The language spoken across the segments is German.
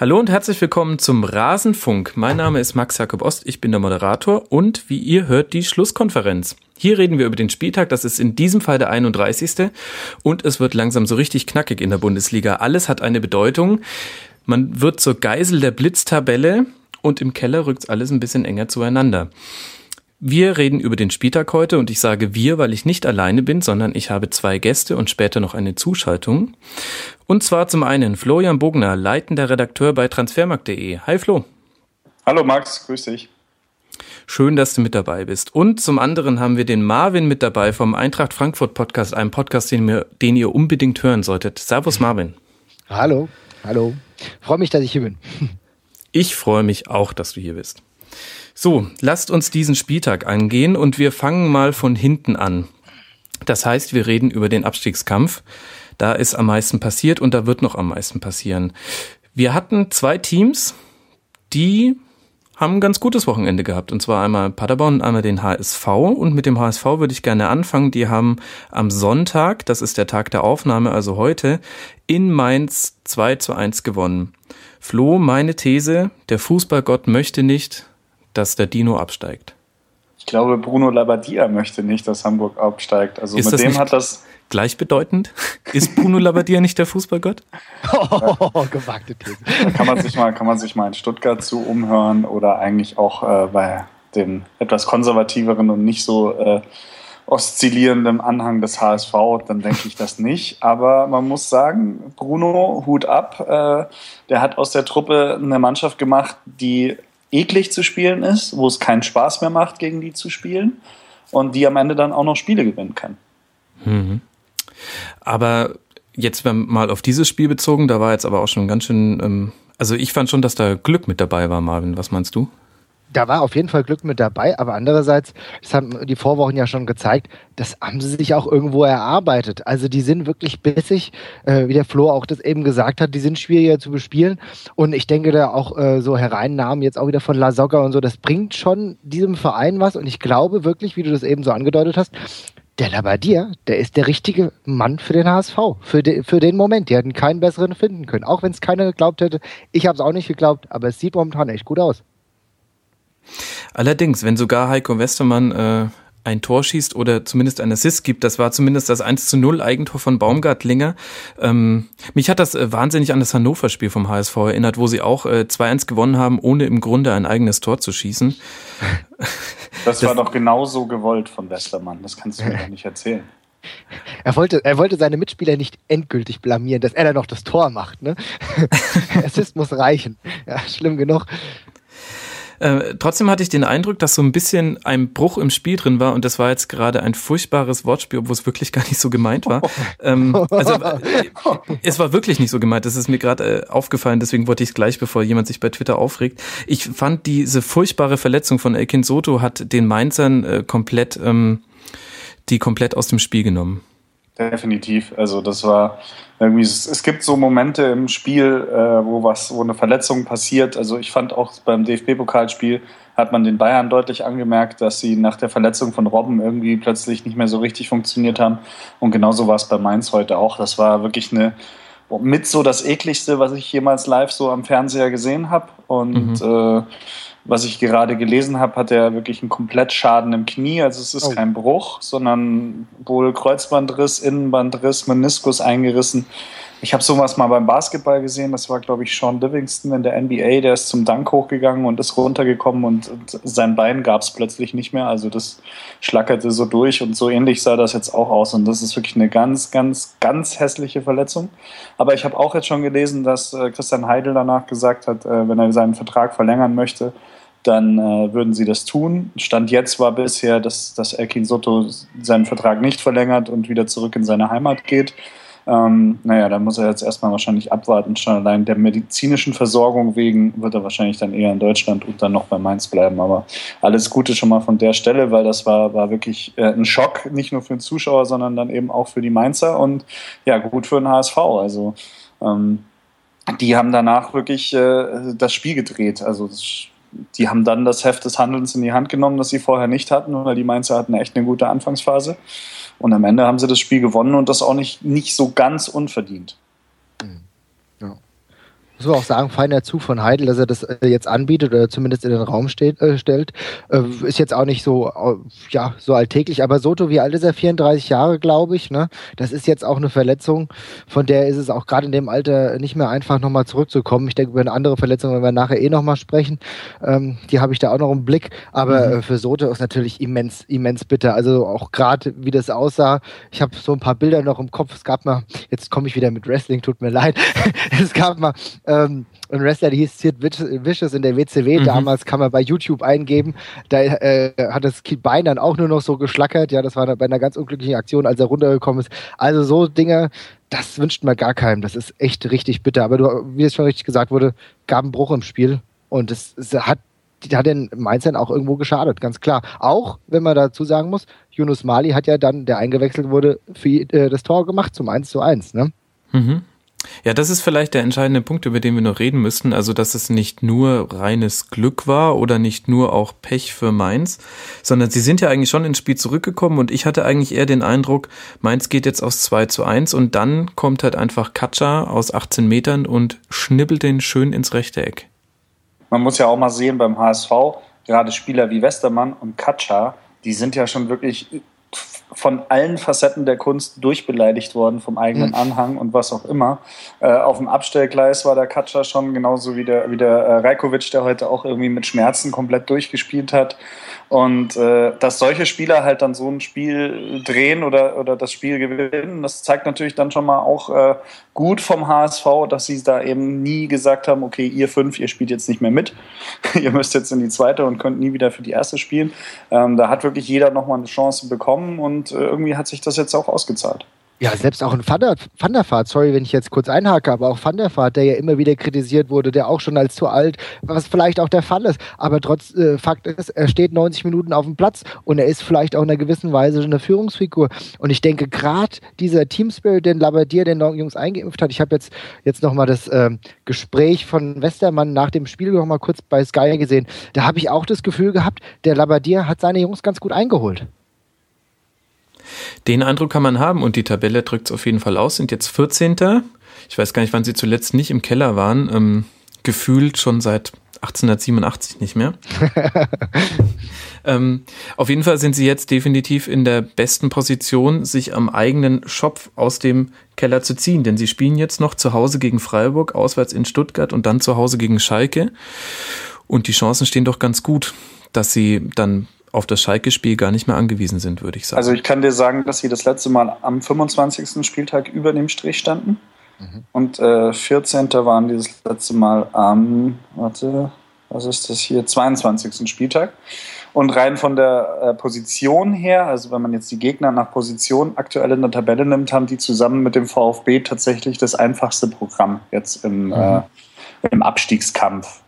Hallo und herzlich willkommen zum Rasenfunk. Mein Name ist Max Jakob Ost, ich bin der Moderator und wie ihr hört die Schlusskonferenz. Hier reden wir über den Spieltag, das ist in diesem Fall der 31. und es wird langsam so richtig knackig in der Bundesliga. Alles hat eine Bedeutung. Man wird zur Geisel der Blitztabelle und im Keller rückt alles ein bisschen enger zueinander. Wir reden über den Spieltag heute und ich sage wir, weil ich nicht alleine bin, sondern ich habe zwei Gäste und später noch eine Zuschaltung. Und zwar zum einen Florian Bogner, leitender Redakteur bei transfermarkt.de. Hi Flo. Hallo Max, grüß dich. Schön, dass du mit dabei bist. Und zum anderen haben wir den Marvin mit dabei vom Eintracht Frankfurt Podcast, einem Podcast, den, wir, den ihr unbedingt hören solltet. Servus Marvin. Hallo, hallo. Freue mich, dass ich hier bin. Ich freue mich auch, dass du hier bist. So, lasst uns diesen Spieltag angehen und wir fangen mal von hinten an. Das heißt, wir reden über den Abstiegskampf. Da ist am meisten passiert und da wird noch am meisten passieren. Wir hatten zwei Teams, die haben ein ganz gutes Wochenende gehabt. Und zwar einmal Paderborn und einmal den HSV. Und mit dem HSV würde ich gerne anfangen. Die haben am Sonntag, das ist der Tag der Aufnahme, also heute, in Mainz 2 zu 1 gewonnen. Flo, meine These, der Fußballgott möchte nicht, dass der Dino absteigt? Ich glaube, Bruno Labbadia möchte nicht, dass Hamburg absteigt. Also ist mit dem hat das. Gleichbedeutend? Ist Bruno Labbadia nicht der Fußballgott? Oh, gewagte These. Kann man sich mal, kann man sich mal in Stuttgart zu umhören oder eigentlich auch äh, bei den etwas konservativeren und nicht so äh, oszillierenden Anhang des HSV, dann denke ich das nicht. Aber man muss sagen, Bruno, Hut ab. Äh, der hat aus der Truppe eine Mannschaft gemacht, die eklig zu spielen ist, wo es keinen Spaß mehr macht, gegen die zu spielen und die am Ende dann auch noch Spiele gewinnen kann. Mhm. Aber jetzt mal auf dieses Spiel bezogen, da war jetzt aber auch schon ganz schön, ähm, also ich fand schon, dass da Glück mit dabei war, Marvin. Was meinst du? Da war auf jeden Fall Glück mit dabei, aber andererseits, das haben die Vorwochen ja schon gezeigt, das haben sie sich auch irgendwo erarbeitet. Also die sind wirklich bissig, äh, wie der Flo auch das eben gesagt hat, die sind schwieriger zu bespielen und ich denke da auch äh, so Hereinnahmen jetzt auch wieder von La Soga und so, das bringt schon diesem Verein was und ich glaube wirklich, wie du das eben so angedeutet hast, der Labadier, der ist der richtige Mann für den HSV, für, de, für den Moment. Die hätten keinen besseren finden können, auch wenn es keiner geglaubt hätte. Ich habe es auch nicht geglaubt, aber es sieht momentan echt gut aus. Allerdings, wenn sogar Heiko Westermann äh, ein Tor schießt oder zumindest ein Assist gibt, das war zumindest das 1 zu 0 Eigentor von Baumgartlinger. Ähm, mich hat das äh, wahnsinnig an das Hannover-Spiel vom HSV erinnert, wo sie auch äh, 2-1 gewonnen haben, ohne im Grunde ein eigenes Tor zu schießen. Das, das war doch genauso gewollt von Westermann, das kannst du mir doch nicht erzählen. Er wollte, er wollte seine Mitspieler nicht endgültig blamieren, dass er dann noch das Tor macht. Ne? Assist muss reichen. Ja, schlimm genug. Äh, trotzdem hatte ich den Eindruck, dass so ein bisschen ein Bruch im Spiel drin war und das war jetzt gerade ein furchtbares Wortspiel, obwohl es wirklich gar nicht so gemeint war. ähm, also äh, es war wirklich nicht so gemeint. Das ist mir gerade äh, aufgefallen, deswegen wollte ich es gleich, bevor jemand sich bei Twitter aufregt. Ich fand diese furchtbare Verletzung von Elkin Soto hat den Mainzern äh, komplett ähm, die komplett aus dem Spiel genommen. Definitiv. Also das war irgendwie, es, gibt so Momente im Spiel, äh, wo was, wo eine Verletzung passiert. Also ich fand auch beim DFB-Pokalspiel hat man den Bayern deutlich angemerkt, dass sie nach der Verletzung von Robben irgendwie plötzlich nicht mehr so richtig funktioniert haben. Und genauso war es bei Mainz heute auch. Das war wirklich eine mit so das ekligste, was ich jemals live so am Fernseher gesehen habe. Und mhm. äh, was ich gerade gelesen habe, hat er wirklich einen Komplettschaden im Knie. Also es ist oh. kein Bruch, sondern wohl Kreuzbandriss, Innenbandriss, Meniskus eingerissen. Ich habe sowas mal beim Basketball gesehen. Das war, glaube ich, Sean Livingston in der NBA. Der ist zum Dank hochgegangen und ist runtergekommen und, sein Bein gab es plötzlich nicht mehr. Also das schlackerte so durch und so ähnlich sah das jetzt auch aus. Und das ist wirklich eine ganz, ganz, ganz hässliche Verletzung. Aber ich habe auch jetzt schon gelesen, dass äh, Christian Heidel danach gesagt hat, äh, wenn er seinen Vertrag verlängern möchte, dann äh, würden sie das tun. Stand jetzt war bisher, dass, dass Elkin Soto seinen Vertrag nicht verlängert und wieder zurück in seine Heimat geht. Ähm, naja, da muss er jetzt erstmal wahrscheinlich abwarten. Schon allein der medizinischen Versorgung wegen wird er wahrscheinlich dann eher in Deutschland und dann noch bei Mainz bleiben. Aber alles Gute schon mal von der Stelle, weil das war, war wirklich äh, ein Schock, nicht nur für den Zuschauer, sondern dann eben auch für die Mainzer und ja, gut für den HSV. Also ähm, die haben danach wirklich äh, das Spiel gedreht. Also das die haben dann das Heft des Handelns in die Hand genommen, das sie vorher nicht hatten, weil die Mainzer hatten echt eine gute Anfangsphase. Und am Ende haben sie das Spiel gewonnen und das auch nicht, nicht so ganz unverdient. Muss man auch sagen, feiner Zug von Heidel, dass er das äh, jetzt anbietet oder zumindest in den Raum steht, äh, stellt. Äh, ist jetzt auch nicht so, äh, ja, so alltäglich. Aber Soto, wie alt ist er? 34 Jahre, glaube ich. Ne? Das ist jetzt auch eine Verletzung, von der ist es auch gerade in dem Alter nicht mehr einfach nochmal zurückzukommen. Ich denke, über eine andere Verletzung, wenn wir nachher eh nochmal sprechen, ähm, die habe ich da auch noch im Blick. Aber mhm. Äh, für Soto ist natürlich immens, immens bitter. Also auch gerade, wie das aussah. Ich habe so ein paar Bilder noch im Kopf. Es gab mal, jetzt komme ich wieder mit Wrestling, tut mir leid. es gab mal ähm, ein Wrestler, der hieß Sid Vicious in der WCW. Mhm. Damals kann man bei YouTube eingeben. Da äh, hat das Bein dann auch nur noch so geschlackert. Ja, das war bei einer ganz unglücklichen Aktion, als er runtergekommen ist. Also so Dinge, das wünscht man gar keinem. Das ist echt richtig bitter. Aber du, wie es schon richtig gesagt wurde, gab einen Bruch im Spiel. Und es, es hat die hat den Mainz dann auch irgendwo geschadet, ganz klar. Auch, wenn man dazu sagen muss, Yunus Mali hat ja dann, der eingewechselt wurde, für, äh, das Tor gemacht zum 1 zu 1. Ne? Mhm. Ja, das ist vielleicht der entscheidende Punkt, über den wir noch reden müssen. Also, dass es nicht nur reines Glück war oder nicht nur auch Pech für Mainz, sondern sie sind ja eigentlich schon ins Spiel zurückgekommen und ich hatte eigentlich eher den Eindruck, Mainz geht jetzt aus 2 zu 1 und dann kommt halt einfach Katscha aus 18 Metern und schnibbelt den schön ins rechte Eck. Man muss ja auch mal sehen beim HSV, gerade Spieler wie Westermann und Katscha, die sind ja schon wirklich von allen Facetten der Kunst durchbeleidigt worden, vom eigenen Anhang und was auch immer. Äh, auf dem Abstellgleis war der Katscher schon genauso wie der, wie der äh, Rajkovic, der heute auch irgendwie mit Schmerzen komplett durchgespielt hat. Und äh, dass solche Spieler halt dann so ein Spiel drehen oder, oder das Spiel gewinnen, das zeigt natürlich dann schon mal auch äh, gut vom HSV, dass sie da eben nie gesagt haben, okay, ihr fünf, ihr spielt jetzt nicht mehr mit. ihr müsst jetzt in die zweite und könnt nie wieder für die erste spielen. Ähm, da hat wirklich jeder nochmal eine Chance bekommen und äh, irgendwie hat sich das jetzt auch ausgezahlt. Ja, selbst auch ein Van der sorry, wenn ich jetzt kurz einhake, aber auch Van der ja immer wieder kritisiert wurde, der auch schon als zu alt, was vielleicht auch der Fall ist, aber trotz äh, Fakt ist, er steht 90 Minuten auf dem Platz und er ist vielleicht auch in einer gewissen Weise eine Führungsfigur. Und ich denke, gerade dieser Team Spirit, den Labadier den Jungs eingeimpft hat, ich habe jetzt, jetzt nochmal das äh, Gespräch von Westermann nach dem Spiel nochmal kurz bei Sky gesehen, da habe ich auch das Gefühl gehabt, der Labadier hat seine Jungs ganz gut eingeholt. Den Eindruck kann man haben und die Tabelle drückt es auf jeden Fall aus, sind jetzt 14. Ich weiß gar nicht, wann sie zuletzt nicht im Keller waren. Ähm, gefühlt schon seit 1887 nicht mehr. ähm, auf jeden Fall sind sie jetzt definitiv in der besten Position, sich am eigenen Schopf aus dem Keller zu ziehen, denn sie spielen jetzt noch zu Hause gegen Freiburg, auswärts in Stuttgart und dann zu Hause gegen Schalke. Und die Chancen stehen doch ganz gut, dass sie dann auf das Schalke-Spiel gar nicht mehr angewiesen sind, würde ich sagen. Also ich kann dir sagen, dass sie das letzte Mal am 25. Spieltag über dem Strich standen. Mhm. Und äh, 14. waren dieses letzte Mal am, warte, was ist das hier, 22. Spieltag. Und rein von der äh, Position her, also wenn man jetzt die Gegner nach Position aktuell in der Tabelle nimmt, haben die zusammen mit dem VfB tatsächlich das einfachste Programm jetzt im, mhm. äh, im Abstiegskampf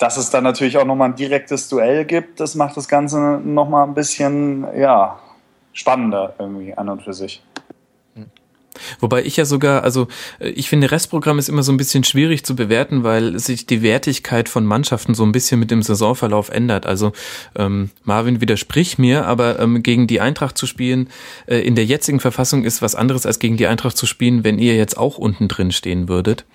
dass es dann natürlich auch nochmal ein direktes Duell gibt, das macht das Ganze nochmal ein bisschen, ja, spannender irgendwie an und für sich. Wobei ich ja sogar, also äh, ich finde, Restprogramm ist immer so ein bisschen schwierig zu bewerten, weil sich die Wertigkeit von Mannschaften so ein bisschen mit dem Saisonverlauf ändert. Also ähm, Marvin widerspricht mir, aber ähm, gegen die Eintracht zu spielen äh, in der jetzigen Verfassung ist was anderes als gegen die Eintracht zu spielen, wenn ihr jetzt auch unten drin stehen würdet.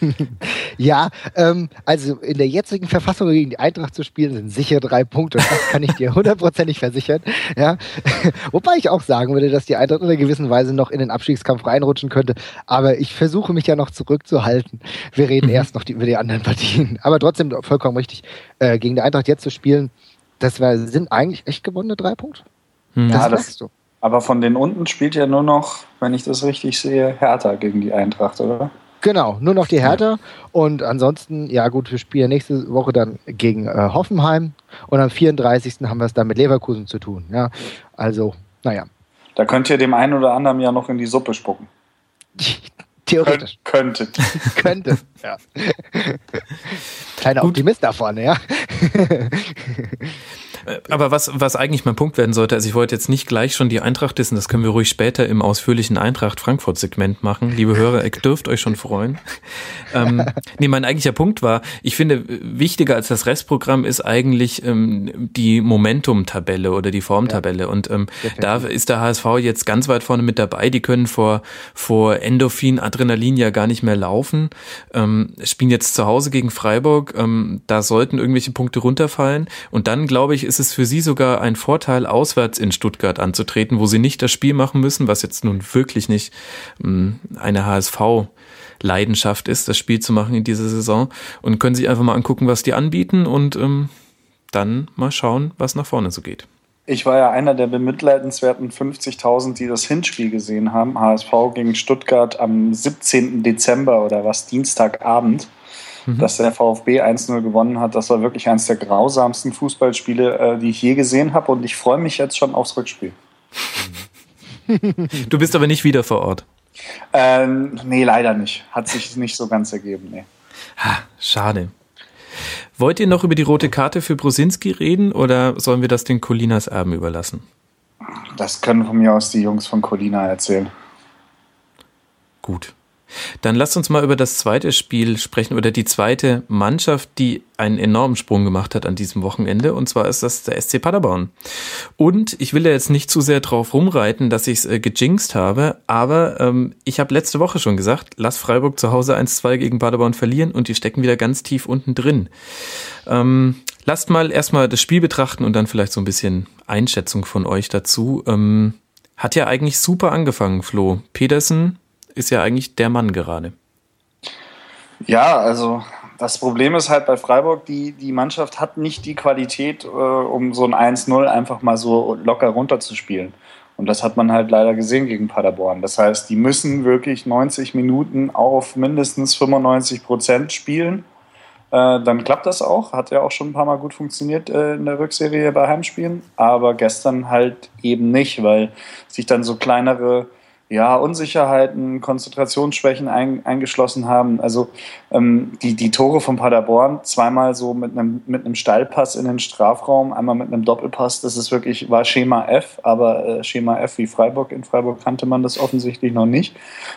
ja, ähm, also in der jetzigen Verfassung gegen die Eintracht zu spielen, sind sicher drei Punkte. Das kann ich dir hundertprozentig versichern. Ja? Wobei ich auch sagen würde, dass die Eintracht in einer gewissen Weise noch in den Abstiegskampf reinrutschen könnte. Aber ich versuche mich ja noch zurückzuhalten. Wir reden mhm. erst noch die, über die anderen Partien. Aber trotzdem vollkommen richtig, äh, gegen die Eintracht jetzt zu spielen, das war, sind eigentlich echt gewonnene drei Punkte. Mhm. Das, ja, das du. Aber von den unten spielt ja nur noch, wenn ich das richtig sehe, Hertha gegen die Eintracht, oder? Genau, nur noch die Hertha. Und ansonsten, ja gut, wir spielen nächste Woche dann gegen äh, Hoffenheim und am 34. haben wir es dann mit Leverkusen zu tun. Ja, also, naja. Da könnt ihr dem einen oder anderen ja noch in die Suppe spucken. Theoretisch. Könnt, könntet. Könnte, ja. Kleiner Optimist da vorne, ja. Äh, aber was, was eigentlich mein Punkt werden sollte, also ich wollte jetzt nicht gleich schon die Eintracht wissen, das können wir ruhig später im ausführlichen Eintracht-Frankfurt-Segment machen. Liebe Hörer, ihr dürft euch schon freuen. ähm, nee, mein eigentlicher Punkt war, ich finde, wichtiger als das Restprogramm ist eigentlich ähm, die Momentum-Tabelle oder die Formtabelle. Ja, und ähm, da ist der HSV jetzt ganz weit vorne mit dabei. Die können vor, vor Endorphin, Adrenalin ja gar nicht mehr laufen. Ähm, spielen jetzt zu Hause gegen Freiburg. Ähm, da sollten irgendwelche Punkte runterfallen. Und dann, glaube ich, ist es für sie sogar ein Vorteil, auswärts in Stuttgart anzutreten, wo sie nicht das Spiel machen müssen, was jetzt nun wirklich nicht ähm, eine HSV Leidenschaft ist, das Spiel zu machen in dieser Saison und können sich einfach mal angucken, was die anbieten und ähm, dann mal schauen, was nach vorne so geht. Ich war ja einer der bemitleidenswerten 50.000, die das Hinspiel gesehen haben. HSV gegen Stuttgart am 17. Dezember oder was, Dienstagabend mhm. dass der VfB 1-0 gewonnen hat. Das war wirklich eines der grausamsten Fußballspiele, äh, die ich je gesehen habe. Und ich freue mich jetzt schon aufs Rückspiel. Du bist aber nicht wieder vor Ort. Ähm, nee, leider nicht. Hat sich nicht so ganz ergeben. Nee. Ha, schade. Wollt ihr noch über die rote Karte für Brosinski reden oder sollen wir das den Colinas Erben überlassen? Das können von mir aus die Jungs von Colina erzählen. Gut. Dann lasst uns mal über das zweite Spiel sprechen oder die zweite Mannschaft, die einen enormen Sprung gemacht hat an diesem Wochenende. Und zwar ist das der SC Paderborn. Und ich will ja jetzt nicht zu sehr drauf rumreiten, dass ich es äh, gejinxt habe, aber ähm, ich habe letzte Woche schon gesagt, lass Freiburg zu Hause 1-2 gegen Paderborn verlieren und die stecken wieder ganz tief unten drin. Ähm, lasst mal erstmal das Spiel betrachten und dann vielleicht so ein bisschen Einschätzung von euch dazu. Ähm, hat ja eigentlich super angefangen, Flo. Pedersen ist ja eigentlich der Mann gerade. Ja, also das Problem ist halt bei Freiburg, die, die Mannschaft hat nicht die Qualität, äh, um so ein 1-0 einfach mal so locker runterzuspielen. Und das hat man halt leider gesehen gegen Paderborn. Das heißt, die müssen wirklich 90 Minuten auf mindestens 95 Prozent spielen. Äh, dann klappt das auch. Hat ja auch schon ein paar Mal gut funktioniert äh, in der Rückserie bei Heimspielen. Aber gestern halt eben nicht, weil sich dann so kleinere ja, Unsicherheiten, Konzentrationsschwächen ein, eingeschlossen haben. Also ähm, die, die Tore von Paderborn, zweimal so mit einem, mit einem Steilpass in den Strafraum, einmal mit einem Doppelpass, das ist wirklich, war Schema F, aber äh, Schema F wie Freiburg. In Freiburg kannte man das offensichtlich noch nicht.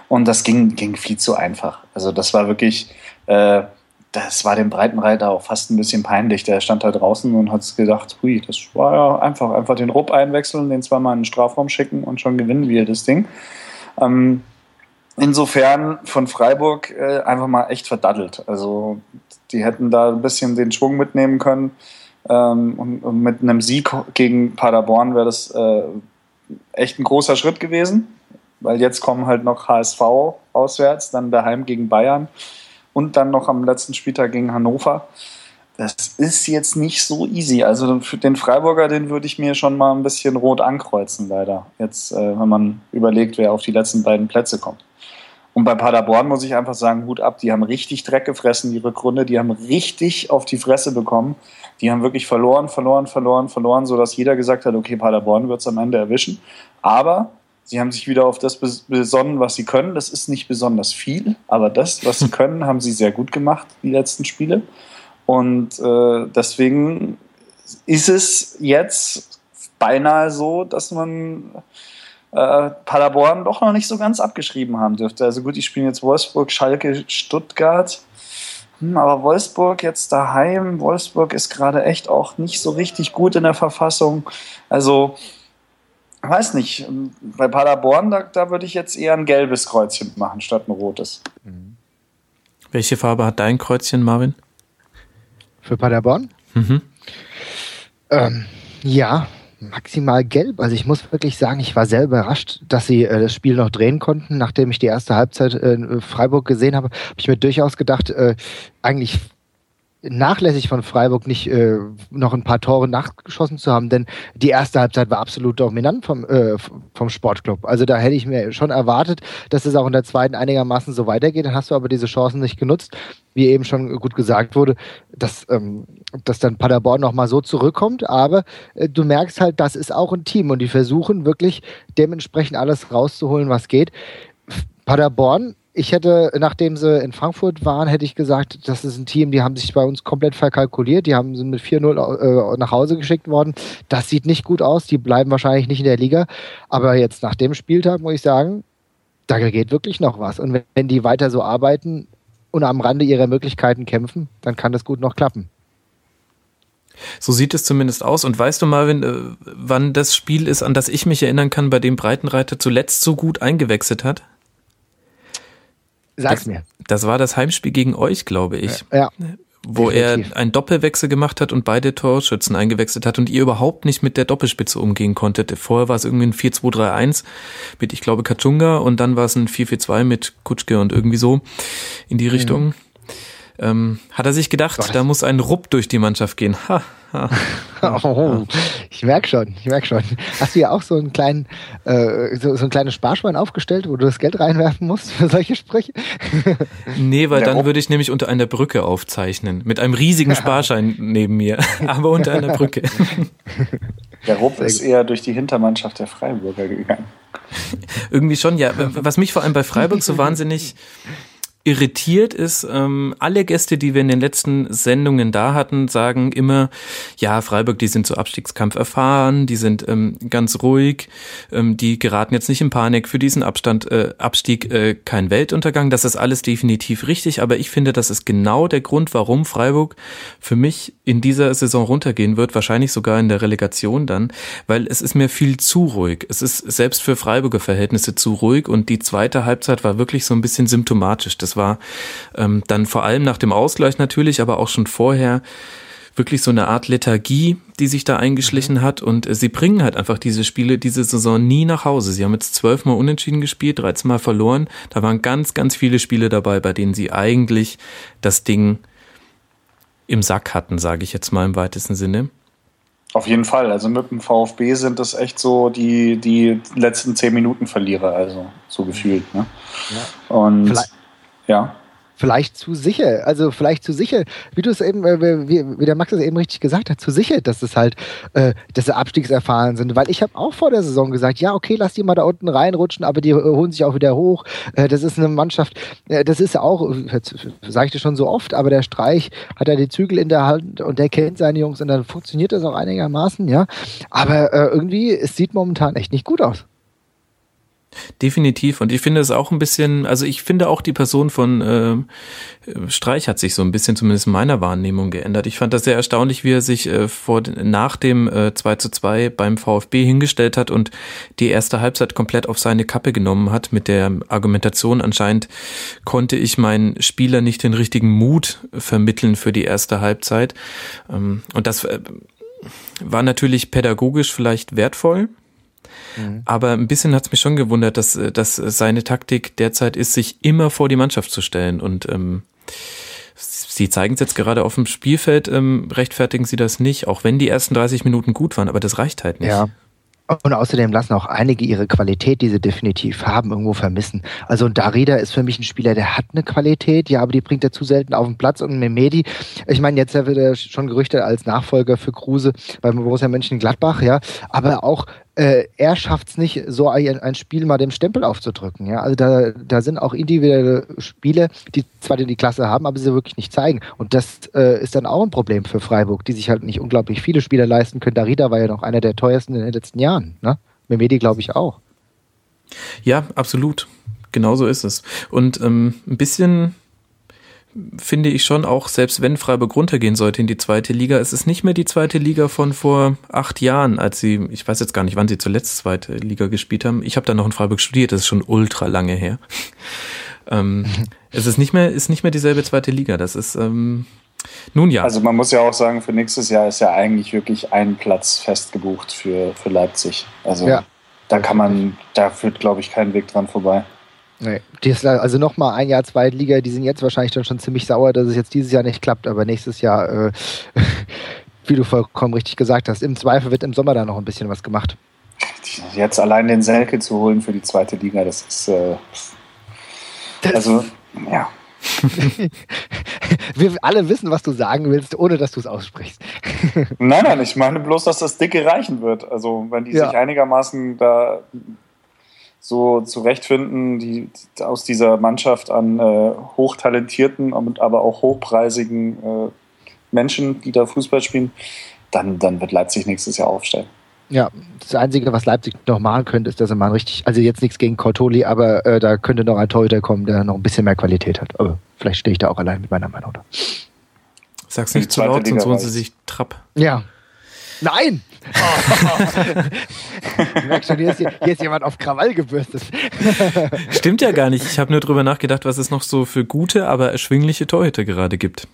Und das ging, ging viel zu einfach. Also das war wirklich, äh, das war dem Breitenreiter auch fast ein bisschen peinlich. Der stand da draußen und hat gedacht, hui, das war ja einfach, einfach den Rupp einwechseln, den zweimal in den Strafraum schicken und schon gewinnen wir das Ding. Ähm, insofern von Freiburg äh, einfach mal echt verdattelt. Also die hätten da ein bisschen den Schwung mitnehmen können. Ähm, und, und, mit einem Sieg gegen Paderborn wäre das äh, echt ein großer Schritt gewesen, weil jetzt kommen halt noch HSV auswärts, dann daheim gegen Bayern und dann noch am letzten Spieltag gegen Hannover das ist jetzt nicht so easy. Also für den Freiburger, den würde ich mir schon mal ein bisschen rot ankreuzen, leider. Jetzt, äh, wenn man überlegt, wer auf die letzten beiden Plätze kommt. Und bei Paderborn muss ich einfach sagen, Hut ab, die haben richtig Dreck gefressen, die Rückrunde, die haben richtig auf die Fresse bekommen. Die haben wirklich verloren, verloren, verloren, verloren, sodass jeder gesagt hat, okay, Paderborn wird es am Ende erwischen. Aber sie haben sich wieder auf das besonnen, was sie können. Das ist nicht besonders viel, aber das, was sie können, haben sie sehr gut gemacht, die letzten Spiele. Und äh, deswegen ist es jetzt beinahe so, dass man äh, Paderborn doch noch nicht so ganz abgeschrieben haben dürfte. Also gut, die spielen jetzt Wolfsburg, Schalke, Stuttgart. Hm, aber Wolfsburg jetzt daheim, Wolfsburg ist gerade echt auch nicht so richtig gut in der Verfassung. Also, weiß nicht, bei Paderborn, da, da würde ich jetzt eher ein gelbes Kreuzchen machen statt ein rotes. Welche Farbe hat dein Kreuzchen, Marvin? Für Paderborn. Mhm. Ähm, ja, maximal gelb. Also ich muss wirklich sagen, ich war sehr überrascht, dass sie äh, das Spiel noch drehen konnten. Nachdem ich die erste Halbzeit äh, in Freiburg gesehen habe, habe ich mir durchaus gedacht, äh, eigentlich nachlässig von Freiburg nicht äh, noch ein paar Tore nachgeschossen zu haben, denn die erste Halbzeit war absolut dominant vom, äh, vom Sportclub. Also da hätte ich mir schon erwartet, dass es auch in der zweiten einigermaßen so weitergeht. Dann hast du aber diese Chancen nicht genutzt, wie eben schon gut gesagt wurde, dass, ähm, dass dann Paderborn nochmal so zurückkommt. Aber äh, du merkst halt, das ist auch ein Team und die versuchen wirklich dementsprechend alles rauszuholen, was geht. Paderborn ich hätte, nachdem sie in Frankfurt waren, hätte ich gesagt, das ist ein Team, die haben sich bei uns komplett verkalkuliert. Die haben sind mit 4-0 äh, nach Hause geschickt worden. Das sieht nicht gut aus. Die bleiben wahrscheinlich nicht in der Liga. Aber jetzt nach dem Spieltag muss ich sagen, da geht wirklich noch was. Und wenn, wenn die weiter so arbeiten und am Rande ihrer Möglichkeiten kämpfen, dann kann das gut noch klappen. So sieht es zumindest aus. Und weißt du, Marvin, äh, wann das Spiel ist, an das ich mich erinnern kann, bei dem Breitenreiter zuletzt so gut eingewechselt hat? Sag's das, mir. Das war das Heimspiel gegen euch, glaube ich. Ja. Wo Definitiv. er einen Doppelwechsel gemacht hat und beide Torschützen eingewechselt hat und ihr überhaupt nicht mit der Doppelspitze umgehen konntet. Vorher war es irgendwie ein 4-2-3-1 mit, ich glaube, Kachunga und dann war es ein 4-4-2 mit Kutschke und irgendwie so in die Richtung. Mhm. Ähm, hat er sich gedacht, Gott. da muss ein Rupp durch die Mannschaft gehen. Ha, oh, ich merke schon, ich merke schon. Hast du ja auch so einen kleinen, äh, so, so ein kleines Sparschwein aufgestellt, wo du das Geld reinwerfen musst für solche Sprüche? nee, weil Der dann Rupp. würde ich nämlich unter einer Brücke aufzeichnen. Mit einem riesigen Sparschein neben mir, aber unter einer Brücke. Der Rupp ist eher durch die Hintermannschaft der Freiburger gegangen. Irgendwie schon, ja. Was mich vor allem bei Freiburg so wahnsinnig irritiert ist, ähm, alle Gäste, die wir in den letzten Sendungen da hatten, sagen immer, ja, Freiburg, die sind zu Abstiegskampf erfahren, die sind ähm, ganz ruhig, ähm, die geraten jetzt nicht in Panik, für diesen Abstand, äh, Abstieg äh, kein Weltuntergang. Das ist alles definitiv richtig, aber ich finde, das ist genau der Grund, warum Freiburg für mich in dieser Saison runtergehen wird, wahrscheinlich sogar in der Relegation dann, weil es ist mir viel zu ruhig. Es ist selbst für Freiburger Verhältnisse zu ruhig und die zweite Halbzeit war wirklich so ein bisschen symptomatisch. Das war ähm, dann vor allem nach dem Ausgleich natürlich, aber auch schon vorher wirklich so eine Art Lethargie, die sich da eingeschlichen mhm. hat. Und äh, sie bringen halt einfach diese Spiele diese Saison nie nach Hause. Sie haben jetzt zwölfmal unentschieden gespielt, 13 Mal verloren. Da waren ganz, ganz viele Spiele dabei, bei denen sie eigentlich das Ding im Sack hatten, sage ich jetzt mal im weitesten Sinne. Auf jeden Fall. Also mit dem VfB sind das echt so die, die letzten zehn Minuten Verlierer, also so gefühlt. Ne? Ja. Und Vielleicht ja. Vielleicht zu sicher, also vielleicht zu sicher, wie du es eben, äh, wie, wie, der Max es eben richtig gesagt hat, zu sicher, dass es halt, äh, dass sie abstiegserfahren sind. Weil ich habe auch vor der Saison gesagt, ja, okay, lass die mal da unten reinrutschen, aber die holen sich auch wieder hoch. Äh, das ist eine Mannschaft, äh, das ist auch, sage ich das schon so oft, aber der Streich hat ja die Zügel in der Hand und der kennt seine Jungs und dann funktioniert das auch einigermaßen, ja. Aber äh, irgendwie, es sieht momentan echt nicht gut aus. Definitiv. Und ich finde es auch ein bisschen, also ich finde auch die Person von äh, Streich hat sich so ein bisschen zumindest in meiner Wahrnehmung geändert. Ich fand das sehr erstaunlich, wie er sich äh, vor, nach dem äh, 2 zu 2 beim VfB hingestellt hat und die erste Halbzeit komplett auf seine Kappe genommen hat mit der Argumentation. Anscheinend konnte ich meinen Spieler nicht den richtigen Mut vermitteln für die erste Halbzeit. Ähm, und das äh, war natürlich pädagogisch vielleicht wertvoll Mhm. Aber ein bisschen hat es mich schon gewundert, dass, äh, dass seine Taktik derzeit ist, sich immer vor die Mannschaft zu stellen. Und ähm, sie zeigen es jetzt gerade auf dem Spielfeld, ähm, rechtfertigen sie das nicht, auch wenn die ersten 30 Minuten gut waren, aber das reicht halt nicht. Ja. Und außerdem lassen auch einige ihre Qualität, die sie definitiv haben, irgendwo vermissen. Also Darida ist für mich ein Spieler, der hat eine Qualität, ja, aber die bringt er zu selten auf den Platz. Und Memedi, ich meine, jetzt wird er schon gerüchtet als Nachfolger für Kruse beim Borussia Mönchengladbach, ja, aber auch äh, er schafft es nicht, so ein, ein, Spiel mal dem Stempel aufzudrücken. Ja? Also da, da sind auch individuelle Spiele, die zwar die Klasse haben, aber sie wirklich nicht zeigen. Und das äh, ist dann auch ein Problem für Freiburg, die sich halt nicht unglaublich viele Spieler leisten können. Darida war ja noch einer der teuersten in den letzten Jahren. Ne? Memedi glaube ich auch. Ja, absolut. Genauso ist es. Und ähm, ein bisschen finde ich schon auch, selbst wenn Freiburg runtergehen sollte in die zweite Liga, es ist nicht mehr die zweite Liga von vor acht Jahren, als sie, ich weiß jetzt gar nicht, wann sie zuletzt zweite Liga gespielt haben. Ich habe da noch in Freiburg studiert, das ist schon ultra lange her. ähm, es ist nicht mehr, ist nicht mehr dieselbe zweite Liga. Das ist ähm, nun ja. Also man muss ja auch sagen, für nächstes Jahr ist ja eigentlich wirklich ein Platz festgebucht für, für Leipzig. Also ja. da kann man, da führt, glaube ich, kein Weg dran vorbei. Nee. also nochmal ein Jahr Zweitliga, die sind jetzt wahrscheinlich dann schon ziemlich sauer, dass es jetzt dieses Jahr nicht klappt, aber nächstes Jahr, äh, wie du vollkommen richtig gesagt hast, im Zweifel wird im Sommer da noch ein bisschen was gemacht. Jetzt allein den Selke zu holen für die zweite Liga, das ist äh, also ja. Wir alle wissen, was du sagen willst, ohne dass du es aussprichst. nein, nein, ich meine bloß, dass das Dicke reichen wird. Also wenn die ja. sich einigermaßen da so zurechtfinden, die, aus dieser Mannschaft an äh, hochtalentierten, aber auch hochpreisigen äh, Menschen, die da Fußball spielen, dann, dann wird Leipzig nächstes Jahr aufsteigen. Ja, das Einzige, was Leipzig noch machen könnte, ist, dass er mal richtig, also jetzt nichts gegen Cortoli, aber äh, da könnte noch ein Torhüter kommen, der noch ein bisschen mehr Qualität hat. Aber vielleicht stehe ich da auch allein mit meiner Meinung da. Sag's nicht zu laut, sonst holen sie sich Trapp. Ja. Nein! Oh. merkst schon, hier ist, hier ist jemand auf Krawall gebürstet. Stimmt ja gar nicht. Ich habe nur drüber nachgedacht, was es noch so für gute, aber erschwingliche Torhüter gerade gibt.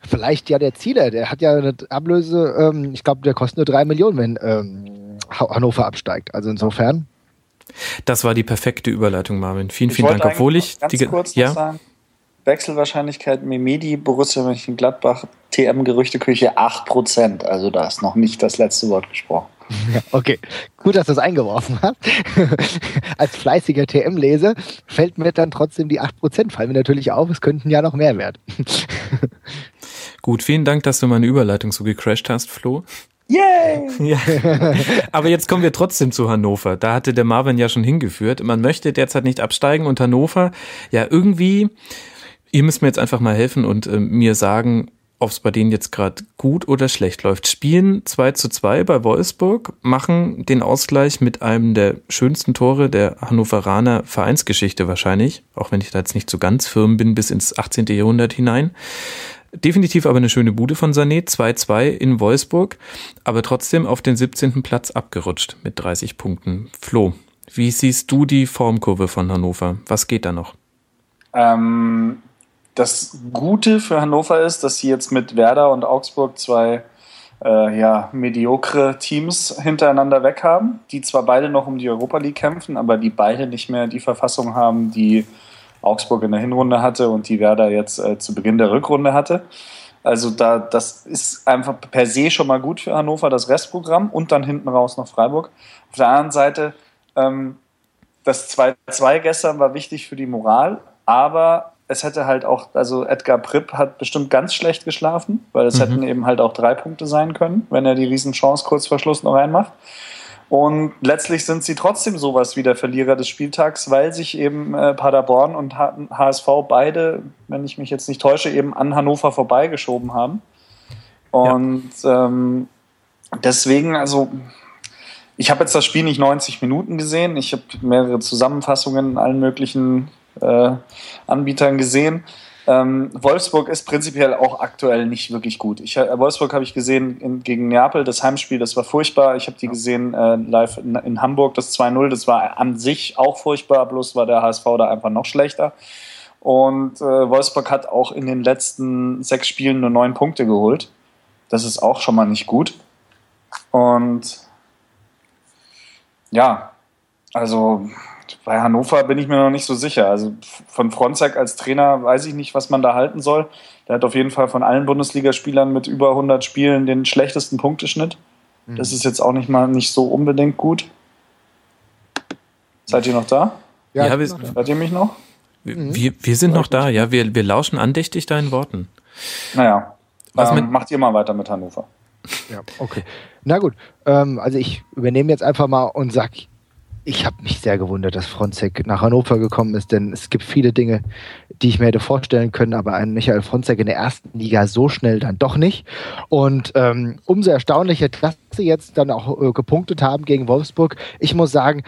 Vielleicht ja der Zieler, der hat ja eine Ablöse, ähm, ich glaube, der kostet nur drei Millionen, wenn ähm, Hannover absteigt. Also insofern. Das war die perfekte Überleitung, Marvin. Vielen, vielen Dank. Obwohl ich ganz die, kurz ja? sagen, Wechselwahrscheinlichkeit Memedi, Borussia Mönchengladbach, TM-Gerüchteküche 8%. Also da ist noch nicht das letzte Wort gesprochen. Ja, okay, gut, dass du es eingeworfen hast. Als fleißiger TM-Leser fällt mir dann trotzdem die 8%, fallen mir natürlich auf, es könnten ja noch mehr werden. Gut, vielen Dank, dass du meine Überleitung so gecrashed hast, Flo. Yay! Ja. Aber jetzt kommen wir trotzdem zu Hannover. Da hatte der Marvin ja schon hingeführt. Man möchte derzeit nicht absteigen und Hannover, ja, irgendwie, ihr müsst mir jetzt einfach mal helfen und äh, mir sagen, ob es bei denen jetzt gerade gut oder schlecht läuft. Spielen 2 zu 2 bei Wolfsburg, machen den Ausgleich mit einem der schönsten Tore der Hannoveraner Vereinsgeschichte wahrscheinlich, auch wenn ich da jetzt nicht so ganz firm bin bis ins 18. Jahrhundert hinein. Definitiv aber eine schöne Bude von Sané, 2-2 in Wolfsburg, aber trotzdem auf den 17. Platz abgerutscht mit 30 Punkten. Flo, wie siehst du die Formkurve von Hannover? Was geht da noch? Ähm, das Gute für Hannover ist, dass sie jetzt mit Werder und Augsburg zwei äh, ja, mediokre Teams hintereinander weg haben, die zwar beide noch um die Europa League kämpfen, aber die beide nicht mehr die Verfassung haben, die Augsburg in der Hinrunde hatte und die Werder jetzt äh, zu Beginn der Rückrunde hatte. Also da, das ist einfach per se schon mal gut für Hannover, das Restprogramm und dann hinten raus noch Freiburg. Auf der anderen Seite, ähm, das 2-2 gestern war wichtig für die Moral, aber es hätte halt auch, also Edgar Pripp hat bestimmt ganz schlecht geschlafen, weil es mhm. hätten eben halt auch drei Punkte sein können, wenn er die Riesenchance kurz vor Schluss noch reinmacht. Und letztlich sind sie trotzdem sowas wie der Verlierer des Spieltags, weil sich eben äh, Paderborn und HSV beide, wenn ich mich jetzt nicht täusche, eben an Hannover vorbeigeschoben haben. Und ja. ähm, deswegen, also ich habe jetzt das Spiel nicht 90 Minuten gesehen. Ich habe mehrere Zusammenfassungen in allen möglichen äh, Anbietern gesehen. Ähm, Wolfsburg ist prinzipiell auch aktuell nicht wirklich gut. Ich, äh, Wolfsburg habe ich gesehen in, gegen Neapel, das Heimspiel, das war furchtbar. Ich habe die gesehen äh, live in, in, Hamburg, das 2-0, das war an sich auch furchtbar, bloß war der HSV da einfach noch schlechter. Und äh, Wolfsburg hat auch in den letzten sechs Spielen nur neun Punkte geholt. Das ist auch schon mal nicht gut. Und ja, also bei Hannover bin ich mir noch nicht so sicher. Also von Fronzek als Trainer weiß ich nicht, was man da halten soll. Der hat auf jeden Fall von allen Bundesligaspielern mit über 100 Spielen den schlechtesten Punkteschnitt. Mhm. Das ist jetzt auch nicht mal nicht so unbedingt gut. Seid ihr noch da? Ja, ja wir, Seid ihr mich noch? Wir, wir sind noch da, ja. Wir, wir lauschen andächtig deinen Worten. Naja, was ähm, macht ihr mal weiter mit Hannover? Ja, okay. Na gut, ähm, also ich übernehme jetzt einfach mal und sag, ich habe mich sehr gewundert, dass Fronzek nach Hannover gekommen ist, denn es gibt viele Dinge, die ich mir hätte vorstellen können, aber ein Michael Fronzek in der ersten Liga so schnell dann doch nicht. Und ähm, umso erstaunlicher, dass sie jetzt dann auch äh, gepunktet haben gegen Wolfsburg. Ich muss sagen,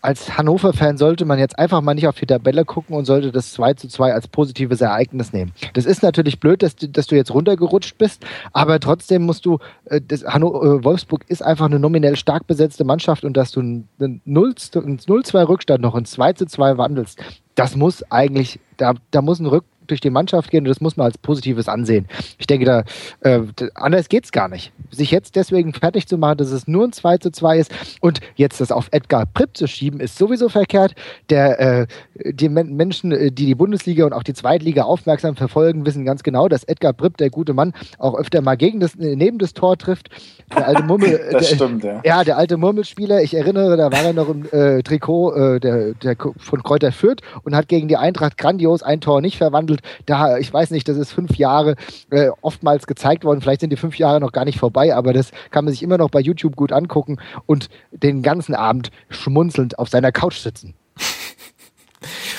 als Hannover-Fan sollte man jetzt einfach mal nicht auf die Tabelle gucken und sollte das 2 zu 2 als positives Ereignis nehmen. Das ist natürlich blöd, dass du, dass du jetzt runtergerutscht bist, aber trotzdem musst du, äh, das, Hanno, äh, Wolfsburg ist einfach eine nominell stark besetzte Mannschaft und dass du einen 0-2 Rückstand noch in 2 zu 2 wandelst, das muss eigentlich, da, da muss ein Rück, durch die Mannschaft gehen und das muss man als Positives ansehen. Ich denke, da äh, anders geht's gar nicht. Sich jetzt deswegen fertig zu machen, dass es nur ein 2 zu 2 ist und jetzt das auf Edgar Pripp zu schieben, ist sowieso verkehrt. Der, äh, die Menschen, äh, die die Bundesliga und auch die Zweitliga aufmerksam verfolgen, wissen ganz genau, dass Edgar Pripp, der gute Mann, auch öfter mal gegen das, äh, neben das Tor trifft. Der alte Mummel, das der, stimmt, ja. Ja, der alte Murmelspieler, ich erinnere, da war er noch im äh, Trikot äh, der, der von Kräuter Fürth und hat gegen die Eintracht grandios ein Tor nicht verwandelt gespielt. Da, ich weiß nicht, das ist fünf Jahre äh, oftmals gezeigt worden. Vielleicht sind die fünf Jahre noch gar nicht vorbei, aber das kann man sich immer noch bei YouTube gut angucken und den ganzen Abend schmunzelnd auf seiner Couch sitzen.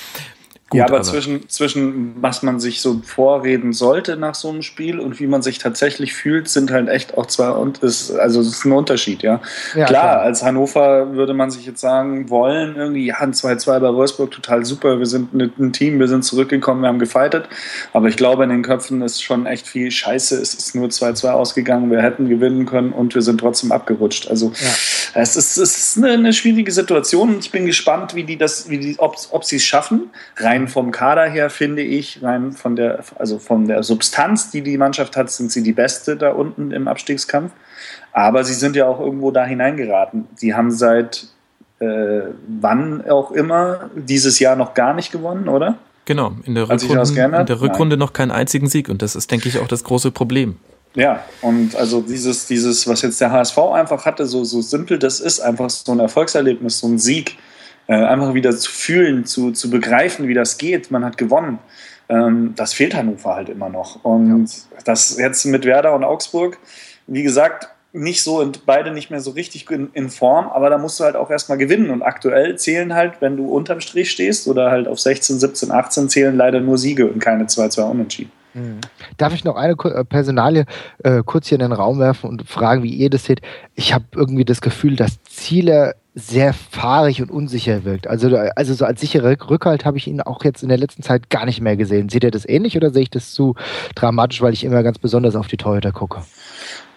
Gut, ja, aber, aber, zwischen, zwischen was man sich so vorreden sollte nach so einem Spiel und wie man sich tatsächlich fühlt, sind halt echt auch zwei und ist, also es ist ein Unterschied, ja. ja klar, klar, als Hannover würde man sich jetzt sagen, wollen irgendwie, ja, ein 2-2 bei Wolfsburg, total super, wir sind ein Team, wir sind zurückgekommen, wir haben gefightet. Aber ich glaube, in den Köpfen ist schon echt viel Scheiße, es ist nur 2-2 ausgegangen, wir hätten gewinnen können und wir sind trotzdem abgerutscht. Also ja. es, ist, es ist eine, eine schwierige Situation und ich bin gespannt, wie die das, wie die, ob, ob sie es schaffen, rein rein vom Kader her finde ich, rein von der, also von der Substanz, die die Mannschaft hat, sind sie die beste da unten im Abstiegskampf. Aber sie sind ja auch irgendwo da hineingeraten. Sie haben seit äh, wann auch immer dieses Jahr noch gar nicht gewonnen, oder? Genau, in der Rückrunde, in der Rückrunde noch keinen einzigen Sieg und das ist, denke ich, auch das große Problem. Ja, und also dieses, dieses, was jetzt der HSV einfach hatte, so, so simpel das ist, einfach so ein Erfolgserlebnis, so ein Sieg, äh, einfach wieder zu fühlen, zu, zu begreifen, wie das geht. Man hat gewonnen. Ähm, das fehlt Hannover halt immer noch. Und ja. das jetzt mit Werder und Augsburg, wie gesagt, nicht so und beide nicht mehr so richtig in, in, Form, aber da musst du halt auch erstmal gewinnen. Und aktuell zählen halt, wenn du unterm Strich stehst oder halt auf 16, 17, 18 zählen leider nur Siege und keine 2-2 Unentschieden. Mhm. Darf ich noch eine äh, Personalie äh, kurz hier in den Raum werfen und fragen, wie ihr das seht? Ich habe irgendwie das Gefühl, dass Ziele sehr fahrig und unsicher wirkt. Also, also so als sicherer Rückhalt habe ich ihn auch jetzt in der letzten Zeit gar nicht mehr gesehen. Seht ihr das ähnlich oder sehe ich das zu dramatisch, weil ich immer ganz besonders auf die Torhüter gucke?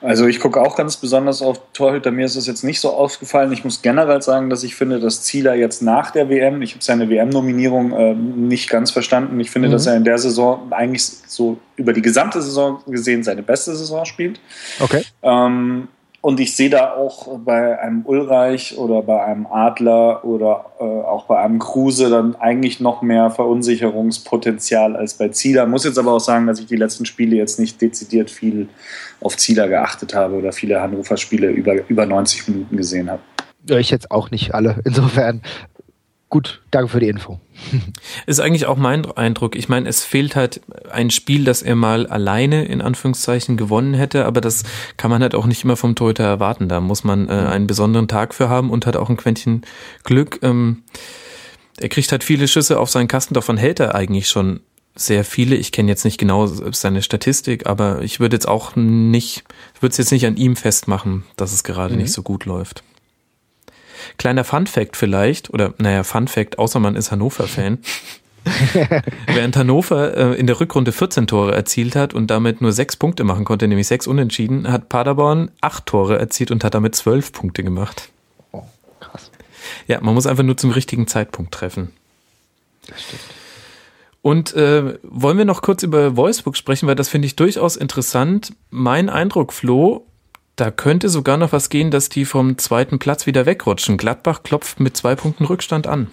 Also ich gucke auch ganz besonders auf Torhüter. Mir ist es jetzt nicht so aufgefallen. Ich muss generell sagen, dass ich finde, dass Zieler jetzt nach der WM, ich habe seine WM-Nominierung äh, nicht ganz verstanden. Ich finde, mhm. dass er in der Saison eigentlich so über die gesamte Saison gesehen seine beste Saison spielt. Okay. Ähm, und ich sehe da auch bei einem Ulreich oder bei einem Adler oder äh, auch bei einem Kruse dann eigentlich noch mehr Verunsicherungspotenzial als bei Zieler. Muss jetzt aber auch sagen, dass ich die letzten Spiele jetzt nicht dezidiert viel auf Zieler geachtet habe oder viele Hannover-Spiele über, über 90 Minuten gesehen habe. Ja, ich jetzt auch nicht alle. Insofern gut, danke für die Info. Ist eigentlich auch mein Eindruck. Ich meine, es fehlt halt ein Spiel, das er mal alleine in Anführungszeichen gewonnen hätte, aber das kann man halt auch nicht immer vom Torhüter erwarten. Da muss man äh, einen besonderen Tag für haben und hat auch ein Quäntchen Glück. Ähm, er kriegt halt viele Schüsse auf seinen Kasten, davon hält er eigentlich schon sehr viele. Ich kenne jetzt nicht genau seine Statistik, aber ich würde jetzt auch nicht, würde es jetzt nicht an ihm festmachen, dass es gerade mhm. nicht so gut läuft. Kleiner Fun Fact vielleicht, oder naja, Fun Fact, außer man ist Hannover-Fan. Während Hannover äh, in der Rückrunde 14 Tore erzielt hat und damit nur sechs Punkte machen konnte, nämlich sechs Unentschieden, hat Paderborn acht Tore erzielt und hat damit zwölf Punkte gemacht. Oh, krass. Ja, man muss einfach nur zum richtigen Zeitpunkt treffen. Das stimmt. Und äh, wollen wir noch kurz über Wolfsburg sprechen, weil das finde ich durchaus interessant. Mein Eindruck, Flo, da könnte sogar noch was gehen, dass die vom zweiten Platz wieder wegrutschen. Gladbach klopft mit zwei Punkten Rückstand an.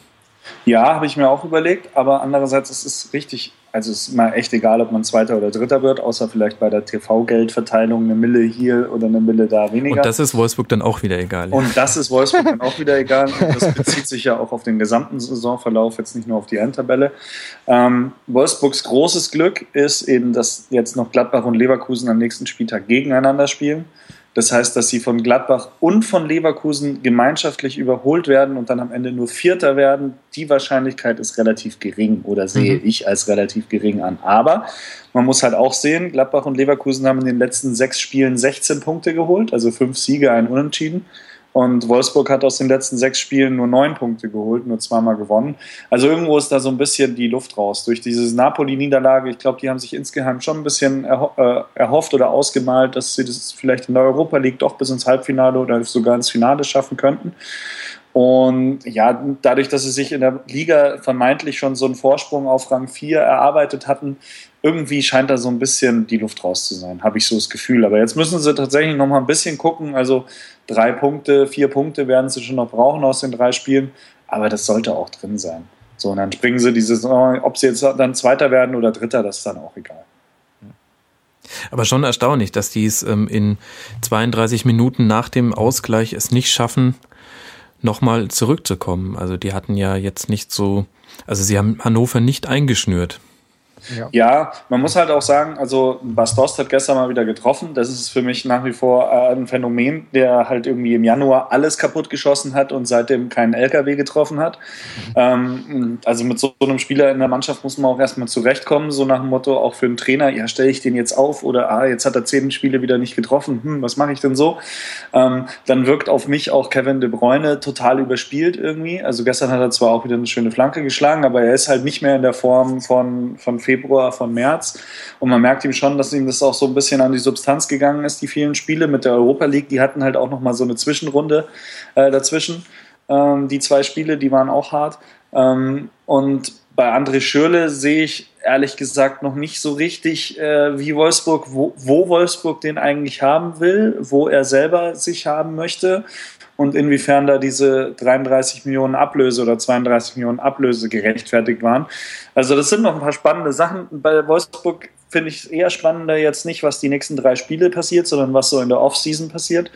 Ja, habe ich mir auch überlegt, aber andererseits ist es richtig, also es ist mal echt egal, ob man Zweiter oder Dritter wird, außer vielleicht bei der TV-Geldverteilung eine Mille hier oder eine Mille da weniger. Und das ist Wolfsburg dann auch wieder egal. Und das ist Wolfsburg dann auch wieder egal. Und das bezieht sich ja auch auf den gesamten Saisonverlauf, jetzt nicht nur auf die Endtabelle. Ähm, Wolfsburgs großes Glück ist eben, dass jetzt noch Gladbach und Leverkusen am nächsten Spieltag gegeneinander spielen. Das heißt, dass sie von Gladbach und von Leverkusen gemeinschaftlich überholt werden und dann am Ende nur Vierter werden. Die Wahrscheinlichkeit ist relativ gering oder sehe mhm. ich als relativ gering an. Aber man muss halt auch sehen, Gladbach und Leverkusen haben in den letzten sechs Spielen 16 Punkte geholt, also fünf Siege, ein Unentschieden. Und Wolfsburg hat aus den letzten sechs Spielen nur neun Punkte geholt, nur zweimal gewonnen. Also irgendwo ist da so ein bisschen die Luft raus. Durch diese Napoli-Niederlage, ich glaube, die haben sich insgeheim schon ein bisschen erho äh, erhofft oder ausgemalt, dass sie das vielleicht in der Europa League doch bis ins Halbfinale oder sogar ins Finale schaffen könnten. Und ja, dadurch, dass sie sich in der Liga vermeintlich schon so einen Vorsprung auf Rang 4 erarbeitet hatten, irgendwie scheint da so ein bisschen die Luft raus zu sein, habe ich so das Gefühl. Aber jetzt müssen sie tatsächlich noch mal ein bisschen gucken. Also drei Punkte, vier Punkte werden sie schon noch brauchen aus den drei Spielen. Aber das sollte auch drin sein. So, und dann springen sie diese Saison, ob sie jetzt dann Zweiter werden oder Dritter, das ist dann auch egal. Aber schon erstaunlich, dass die es ähm, in 32 Minuten nach dem Ausgleich es nicht schaffen, nochmal zurückzukommen. Also die hatten ja jetzt nicht so, also sie haben Hannover nicht eingeschnürt. Ja. ja. man muss halt auch sagen, also Bastos hat gestern mal wieder getroffen. Das ist für mich nach wie vor äh, ein Phänomen, der halt irgendwie im Januar alles kaputt geschossen hat und seitdem keinen LKW getroffen hat. Ähm, also mit so einem Spieler in der Mannschaft muss man auch erstmal zurechtkommen, so nach dem Motto auch für einen Trainer, ja, stelle ich den jetzt auf oder ah, jetzt hat er zehn Spiele wieder nicht getroffen, hm, was mache ich denn so? Ähm, dann wirkt auf mich auch Kevin De Bruyne total überspielt irgendwie. Also gestern hat er zwar auch wieder eine schöne Flanke geschlagen, aber er ist halt nicht mehr in der Form von, von Februar, von März. Und man merkt ihm schon, dass ihm das auch so ein bisschen an die Substanz gegangen ist, die vielen Spiele mit der Europa League. Die hatten halt auch nochmal so eine Zwischenrunde äh, dazwischen. Ähm, die zwei Spiele, die waren auch hart. Ähm, und bei André Schürle sehe ich ehrlich gesagt noch nicht so richtig, äh, wie Wolfsburg, wo, wo, Wolfsburg den eigentlich haben will, wo er selber sich haben möchte und inwiefern da diese 33 Millionen Ablöse oder 32 Millionen Ablöse gerechtfertigt waren. Also das sind noch ein paar spannende Sachen. Bei Wolfsburg finde ich eher spannender jetzt nicht, was die nächsten drei Spiele passiert, sondern was so in der Offseason passiert.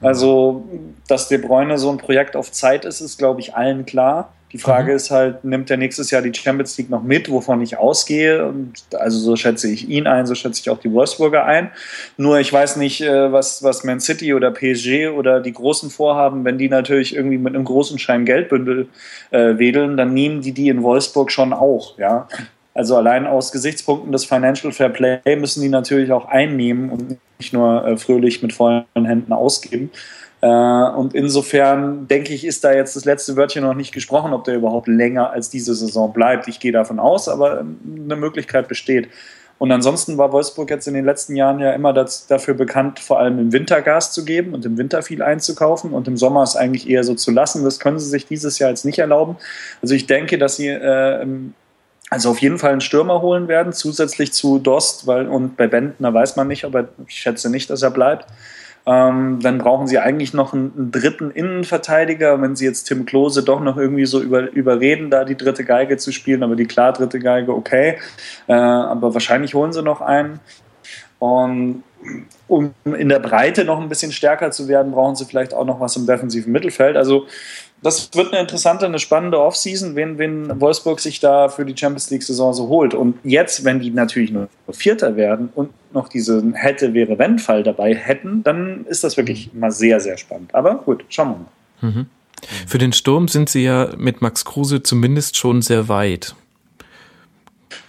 Also, dass De Bruyne so ein Projekt auf Zeit ist, ist, glaube ich, allen klar. Die Frage mhm. ist halt, nimmt er nächstes Jahr die Champions League noch mit, wovon ich ausgehe? Und also so schätze ich ihn ein, so schätze ich auch die Wolfsburger ein. Nur ich weiß nicht, äh, was, was Man City oder PSG oder die Großen vorhaben, wenn die natürlich irgendwie mit einem großen Schein Geldbündel äh, wedeln, dann nehmen die die in Wolfsburg schon auch, ja. Also allein aus Gesichtspunkten des Financial Fair Play müssen die natürlich auch einnehmen und nicht nur äh, fröhlich mit vollen Händen ausgeben. Äh, und insofern denke ich, ist da jetzt das letzte Wörtchen noch nicht gesprochen, ob der überhaupt länger als diese Saison bleibt. Ich gehe davon aus, aber eine Möglichkeit besteht. Und ansonsten war Wolfsburg jetzt in den letzten Jahren ja immer das, dafür bekannt, vor allem im Winter Gas zu geben und im Winter viel einzukaufen und im Sommer es eigentlich eher so zu lassen. Das können sie sich dieses Jahr jetzt nicht erlauben. Also ich denke, dass sie äh, also auf jeden Fall einen Stürmer holen werden, zusätzlich zu Dost, weil und bei Bentner weiß man nicht, aber ich schätze nicht, dass er bleibt. Ähm, dann brauchen sie eigentlich noch einen, einen, dritten Innenverteidiger, wenn sie jetzt Tim Klose doch noch irgendwie so über, überreden, da die dritte Geige zu spielen, aber die klar dritte Geige, okay. Äh, aber wahrscheinlich holen sie noch einen. Und um in der Breite noch ein bisschen stärker zu werden, brauchen sie vielleicht auch noch was im defensiven Mittelfeld. Also das wird eine interessante, eine spannende Offseason, wenn, wenn Wolfsburg sich da für die Champions League-Saison so holt. Und jetzt, wenn die natürlich nur Vierter werden und noch diesen hätte, wäre, wenn Fall dabei hätten, dann ist das wirklich mal sehr, sehr spannend. Aber gut, schauen wir mal. Mhm. Für den Sturm sind sie ja mit Max Kruse zumindest schon sehr weit.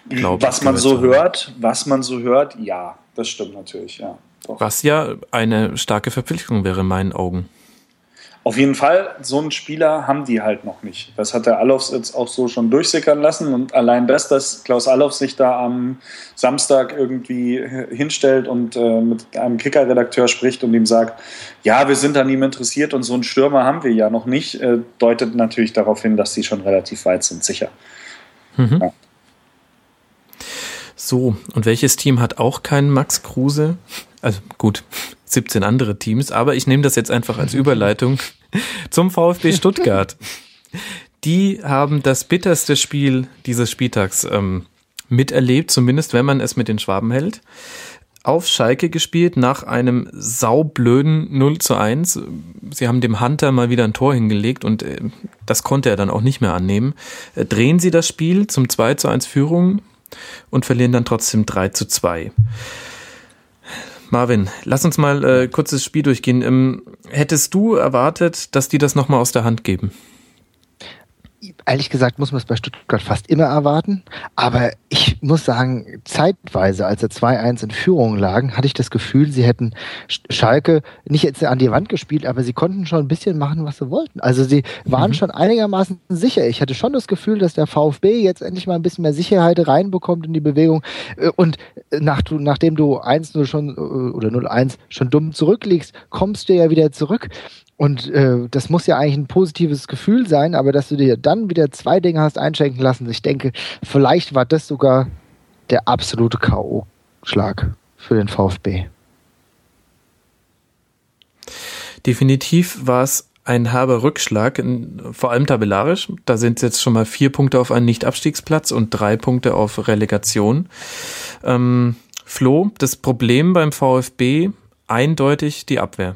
was man so hört, was man so hört, ja, das stimmt natürlich, ja. Doch. Was ja eine starke Verpflichtung wäre in meinen Augen. Auf jeden Fall, so einen Spieler haben die halt noch nicht. Das hat der Allofs jetzt auch so schon durchsickern lassen. Und allein das, dass Klaus Allofs sich da am Samstag irgendwie hinstellt und äh, mit einem Kicker-Redakteur spricht und ihm sagt, ja, wir sind an ihm interessiert und so einen Stürmer haben wir ja noch nicht, äh, deutet natürlich darauf hin, dass sie schon relativ weit sind, sicher. Mhm. Ja. So, und welches Team hat auch keinen Max Kruse? Also gut, 17 andere Teams, aber ich nehme das jetzt einfach als Überleitung zum VfB Stuttgart. Die haben das bitterste Spiel dieses Spieltags ähm, miterlebt, zumindest wenn man es mit den Schwaben hält. Auf Schalke gespielt nach einem saublöden 0 zu 1. Sie haben dem Hunter mal wieder ein Tor hingelegt und äh, das konnte er dann auch nicht mehr annehmen. Äh, drehen sie das Spiel zum 2 zu 1 Führung und verlieren dann trotzdem 3 zu 2. Marvin, lass uns mal äh, kurz das Spiel durchgehen. Ähm, hättest du erwartet, dass die das nochmal aus der Hand geben? Ehrlich gesagt muss man es bei Stuttgart fast immer erwarten. Aber ich muss sagen, zeitweise, als er 2-1 in Führung lagen, hatte ich das Gefühl, sie hätten Schalke nicht jetzt an die Wand gespielt, aber sie konnten schon ein bisschen machen, was sie wollten. Also sie waren mhm. schon einigermaßen sicher. Ich hatte schon das Gefühl, dass der VfB jetzt endlich mal ein bisschen mehr Sicherheit reinbekommt in die Bewegung. Und nach, nachdem du 1-0 schon äh, oder 0-1 schon dumm zurückliegst, kommst du ja wieder zurück. Und äh, das muss ja eigentlich ein positives Gefühl sein, aber dass du dir dann wieder zwei Dinge hast einschenken lassen, ich denke, vielleicht war das sogar der absolute K.O.-Schlag für den VfB. Definitiv war es ein herber Rückschlag, vor allem tabellarisch. Da sind jetzt schon mal vier Punkte auf einen Nicht-Abstiegsplatz und drei Punkte auf Relegation. Ähm, Flo, das Problem beim VfB eindeutig die Abwehr.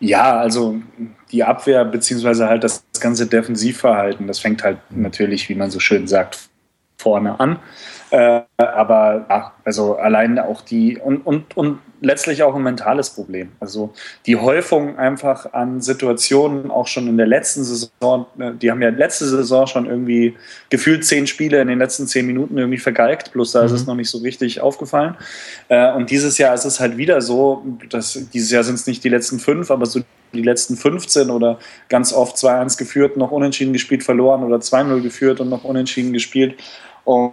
Ja, also die Abwehr beziehungsweise halt das ganze Defensivverhalten, das fängt halt natürlich, wie man so schön sagt, vorne an. Äh, aber ja, also allein auch die und, und, und letztlich auch ein mentales Problem. Also die Häufung einfach an Situationen auch schon in der letzten Saison, ne, die haben ja letzte Saison schon irgendwie gefühlt zehn Spiele in den letzten zehn Minuten irgendwie vergeigt, bloß da mhm. ist es mhm. noch nicht so richtig aufgefallen. Äh, und dieses Jahr ist es halt wieder so, dass dieses Jahr sind es nicht die letzten fünf, aber so die letzten 15 oder ganz oft 2-1 geführt, noch unentschieden gespielt, verloren oder 2-0 geführt und noch unentschieden gespielt. Und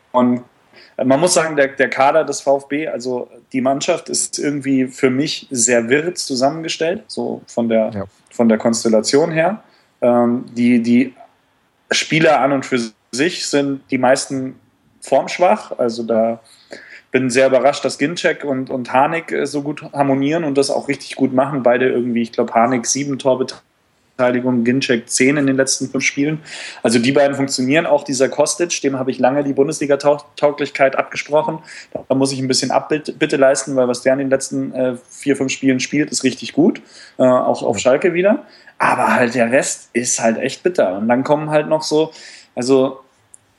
man muss sagen, der, der Kader des VfB, also die Mannschaft ist irgendwie für mich sehr wirr zusammengestellt, so von der, ja. von der Konstellation her. Ähm, die, die Spieler an und für sich sind die meisten formschwach, also da bin sehr überrascht, dass Ginczek und, und Harnik so gut harmonieren und das auch richtig gut machen. Beide irgendwie, ich glaube, Harnik sieben Torbeteiligung, Ginczek zehn in den letzten fünf Spielen. Also die beiden funktionieren. Auch dieser Kostic, dem habe ich lange die Bundesliga-Tauglichkeit abgesprochen. Da muss ich ein bisschen Abbitte leisten, weil was der in den letzten äh, vier, fünf Spielen spielt, ist richtig gut. Äh, auch auf Schalke wieder. Aber halt der Rest ist halt echt bitter. Und dann kommen halt noch so, also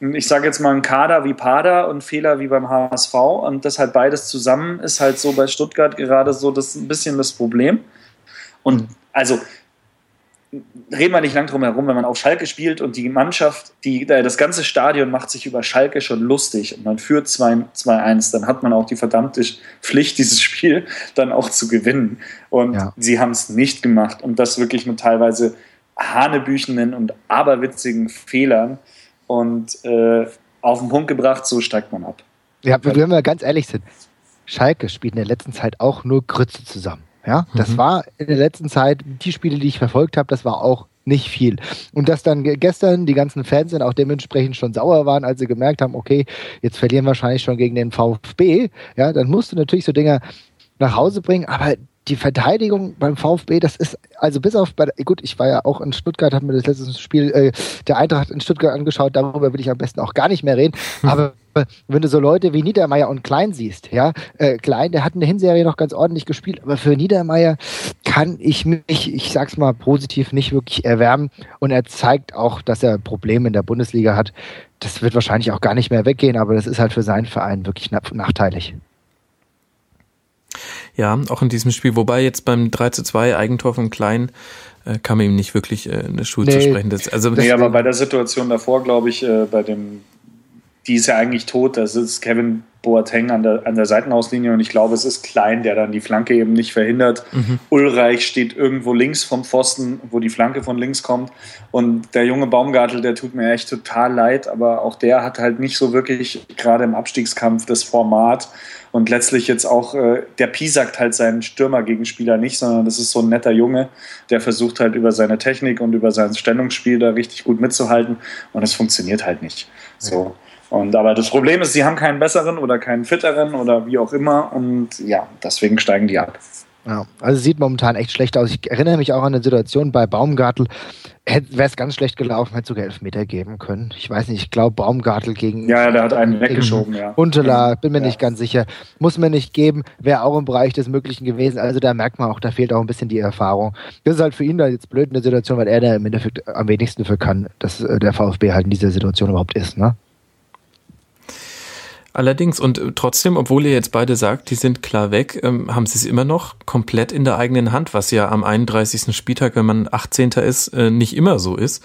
ich sage jetzt mal ein Kader wie Pada und Fehler wie beim HSV und das halt beides zusammen ist halt so bei Stuttgart gerade so das ein bisschen das Problem. Und also reden wir nicht lang drum herum, wenn man auf Schalke spielt und die Mannschaft, die, das ganze Stadion macht sich über Schalke schon lustig und man führt 2-1, dann hat man auch die verdammte Pflicht, dieses Spiel dann auch zu gewinnen. Und ja. sie haben es nicht gemacht und das wirklich mit teilweise hanebüchenen und aberwitzigen Fehlern und äh, auf den Punkt gebracht, so steigt man ab. Ja, wenn wir ganz ehrlich sind, Schalke spielt in der letzten Zeit auch nur Grütze zusammen. Ja, das mhm. war in der letzten Zeit, die Spiele, die ich verfolgt habe, das war auch nicht viel. Und dass dann gestern die ganzen Fans dann auch dementsprechend schon sauer waren, als sie gemerkt haben, okay, jetzt verlieren wir wahrscheinlich schon gegen den VfB, ja, dann musst du natürlich so Dinge nach Hause bringen, aber die Verteidigung beim VfB, das ist, also bis auf, bei, gut, ich war ja auch in Stuttgart, habe mir das letzte Spiel äh, der Eintracht in Stuttgart angeschaut, darüber will ich am besten auch gar nicht mehr reden, aber wenn du so Leute wie Niedermeyer und Klein siehst, ja, äh, Klein, der hat in der Hinserie noch ganz ordentlich gespielt, aber für Niedermeyer kann ich mich, ich sag's mal positiv, nicht wirklich erwärmen und er zeigt auch, dass er Probleme in der Bundesliga hat. Das wird wahrscheinlich auch gar nicht mehr weggehen, aber das ist halt für seinen Verein wirklich nachteilig. Ja, auch in diesem Spiel, wobei jetzt beim 3 zu 2 Eigentor von Klein äh, kann man ihm nicht wirklich äh, eine Schuld nee, zu sprechen. Das, also, nee, aber bei der Situation davor, glaube ich, äh, bei dem, die ist ja eigentlich tot, da sitzt Kevin Boateng an der, an der Seitenauslinie und ich glaube, es ist Klein, der dann die Flanke eben nicht verhindert. Mhm. Ulreich steht irgendwo links vom Pfosten, wo die Flanke von links kommt und der junge Baumgartel, der tut mir echt total leid, aber auch der hat halt nicht so wirklich gerade im Abstiegskampf das Format und letztlich jetzt auch, äh, der sagt halt seinen Stürmergegenspieler nicht, sondern das ist so ein netter Junge, der versucht halt über seine Technik und über sein Stellungsspiel da richtig gut mitzuhalten und es funktioniert halt nicht. So. Und aber das Problem ist, sie haben keinen besseren oder keinen fitteren oder wie auch immer und ja, deswegen steigen die ab. Ja, also sieht momentan echt schlecht aus. Ich erinnere mich auch an eine Situation bei Baumgartel. Wäre es ganz schlecht gelaufen, hätte sogar Elfmeter geben können. Ich weiß nicht, ich glaube Baumgartel gegen. Ja, der hat einen weggeschoben, ja. Unterla, bin mir ja. nicht ganz sicher. Muss man nicht geben, wäre auch im Bereich des Möglichen gewesen. Also da merkt man auch, da fehlt auch ein bisschen die Erfahrung. Das ist halt für ihn da jetzt blöd in der Situation, weil er da im Endeffekt am wenigsten für kann, dass äh, der VfB halt in dieser Situation überhaupt ist, ne? Allerdings, und äh, trotzdem, obwohl ihr jetzt beide sagt, die sind klar weg, ähm, haben sie es immer noch komplett in der eigenen Hand, was ja am 31. Spieltag, wenn man 18. ist, äh, nicht immer so ist.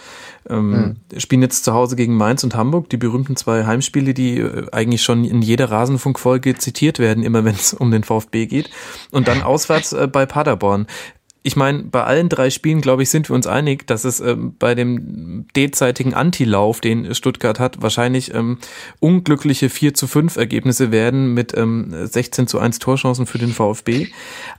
Ähm, mhm. Spielen jetzt zu Hause gegen Mainz und Hamburg, die berühmten zwei Heimspiele, die äh, eigentlich schon in jeder Rasenfunkfolge zitiert werden, immer wenn es um den VfB geht. Und dann auswärts äh, bei Paderborn ich meine, bei allen drei Spielen, glaube ich, sind wir uns einig, dass es ähm, bei dem derzeitigen Antilauf, den Stuttgart hat, wahrscheinlich ähm, unglückliche 4 zu 5 Ergebnisse werden mit ähm, 16 zu 1 Torchancen für den VfB.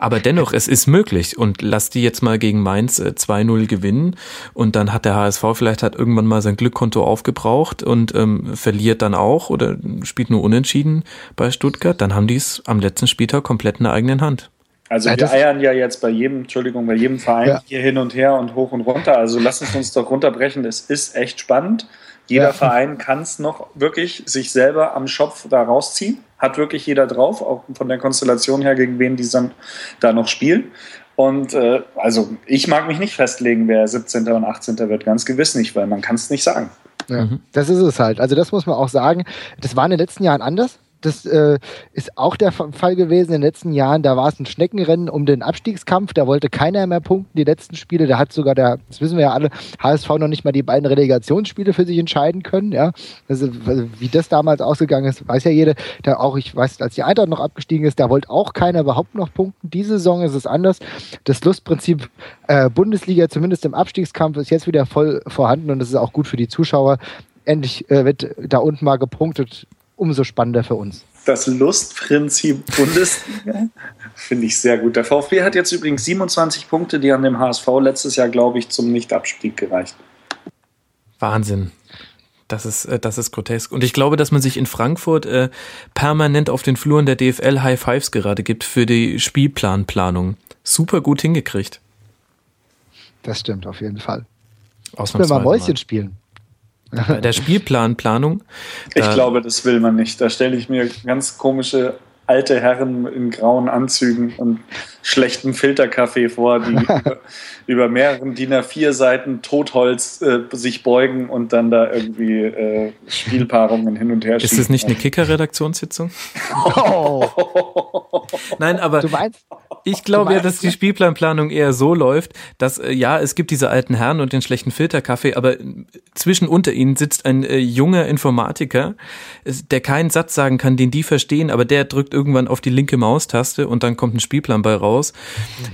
Aber dennoch, es ist möglich. Und lass die jetzt mal gegen Mainz äh, 2-0 gewinnen. Und dann hat der HSV vielleicht hat irgendwann mal sein Glückkonto aufgebraucht und ähm, verliert dann auch oder spielt nur unentschieden bei Stuttgart. Dann haben die es am letzten Spieltag komplett in der eigenen Hand. Also ja, wir eiern ja jetzt bei jedem, Entschuldigung, bei jedem Verein ja. hier hin und her und hoch und runter. Also lass uns uns doch runterbrechen. Es ist echt spannend. Jeder ja. Verein kann es noch wirklich sich selber am Schopf da rausziehen. Hat wirklich jeder drauf, auch von der Konstellation her, gegen wen die dann da noch spielen. Und äh, also ich mag mich nicht festlegen, wer 17. und 18. wird, ganz gewiss nicht, weil man kann es nicht sagen. Ja, mhm. Das ist es halt. Also das muss man auch sagen. Das war in den letzten Jahren anders. Das äh, ist auch der Fall gewesen in den letzten Jahren. Da war es ein Schneckenrennen um den Abstiegskampf. Da wollte keiner mehr punkten. Die letzten Spiele, da hat sogar der, das wissen wir ja alle, HSV noch nicht mal die beiden Relegationsspiele für sich entscheiden können. Ja, also, wie das damals ausgegangen ist, weiß ja jeder. Da auch, ich weiß, als die Eintracht noch abgestiegen ist, da wollte auch keiner überhaupt noch punkten. Diese Saison ist es anders. Das Lustprinzip äh, Bundesliga, zumindest im Abstiegskampf, ist jetzt wieder voll vorhanden und das ist auch gut für die Zuschauer endlich äh, wird da unten mal gepunktet umso spannender für uns. Das Lustprinzip Bundesliga finde ich sehr gut. Der VfB hat jetzt übrigens 27 Punkte, die an dem HSV letztes Jahr, glaube ich, zum Nichtabstieg gereicht. Wahnsinn. Das ist, äh, das ist grotesk. Und ich glaube, dass man sich in Frankfurt äh, permanent auf den Fluren der DFL High Fives gerade gibt für die Spielplanplanung. Super gut hingekriegt. Das stimmt auf jeden Fall. Ich will mal Mäuschen spielen. Bei der Spielplanplanung. Ich glaube, das will man nicht. Da stelle ich mir ganz komische alte Herren in grauen Anzügen und schlechten Filterkaffee vor, die über, über mehreren DIN A4 Seiten Totholz äh, sich beugen und dann da irgendwie äh, Spielpaarungen hin und her schieben. Ist das nicht eine Kicker-Redaktionssitzung? Oh. Nein, aber du meinst, ich glaube ja, dass die Spielplanplanung eher so läuft, dass äh, ja, es gibt diese alten Herren und den schlechten Filterkaffee, aber zwischen unter ihnen sitzt ein äh, junger Informatiker, der keinen Satz sagen kann, den die verstehen, aber der drückt irgendwann auf die linke Maustaste und dann kommt ein Spielplan bei raus.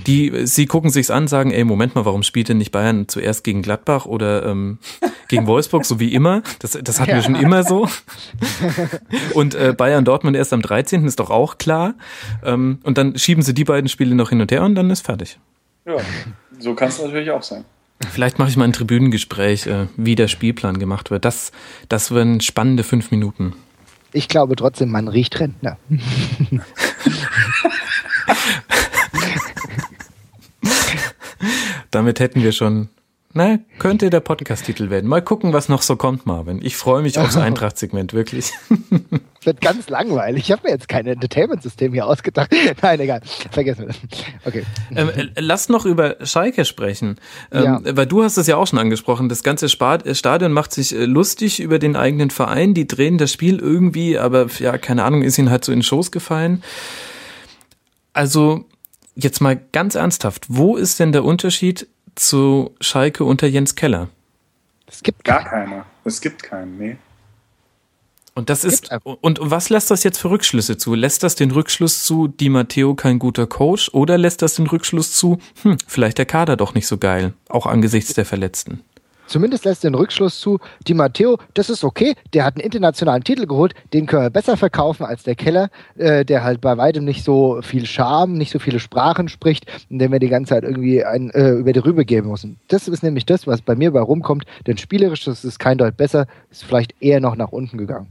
Die, sie gucken sich's an, sagen, ey, Moment mal, warum spielt denn nicht Bayern zuerst gegen Gladbach oder ähm, gegen Wolfsburg, so wie immer? Das, das hatten ja. wir schon immer so. Und äh, Bayern Dortmund erst am 13. ist doch auch klar. Ähm, und dann schieben sie die beiden Spiele noch hin und her und dann ist fertig. Ja, so kann es natürlich auch sein. Vielleicht mache ich mal ein Tribünengespräch, äh, wie der Spielplan gemacht wird. Das, das wären spannende fünf Minuten. Ich glaube trotzdem, man riecht Rentner. Damit hätten wir schon na, könnte der Podcast-Titel werden. Mal gucken, was noch so kommt, Marvin. Ich freue mich aufs Eintracht-Segment, wirklich. Es wird ganz langweilig. Ich habe mir jetzt kein Entertainment-System hier ausgedacht. Nein, egal. Vergessen wir das. Okay. Ähm, äh, lass noch über Schalke sprechen. Ähm, ja. Weil du hast es ja auch schon angesprochen. Das ganze äh, Stadion macht sich äh, lustig über den eigenen Verein. Die drehen das Spiel irgendwie, aber ja, keine Ahnung, ist ihnen halt so in den Schoß gefallen. Also, jetzt mal ganz ernsthaft. Wo ist denn der Unterschied zu Schalke unter Jens Keller? Es gibt gar keiner. Es gibt keinen, nee. Und das ist, und was lässt das jetzt für Rückschlüsse zu? Lässt das den Rückschluss zu, Di Matteo kein guter Coach oder lässt das den Rückschluss zu, hm, vielleicht der Kader doch nicht so geil, auch angesichts der Verletzten? Zumindest lässt den Rückschluss zu, Di Matteo, das ist okay, der hat einen internationalen Titel geholt, den können wir besser verkaufen als der Keller, äh, der halt bei weitem nicht so viel Charme, nicht so viele Sprachen spricht und den wir die ganze Zeit irgendwie ein, äh, über die Rübe geben müssen. Das ist nämlich das, was bei mir bei rumkommt, denn spielerisch ist kein Deut besser, ist vielleicht eher noch nach unten gegangen.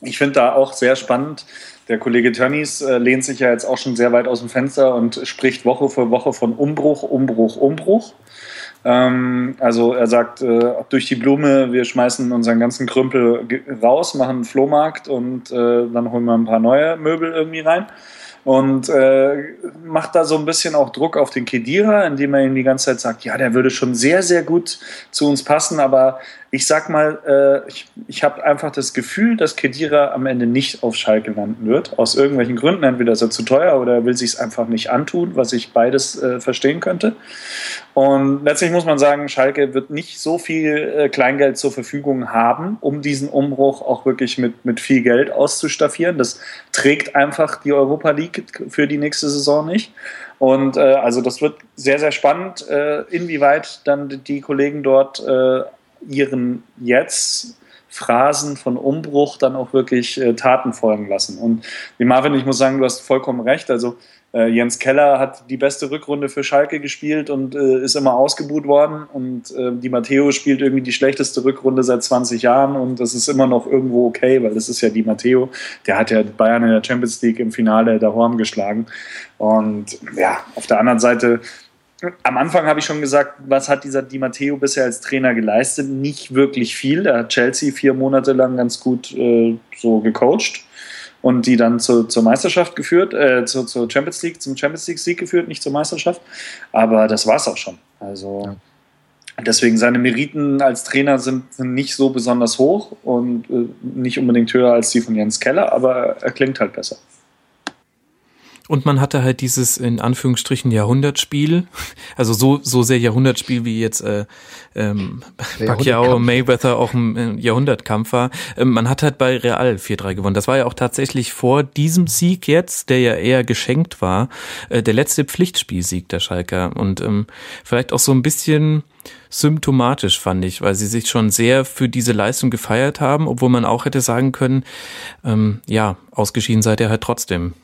Ich finde da auch sehr spannend. Der Kollege Tönnies äh, lehnt sich ja jetzt auch schon sehr weit aus dem Fenster und spricht Woche für Woche von Umbruch, Umbruch, Umbruch. Ähm, also er sagt, äh, durch die Blume, wir schmeißen unseren ganzen Krümpel raus, machen einen Flohmarkt und äh, dann holen wir ein paar neue Möbel irgendwie rein. Und äh, macht da so ein bisschen auch Druck auf den Kedira, indem er ihm die ganze Zeit sagt, ja, der würde schon sehr, sehr gut zu uns passen, aber ich sag mal, äh, ich, ich habe einfach das Gefühl, dass Kedira am Ende nicht auf Schalke landen wird, aus irgendwelchen Gründen, entweder ist er zu teuer oder er will sich einfach nicht antun, was ich beides äh, verstehen könnte. Und letztlich muss man sagen, Schalke wird nicht so viel äh, Kleingeld zur Verfügung haben, um diesen Umbruch auch wirklich mit, mit viel Geld auszustaffieren. Das trägt einfach die Europa League für die nächste Saison nicht. Und äh, also das wird sehr, sehr spannend, äh, inwieweit dann die Kollegen dort äh, ihren jetzt Phrasen von Umbruch dann auch wirklich äh, Taten folgen lassen. Und wie Marvin, ich muss sagen, du hast vollkommen recht. Also äh, Jens Keller hat die beste Rückrunde für Schalke gespielt und äh, ist immer ausgebuht worden. Und äh, die Matteo spielt irgendwie die schlechteste Rückrunde seit 20 Jahren und das ist immer noch irgendwo okay, weil das ist ja die Matteo. Der hat ja Bayern in der Champions League im Finale der Horn geschlagen. Und ja, auf der anderen Seite am Anfang habe ich schon gesagt, was hat dieser Di Matteo bisher als Trainer geleistet? Nicht wirklich viel. Er hat Chelsea vier Monate lang ganz gut äh, so gecoacht und die dann zu, zur Meisterschaft geführt, äh, zur, zur Champions League, zum Champions League Sieg geführt, nicht zur Meisterschaft. Aber das war es auch schon. Also Deswegen seine Meriten als Trainer sind, sind nicht so besonders hoch und äh, nicht unbedingt höher als die von Jens Keller, aber er klingt halt besser. Und man hatte halt dieses in Anführungsstrichen Jahrhundertspiel, also so so sehr Jahrhundertspiel wie jetzt äh, ähm, Pacquiao Mayweather auch ein Jahrhundertkampf war. Ähm, man hat halt bei Real 4-3 gewonnen. Das war ja auch tatsächlich vor diesem Sieg jetzt, der ja eher geschenkt war, äh, der letzte Pflichtspielsieg der Schalker und ähm, vielleicht auch so ein bisschen symptomatisch fand ich, weil sie sich schon sehr für diese Leistung gefeiert haben, obwohl man auch hätte sagen können, ähm, ja, ausgeschieden seid ihr halt trotzdem.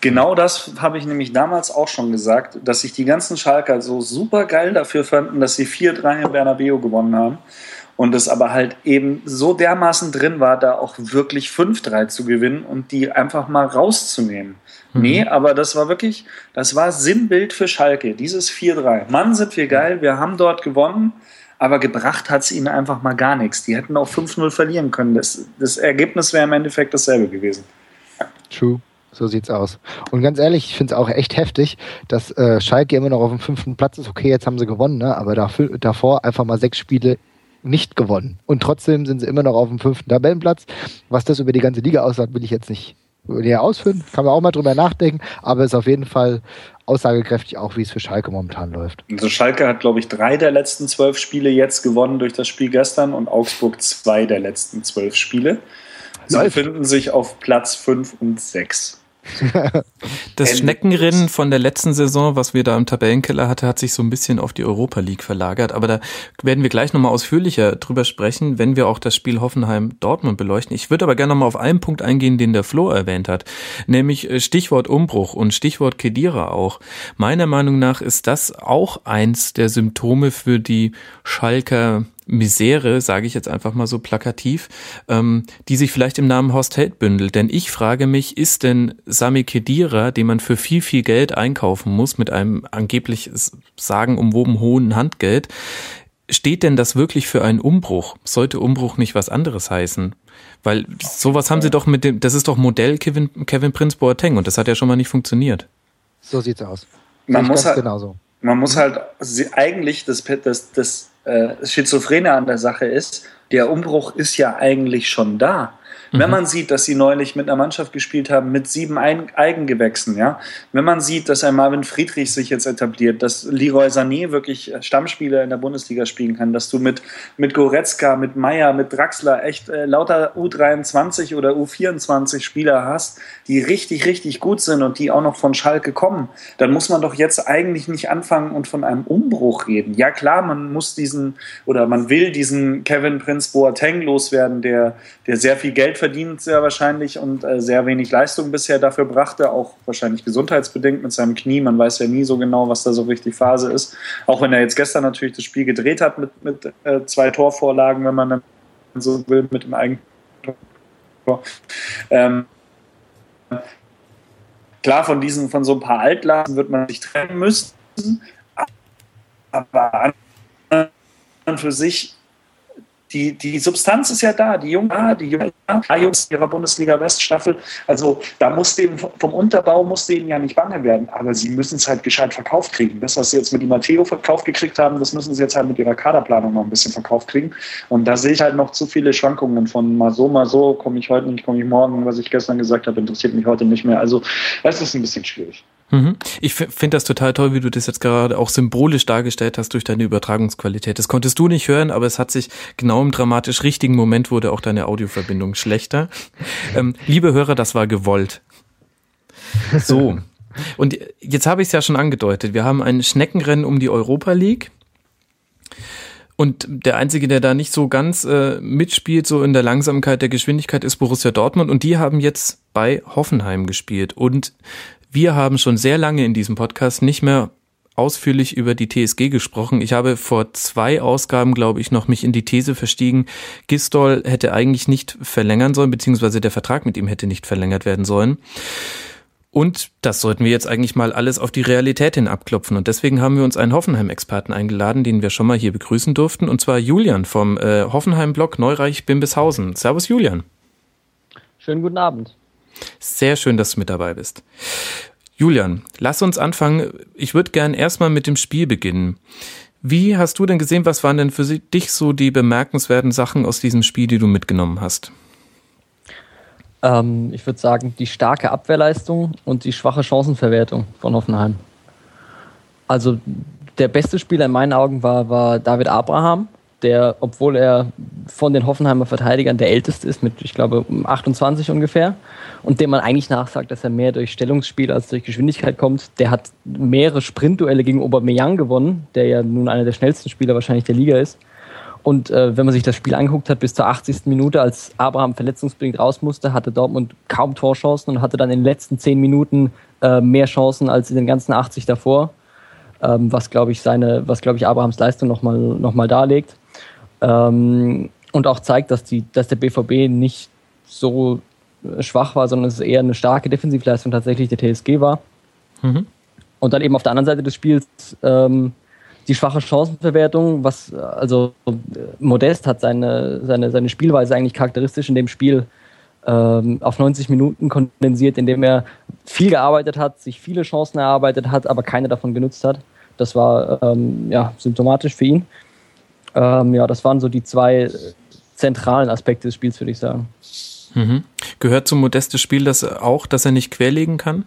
Genau das habe ich nämlich damals auch schon gesagt, dass sich die ganzen Schalker so super geil dafür fanden, dass sie 4-3 in Bernabeu gewonnen haben. Und es aber halt eben so dermaßen drin war, da auch wirklich 5-3 zu gewinnen und die einfach mal rauszunehmen. Mhm. Nee, aber das war wirklich, das war Sinnbild für Schalke, dieses 4-3. Mann, sind wir geil, wir haben dort gewonnen, aber gebracht hat es ihnen einfach mal gar nichts. Die hätten auch 5-0 verlieren können. Das, das Ergebnis wäre im Endeffekt dasselbe gewesen. True. So sieht's aus. Und ganz ehrlich, ich finde es auch echt heftig, dass äh, Schalke immer noch auf dem fünften Platz ist. Okay, jetzt haben sie gewonnen, ne? aber dafür, davor einfach mal sechs Spiele nicht gewonnen. Und trotzdem sind sie immer noch auf dem fünften Tabellenplatz. Was das über die ganze Liga aussagt, will ich jetzt nicht näher ausführen. Kann man auch mal drüber nachdenken, aber ist auf jeden Fall aussagekräftig auch, wie es für Schalke momentan läuft. Also Schalke hat, glaube ich, drei der letzten zwölf Spiele jetzt gewonnen durch das Spiel gestern und Augsburg zwei der letzten zwölf Spiele. Sie befinden sich auf Platz fünf und sechs. Das Schneckenrennen von der letzten Saison, was wir da im Tabellenkeller hatte, hat sich so ein bisschen auf die Europa League verlagert. Aber da werden wir gleich nochmal ausführlicher drüber sprechen, wenn wir auch das Spiel Hoffenheim-Dortmund beleuchten. Ich würde aber gerne nochmal auf einen Punkt eingehen, den der Flo erwähnt hat. Nämlich äh, Stichwort Umbruch und Stichwort Kedira auch. Meiner Meinung nach ist das auch eins der Symptome für die Schalker Misere, sage ich jetzt einfach mal so plakativ, ähm, die sich vielleicht im Namen Horst Held bündelt. Denn ich frage mich, ist denn Sami Kedira, den man für viel, viel Geld einkaufen muss, mit einem angeblich sagenumwoben hohen Handgeld, steht denn das wirklich für einen Umbruch? Sollte Umbruch nicht was anderes heißen? Weil sowas haben sie doch mit dem, das ist doch Modell Kevin, Kevin Prince Boateng und das hat ja schon mal nicht funktioniert. So sieht's aus. Man muss, halt, genauso. man muss halt eigentlich das, das, das äh, Schizophrene an der Sache ist, der Umbruch ist ja eigentlich schon da. Wenn mhm. man sieht, dass sie neulich mit einer Mannschaft gespielt haben mit sieben Eigengewächsen, ja, wenn man sieht, dass ein Marvin Friedrich sich jetzt etabliert, dass Leroy Sané wirklich Stammspieler in der Bundesliga spielen kann, dass du mit, mit Goretzka, mit Meier, mit Draxler echt äh, lauter U23 oder U24 Spieler hast, die richtig, richtig gut sind und die auch noch von Schalke kommen, dann muss man doch jetzt eigentlich nicht anfangen und von einem Umbruch reden. Ja klar, man muss diesen oder man will diesen Kevin Prince Boateng loswerden, der, der sehr viel Geld verdient sehr wahrscheinlich und äh, sehr wenig Leistung bisher dafür brachte, auch wahrscheinlich gesundheitsbedingt mit seinem Knie. Man weiß ja nie so genau, was da so richtig Phase ist. Auch wenn er jetzt gestern natürlich das Spiel gedreht hat mit, mit äh, zwei Torvorlagen, wenn man dann so will, mit dem eigenen Tor. Ähm, klar, von diesen, von so ein paar Altlasten wird man sich trennen müssen, aber an und für sich die, die Substanz ist ja da, die Jungen, die Jungen, Jungs ihrer Bundesliga Weststaffel. Also da muss denen vom Unterbau muss denen ja nicht bange werden, aber sie müssen es halt gescheit verkauft kriegen. Das, was sie jetzt mit die Matteo verkauft gekriegt haben, das müssen sie jetzt halt mit ihrer Kaderplanung noch ein bisschen verkauft kriegen. Und da sehe ich halt noch zu viele Schwankungen von mal so, mal so, komme ich heute nicht, komme ich morgen. Was ich gestern gesagt habe, interessiert mich heute nicht mehr. Also das ist ein bisschen schwierig. Mhm. Ich finde das total toll, wie du das jetzt gerade auch symbolisch dargestellt hast durch deine Übertragungsqualität. Das konntest du nicht hören, aber es hat sich genau im dramatisch richtigen Moment wurde auch deine Audioverbindung schlechter. Ähm, liebe Hörer, das war gewollt. So. Und jetzt habe ich es ja schon angedeutet. Wir haben ein Schneckenrennen um die Europa League. Und der Einzige, der da nicht so ganz äh, mitspielt, so in der Langsamkeit der Geschwindigkeit, ist Borussia Dortmund. Und die haben jetzt bei Hoffenheim gespielt. Und wir haben schon sehr lange in diesem Podcast nicht mehr ausführlich über die TSG gesprochen. Ich habe vor zwei Ausgaben, glaube ich, noch mich in die These verstiegen, Gistol hätte eigentlich nicht verlängern sollen, beziehungsweise der Vertrag mit ihm hätte nicht verlängert werden sollen. Und das sollten wir jetzt eigentlich mal alles auf die Realität hin abklopfen. Und deswegen haben wir uns einen Hoffenheim-Experten eingeladen, den wir schon mal hier begrüßen durften. Und zwar Julian vom äh, Hoffenheim-Blog Neureich-Bimbishausen. Servus Julian. Schönen guten Abend. Sehr schön, dass du mit dabei bist. Julian, lass uns anfangen. Ich würde gern erstmal mit dem Spiel beginnen. Wie hast du denn gesehen, was waren denn für dich so die bemerkenswerten Sachen aus diesem Spiel, die du mitgenommen hast? Ähm, ich würde sagen, die starke Abwehrleistung und die schwache Chancenverwertung von Hoffenheim. Also der beste Spieler in meinen Augen war, war David Abraham, der, obwohl er von den Hoffenheimer Verteidigern der älteste ist, mit, ich glaube, 28 ungefähr, und dem man eigentlich nachsagt, dass er mehr durch Stellungsspiel als durch Geschwindigkeit kommt, der hat mehrere Sprintduelle gegen Aubameyang gewonnen, der ja nun einer der schnellsten Spieler wahrscheinlich der Liga ist. Und äh, wenn man sich das Spiel angeguckt hat, bis zur 80. Minute, als Abraham verletzungsbedingt raus musste, hatte Dortmund kaum Torchancen und hatte dann in den letzten 10 Minuten äh, mehr Chancen als in den ganzen 80 davor, ähm, was, glaube ich, seine, was, glaube ich, Abrahams Leistung nochmal noch mal darlegt. Ähm, und auch zeigt, dass, die, dass der BVB nicht so äh, schwach war, sondern es eher eine starke Defensivleistung tatsächlich der TSG war. Mhm. Und dann eben auf der anderen Seite des Spiels ähm, die schwache Chancenverwertung, was also Modest hat seine, seine, seine Spielweise eigentlich charakteristisch in dem Spiel ähm, auf 90 Minuten kondensiert, indem er viel gearbeitet hat, sich viele Chancen erarbeitet hat, aber keine davon genutzt hat. Das war ähm, ja, symptomatisch für ihn. Ähm, ja, das waren so die zwei zentralen Aspekte des Spiels, würde ich sagen. Mhm. Gehört zum Modestes Spiel das auch, dass er nicht querlegen kann?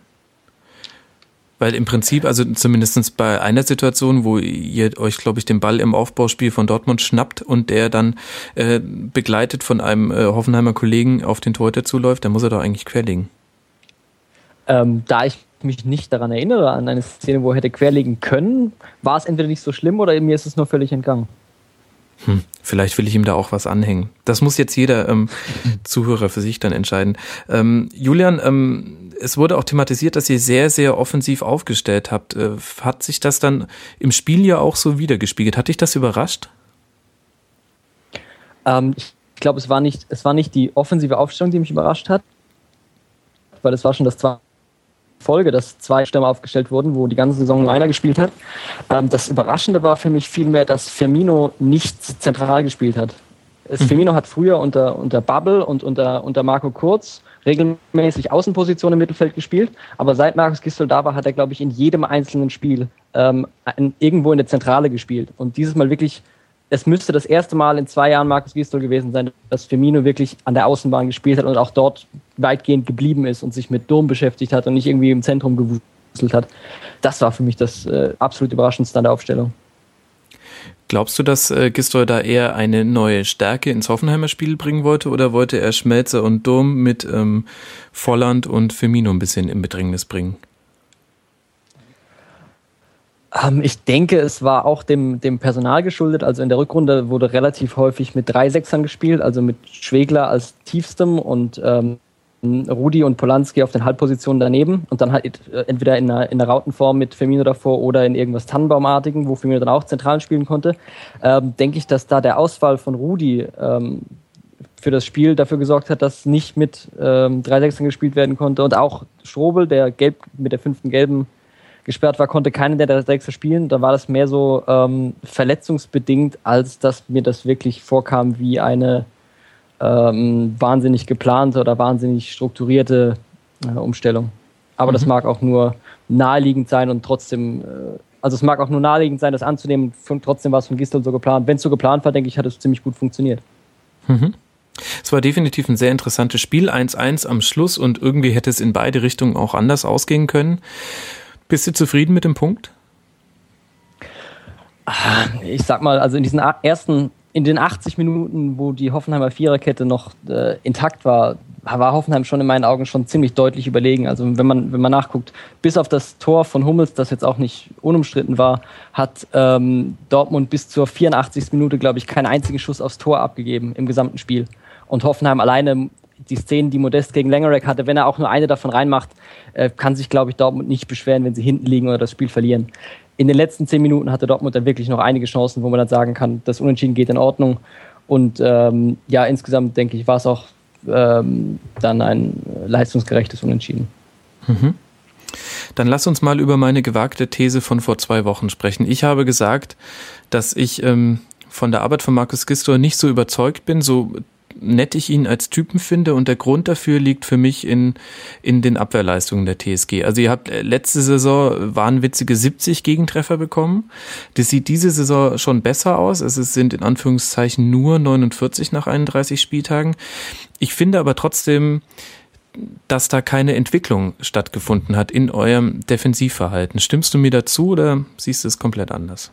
Weil im Prinzip, also zumindest bei einer Situation, wo ihr euch, glaube ich, den Ball im Aufbauspiel von Dortmund schnappt und der dann äh, begleitet von einem äh, Hoffenheimer Kollegen auf den Torhüter zuläuft, dann muss er doch eigentlich querlegen. Ähm, da ich mich nicht daran erinnere, an eine Szene, wo er hätte querlegen können, war es entweder nicht so schlimm oder mir ist es nur völlig entgangen. Hm, vielleicht will ich ihm da auch was anhängen. Das muss jetzt jeder ähm, Zuhörer für sich dann entscheiden. Ähm, Julian, ähm, es wurde auch thematisiert, dass ihr sehr, sehr offensiv aufgestellt habt. Äh, hat sich das dann im Spiel ja auch so wiedergespiegelt? Hat dich das überrascht? Ähm, ich glaube, es war nicht, es war nicht die offensive Aufstellung, die mich überrascht hat, weil es war schon das zweite Folge, dass zwei Stürmer aufgestellt wurden, wo die ganze Saison einer gespielt hat. Ähm, das Überraschende war für mich vielmehr, dass Firmino nicht zentral gespielt hat. Mhm. Firmino hat früher unter, unter Bubble und unter, unter Marco Kurz regelmäßig Außenposition im Mittelfeld gespielt, aber seit Markus Gisdol da war, hat er, glaube ich, in jedem einzelnen Spiel ähm, irgendwo in der Zentrale gespielt. Und dieses Mal wirklich es müsste das erste Mal in zwei Jahren Markus Gisdol gewesen sein, dass Firmino wirklich an der Außenbahn gespielt hat und auch dort weitgehend geblieben ist und sich mit Dom beschäftigt hat und nicht irgendwie im Zentrum gewuselt hat. Das war für mich das äh, absolut Überraschendste an der Aufstellung. Glaubst du, dass äh, Gistol da eher eine neue Stärke ins Hoffenheimer Spiel bringen wollte oder wollte er Schmelzer und Dom mit ähm, Volland und Firmino ein bisschen in Bedrängnis bringen? Ähm, ich denke, es war auch dem, dem Personal geschuldet. Also in der Rückrunde wurde relativ häufig mit drei Sechsern gespielt, also mit Schwegler als tiefstem und ähm, Rudi und Polanski auf den Halbpositionen daneben und dann halt äh, entweder in einer, in einer Rautenform mit Firmino davor oder in irgendwas Tannenbaumartigen, wo Firmino dann auch zentral spielen konnte. Ähm, denke ich, dass da der Ausfall von Rudi ähm, für das Spiel dafür gesorgt hat, dass nicht mit ähm, drei Sechsern gespielt werden konnte und auch Strobel, der gelb mit der fünften gelben gesperrt war, konnte keiner der Sechser spielen. Da war das mehr so ähm, verletzungsbedingt, als dass mir das wirklich vorkam wie eine ähm, wahnsinnig geplante oder wahnsinnig strukturierte äh, Umstellung. Aber mhm. das mag auch nur naheliegend sein und trotzdem, äh, also es mag auch nur naheliegend sein, das anzunehmen. Trotzdem war es von Gistel so geplant. Wenn es so geplant war, denke ich, hat es ziemlich gut funktioniert. Mhm. Es war definitiv ein sehr interessantes Spiel, 1-1 am Schluss und irgendwie hätte es in beide Richtungen auch anders ausgehen können. Bist du zufrieden mit dem Punkt? Ah, ich sag mal, also in diesen ersten, in den 80 Minuten, wo die Hoffenheimer Viererkette noch äh, intakt war, war Hoffenheim schon in meinen Augen schon ziemlich deutlich überlegen. Also wenn man, wenn man nachguckt, bis auf das Tor von Hummels, das jetzt auch nicht unumstritten war, hat ähm, Dortmund bis zur 84. Minute, glaube ich, keinen einzigen Schuss aufs Tor abgegeben im gesamten Spiel. Und Hoffenheim alleine die Szenen, die Modest gegen Langerack hatte, wenn er auch nur eine davon reinmacht, äh, kann sich, glaube ich, Dortmund nicht beschweren, wenn sie hinten liegen oder das Spiel verlieren. In den letzten zehn Minuten hatte Dortmund dann wirklich noch einige Chancen, wo man dann sagen kann, das Unentschieden geht in Ordnung. Und ähm, ja, insgesamt denke ich, war es auch ähm, dann ein leistungsgerechtes Unentschieden. Mhm. Dann lass uns mal über meine gewagte These von vor zwei Wochen sprechen. Ich habe gesagt, dass ich ähm, von der Arbeit von Markus Gistor nicht so überzeugt bin, so nett ich ihn als Typen finde und der Grund dafür liegt für mich in, in den Abwehrleistungen der TSG. Also ihr habt äh, letzte Saison wahnwitzige 70 Gegentreffer bekommen. Das sieht diese Saison schon besser aus. Es sind in Anführungszeichen nur 49 nach 31 Spieltagen. Ich finde aber trotzdem, dass da keine Entwicklung stattgefunden hat in eurem Defensivverhalten. Stimmst du mir dazu oder siehst du es komplett anders?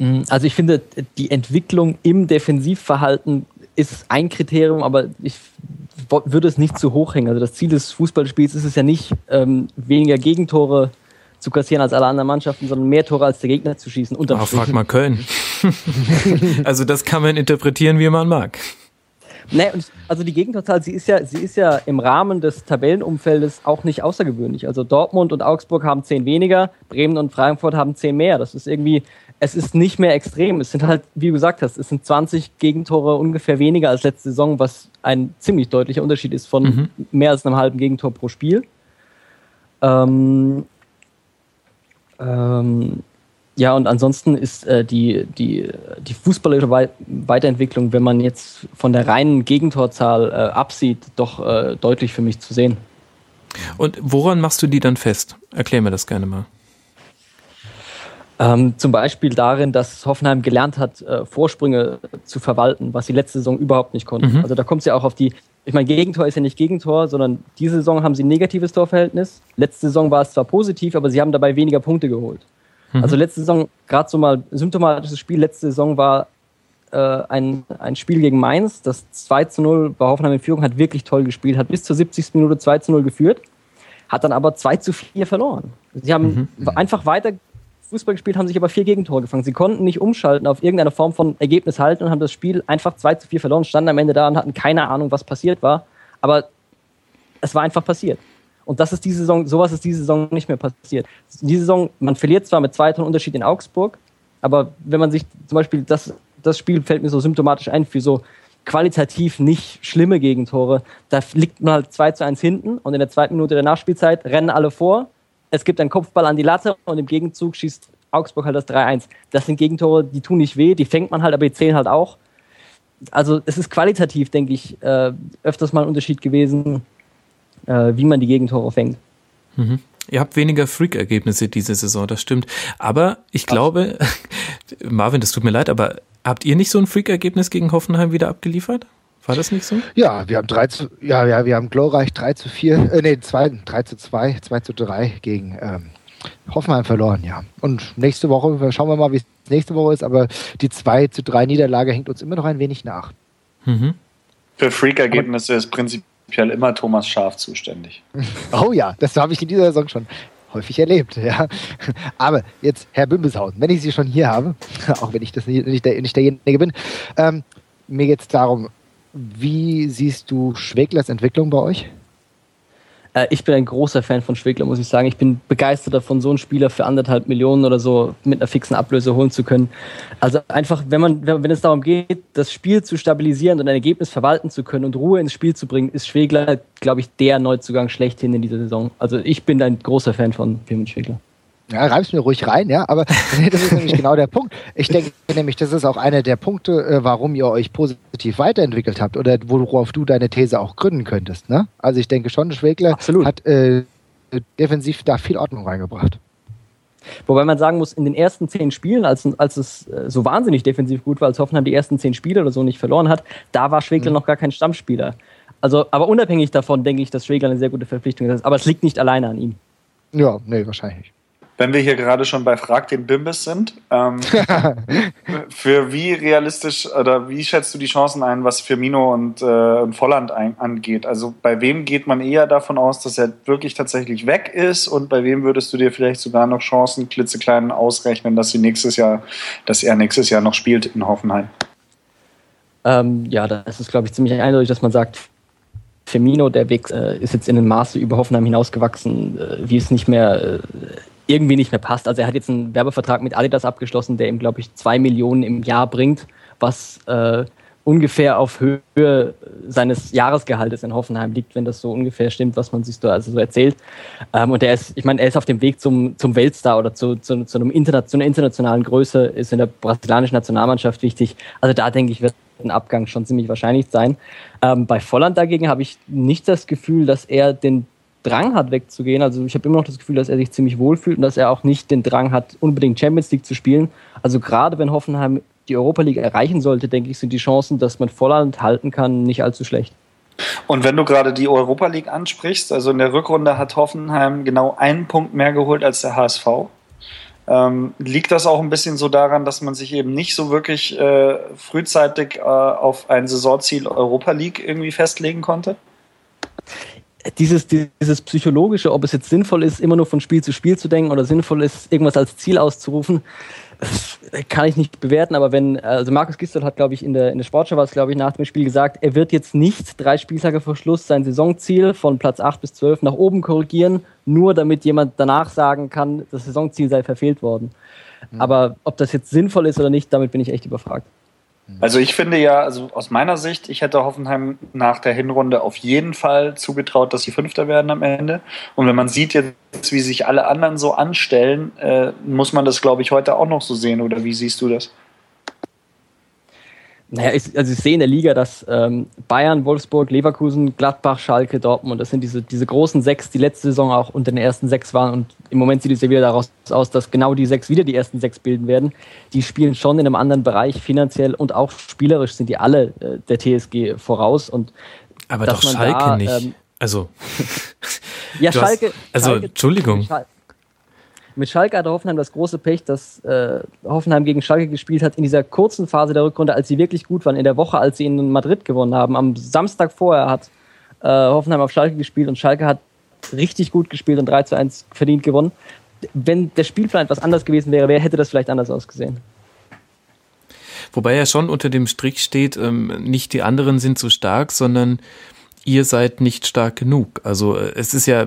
Mm, also ich finde, die Entwicklung im Defensivverhalten ist ein Kriterium, aber ich würde es nicht zu hoch hängen. Also das Ziel des Fußballspiels ist es ja nicht, ähm, weniger Gegentore zu kassieren als alle anderen Mannschaften, sondern mehr Tore als der Gegner zu schießen. Aber frag mal Köln. also das kann man interpretieren, wie man mag. Nee, also die Gegentorzahl, sie ist ja, sie ist ja im Rahmen des Tabellenumfeldes auch nicht außergewöhnlich. Also Dortmund und Augsburg haben zehn weniger, Bremen und Frankfurt haben zehn mehr. Das ist irgendwie, es ist nicht mehr extrem. Es sind halt, wie du gesagt hast, es sind 20 Gegentore ungefähr weniger als letzte Saison, was ein ziemlich deutlicher Unterschied ist von mhm. mehr als einem halben Gegentor pro Spiel. Ähm, ähm, ja, und ansonsten ist äh, die, die, die fußballerische Weiterentwicklung, wenn man jetzt von der reinen Gegentorzahl äh, absieht, doch äh, deutlich für mich zu sehen. Und woran machst du die dann fest? Erklär mir das gerne mal. Ähm, zum Beispiel darin, dass Hoffenheim gelernt hat, äh, Vorsprünge zu verwalten, was sie letzte Saison überhaupt nicht konnten. Mhm. Also da kommt es ja auch auf die, ich meine, Gegentor ist ja nicht Gegentor, sondern diese Saison haben sie ein negatives Torverhältnis. Letzte Saison war es zwar positiv, aber sie haben dabei weniger Punkte geholt. Mhm. Also letzte Saison, gerade so mal symptomatisches Spiel, letzte Saison war äh, ein, ein Spiel gegen Mainz, das 2 zu 0 bei Hoffenheim in Führung, hat wirklich toll gespielt, hat bis zur 70. Minute 2 zu 0 geführt, hat dann aber 2 zu 4 verloren. Sie haben mhm. einfach weiter Fußball gespielt, haben sich aber vier Gegentore gefangen. Sie konnten nicht umschalten auf irgendeine Form von Ergebnis halten und haben das Spiel einfach 2 zu 4 verloren, standen am Ende da und hatten keine Ahnung, was passiert war. Aber es war einfach passiert. Und das ist diese Saison, sowas ist diese Saison nicht mehr passiert. Diese Saison, man verliert zwar mit zwei Toren Unterschied in Augsburg, aber wenn man sich zum Beispiel das, das Spiel fällt mir so symptomatisch ein für so qualitativ nicht schlimme Gegentore. Da liegt man halt 2 zu 1 hinten und in der zweiten Minute der Nachspielzeit rennen alle vor es gibt einen Kopfball an die Latte und im Gegenzug schießt Augsburg halt das 3-1. Das sind Gegentore, die tun nicht weh, die fängt man halt, aber die zählen halt auch. Also es ist qualitativ, denke ich, äh, öfters mal ein Unterschied gewesen, äh, wie man die Gegentore fängt. Mhm. Ihr habt weniger Freak-Ergebnisse diese Saison, das stimmt. Aber ich glaube, Marvin, das tut mir leid, aber habt ihr nicht so ein Freak-Ergebnis gegen Hoffenheim wieder abgeliefert? War das nicht so? Ja, wir haben 3 zu, ja, ja, wir haben glorreich 3 zu 4, äh, nee, 2, 3 zu 2, 2 zu 3 gegen ähm, Hoffenheim verloren, ja. Und nächste Woche, schauen wir mal, wie es nächste Woche ist, aber die 2 zu 3 Niederlage hängt uns immer noch ein wenig nach. Mhm. Für Freak-Ergebnisse ist prinzipiell immer Thomas Schaf zuständig. oh ja, das habe ich in dieser Saison schon häufig erlebt. Ja. Aber jetzt, Herr Bimbeshausen, wenn ich Sie schon hier habe, auch wenn ich das nicht, nicht, der, nicht derjenige bin, ähm, mir geht es darum, wie siehst du Schweglers Entwicklung bei euch? Äh, ich bin ein großer Fan von Schwegler, muss ich sagen. Ich bin begeistert davon, so einen Spieler für anderthalb Millionen oder so mit einer fixen Ablöse holen zu können. Also einfach, wenn man, wenn es darum geht, das Spiel zu stabilisieren und ein Ergebnis verwalten zu können und Ruhe ins Spiel zu bringen, ist Schwegler, glaube ich, der Neuzugang schlechthin in dieser Saison. Also ich bin ein großer Fan von Firmin Schwegler. Ja, reib's mir ruhig rein, ja, aber das ist nämlich genau der Punkt. Ich denke nämlich, das ist auch einer der Punkte, äh, warum ihr euch positiv weiterentwickelt habt oder worauf du deine These auch gründen könntest. Ne? Also ich denke schon, Schwegler Absolut. hat äh, defensiv da viel Ordnung reingebracht. Wobei man sagen muss, in den ersten zehn Spielen, als, als es äh, so wahnsinnig defensiv gut war, als Hoffenheim die ersten zehn Spiele oder so nicht verloren hat, da war Schwegler mhm. noch gar kein Stammspieler. Also, aber unabhängig davon denke ich, dass Schwegler eine sehr gute Verpflichtung ist. Aber es liegt nicht alleine an ihm. Ja, nee, wahrscheinlich wenn wir hier gerade schon bei Frag den Bimbis sind, ähm, für wie realistisch oder wie schätzt du die Chancen ein, was Firmino und, äh, und Volland ein, angeht? Also bei wem geht man eher davon aus, dass er wirklich tatsächlich weg ist und bei wem würdest du dir vielleicht sogar noch Chancen klitzeklein ausrechnen, dass sie nächstes Jahr, dass er nächstes Jahr noch spielt in Hoffenheim? Ähm, ja, das ist glaube ich ziemlich eindeutig, dass man sagt, Firmino, der Weg äh, ist jetzt in den Maße über Hoffenheim hinausgewachsen, äh, wie es nicht mehr äh, irgendwie nicht mehr passt. Also er hat jetzt einen Werbevertrag mit Adidas abgeschlossen, der ihm, glaube ich, zwei Millionen im Jahr bringt, was, äh, ungefähr auf Höhe seines Jahresgehaltes in Hoffenheim liegt, wenn das so ungefähr stimmt, was man sich so, also so erzählt. Ähm, und er ist, ich meine, er ist auf dem Weg zum, zum Weltstar oder zu, zu, zu, einem Interna zu einer internationalen Größe, ist in der brasilianischen Nationalmannschaft wichtig. Also da denke ich, wird ein Abgang schon ziemlich wahrscheinlich sein. Ähm, bei Volland dagegen habe ich nicht das Gefühl, dass er den Drang hat, wegzugehen. Also ich habe immer noch das Gefühl, dass er sich ziemlich wohlfühlt und dass er auch nicht den Drang hat, unbedingt Champions League zu spielen. Also gerade wenn Hoffenheim die Europa League erreichen sollte, denke ich, sind die Chancen, dass man Volland halten kann, nicht allzu schlecht. Und wenn du gerade die Europa League ansprichst, also in der Rückrunde hat Hoffenheim genau einen Punkt mehr geholt als der HSV. Ähm, liegt das auch ein bisschen so daran, dass man sich eben nicht so wirklich äh, frühzeitig äh, auf ein Saisonziel Europa League irgendwie festlegen konnte? Dieses, dieses psychologische, ob es jetzt sinnvoll ist, immer nur von Spiel zu Spiel zu denken oder sinnvoll ist, irgendwas als Ziel auszurufen, kann ich nicht bewerten, aber wenn, also Markus Gisdol hat, glaube ich, in der, in der Sportschau war es, glaube ich, nach dem Spiel gesagt, er wird jetzt nicht drei Spieltage vor Schluss sein Saisonziel von Platz 8 bis 12 nach oben korrigieren, nur damit jemand danach sagen kann, das Saisonziel sei verfehlt worden. Mhm. Aber ob das jetzt sinnvoll ist oder nicht, damit bin ich echt überfragt. Also ich finde ja, also aus meiner Sicht, ich hätte Hoffenheim nach der Hinrunde auf jeden Fall zugetraut, dass sie Fünfter werden am Ende. Und wenn man sieht jetzt, wie sich alle anderen so anstellen, äh, muss man das, glaube ich, heute auch noch so sehen. Oder wie siehst du das? Naja, ich, also ich sehe in der Liga, dass ähm, Bayern, Wolfsburg, Leverkusen, Gladbach, Schalke, Dortmund, das sind diese, diese großen sechs, die letzte Saison auch unter den ersten sechs waren. Und im Moment sieht es ja wieder daraus aus, dass genau die sechs wieder die ersten sechs bilden werden. Die spielen schon in einem anderen Bereich, finanziell und auch spielerisch sind die alle äh, der TSG voraus. Und Aber doch Schalke da, nicht. Ähm, also. ja, Schalke. Hast, also, Schalke, Entschuldigung. Schalke, mit Schalke hatte Hoffenheim das große Pech, dass äh, Hoffenheim gegen Schalke gespielt hat in dieser kurzen Phase der Rückrunde, als sie wirklich gut waren, in der Woche, als sie in Madrid gewonnen haben. Am Samstag vorher hat äh, Hoffenheim auf Schalke gespielt und Schalke hat richtig gut gespielt und 3 zu 1 verdient gewonnen. Wenn der Spielplan etwas anders gewesen wäre, hätte das vielleicht anders ausgesehen? Wobei ja schon unter dem Strich steht, ähm, nicht die anderen sind so stark, sondern ihr seid nicht stark genug. Also äh, es ist ja,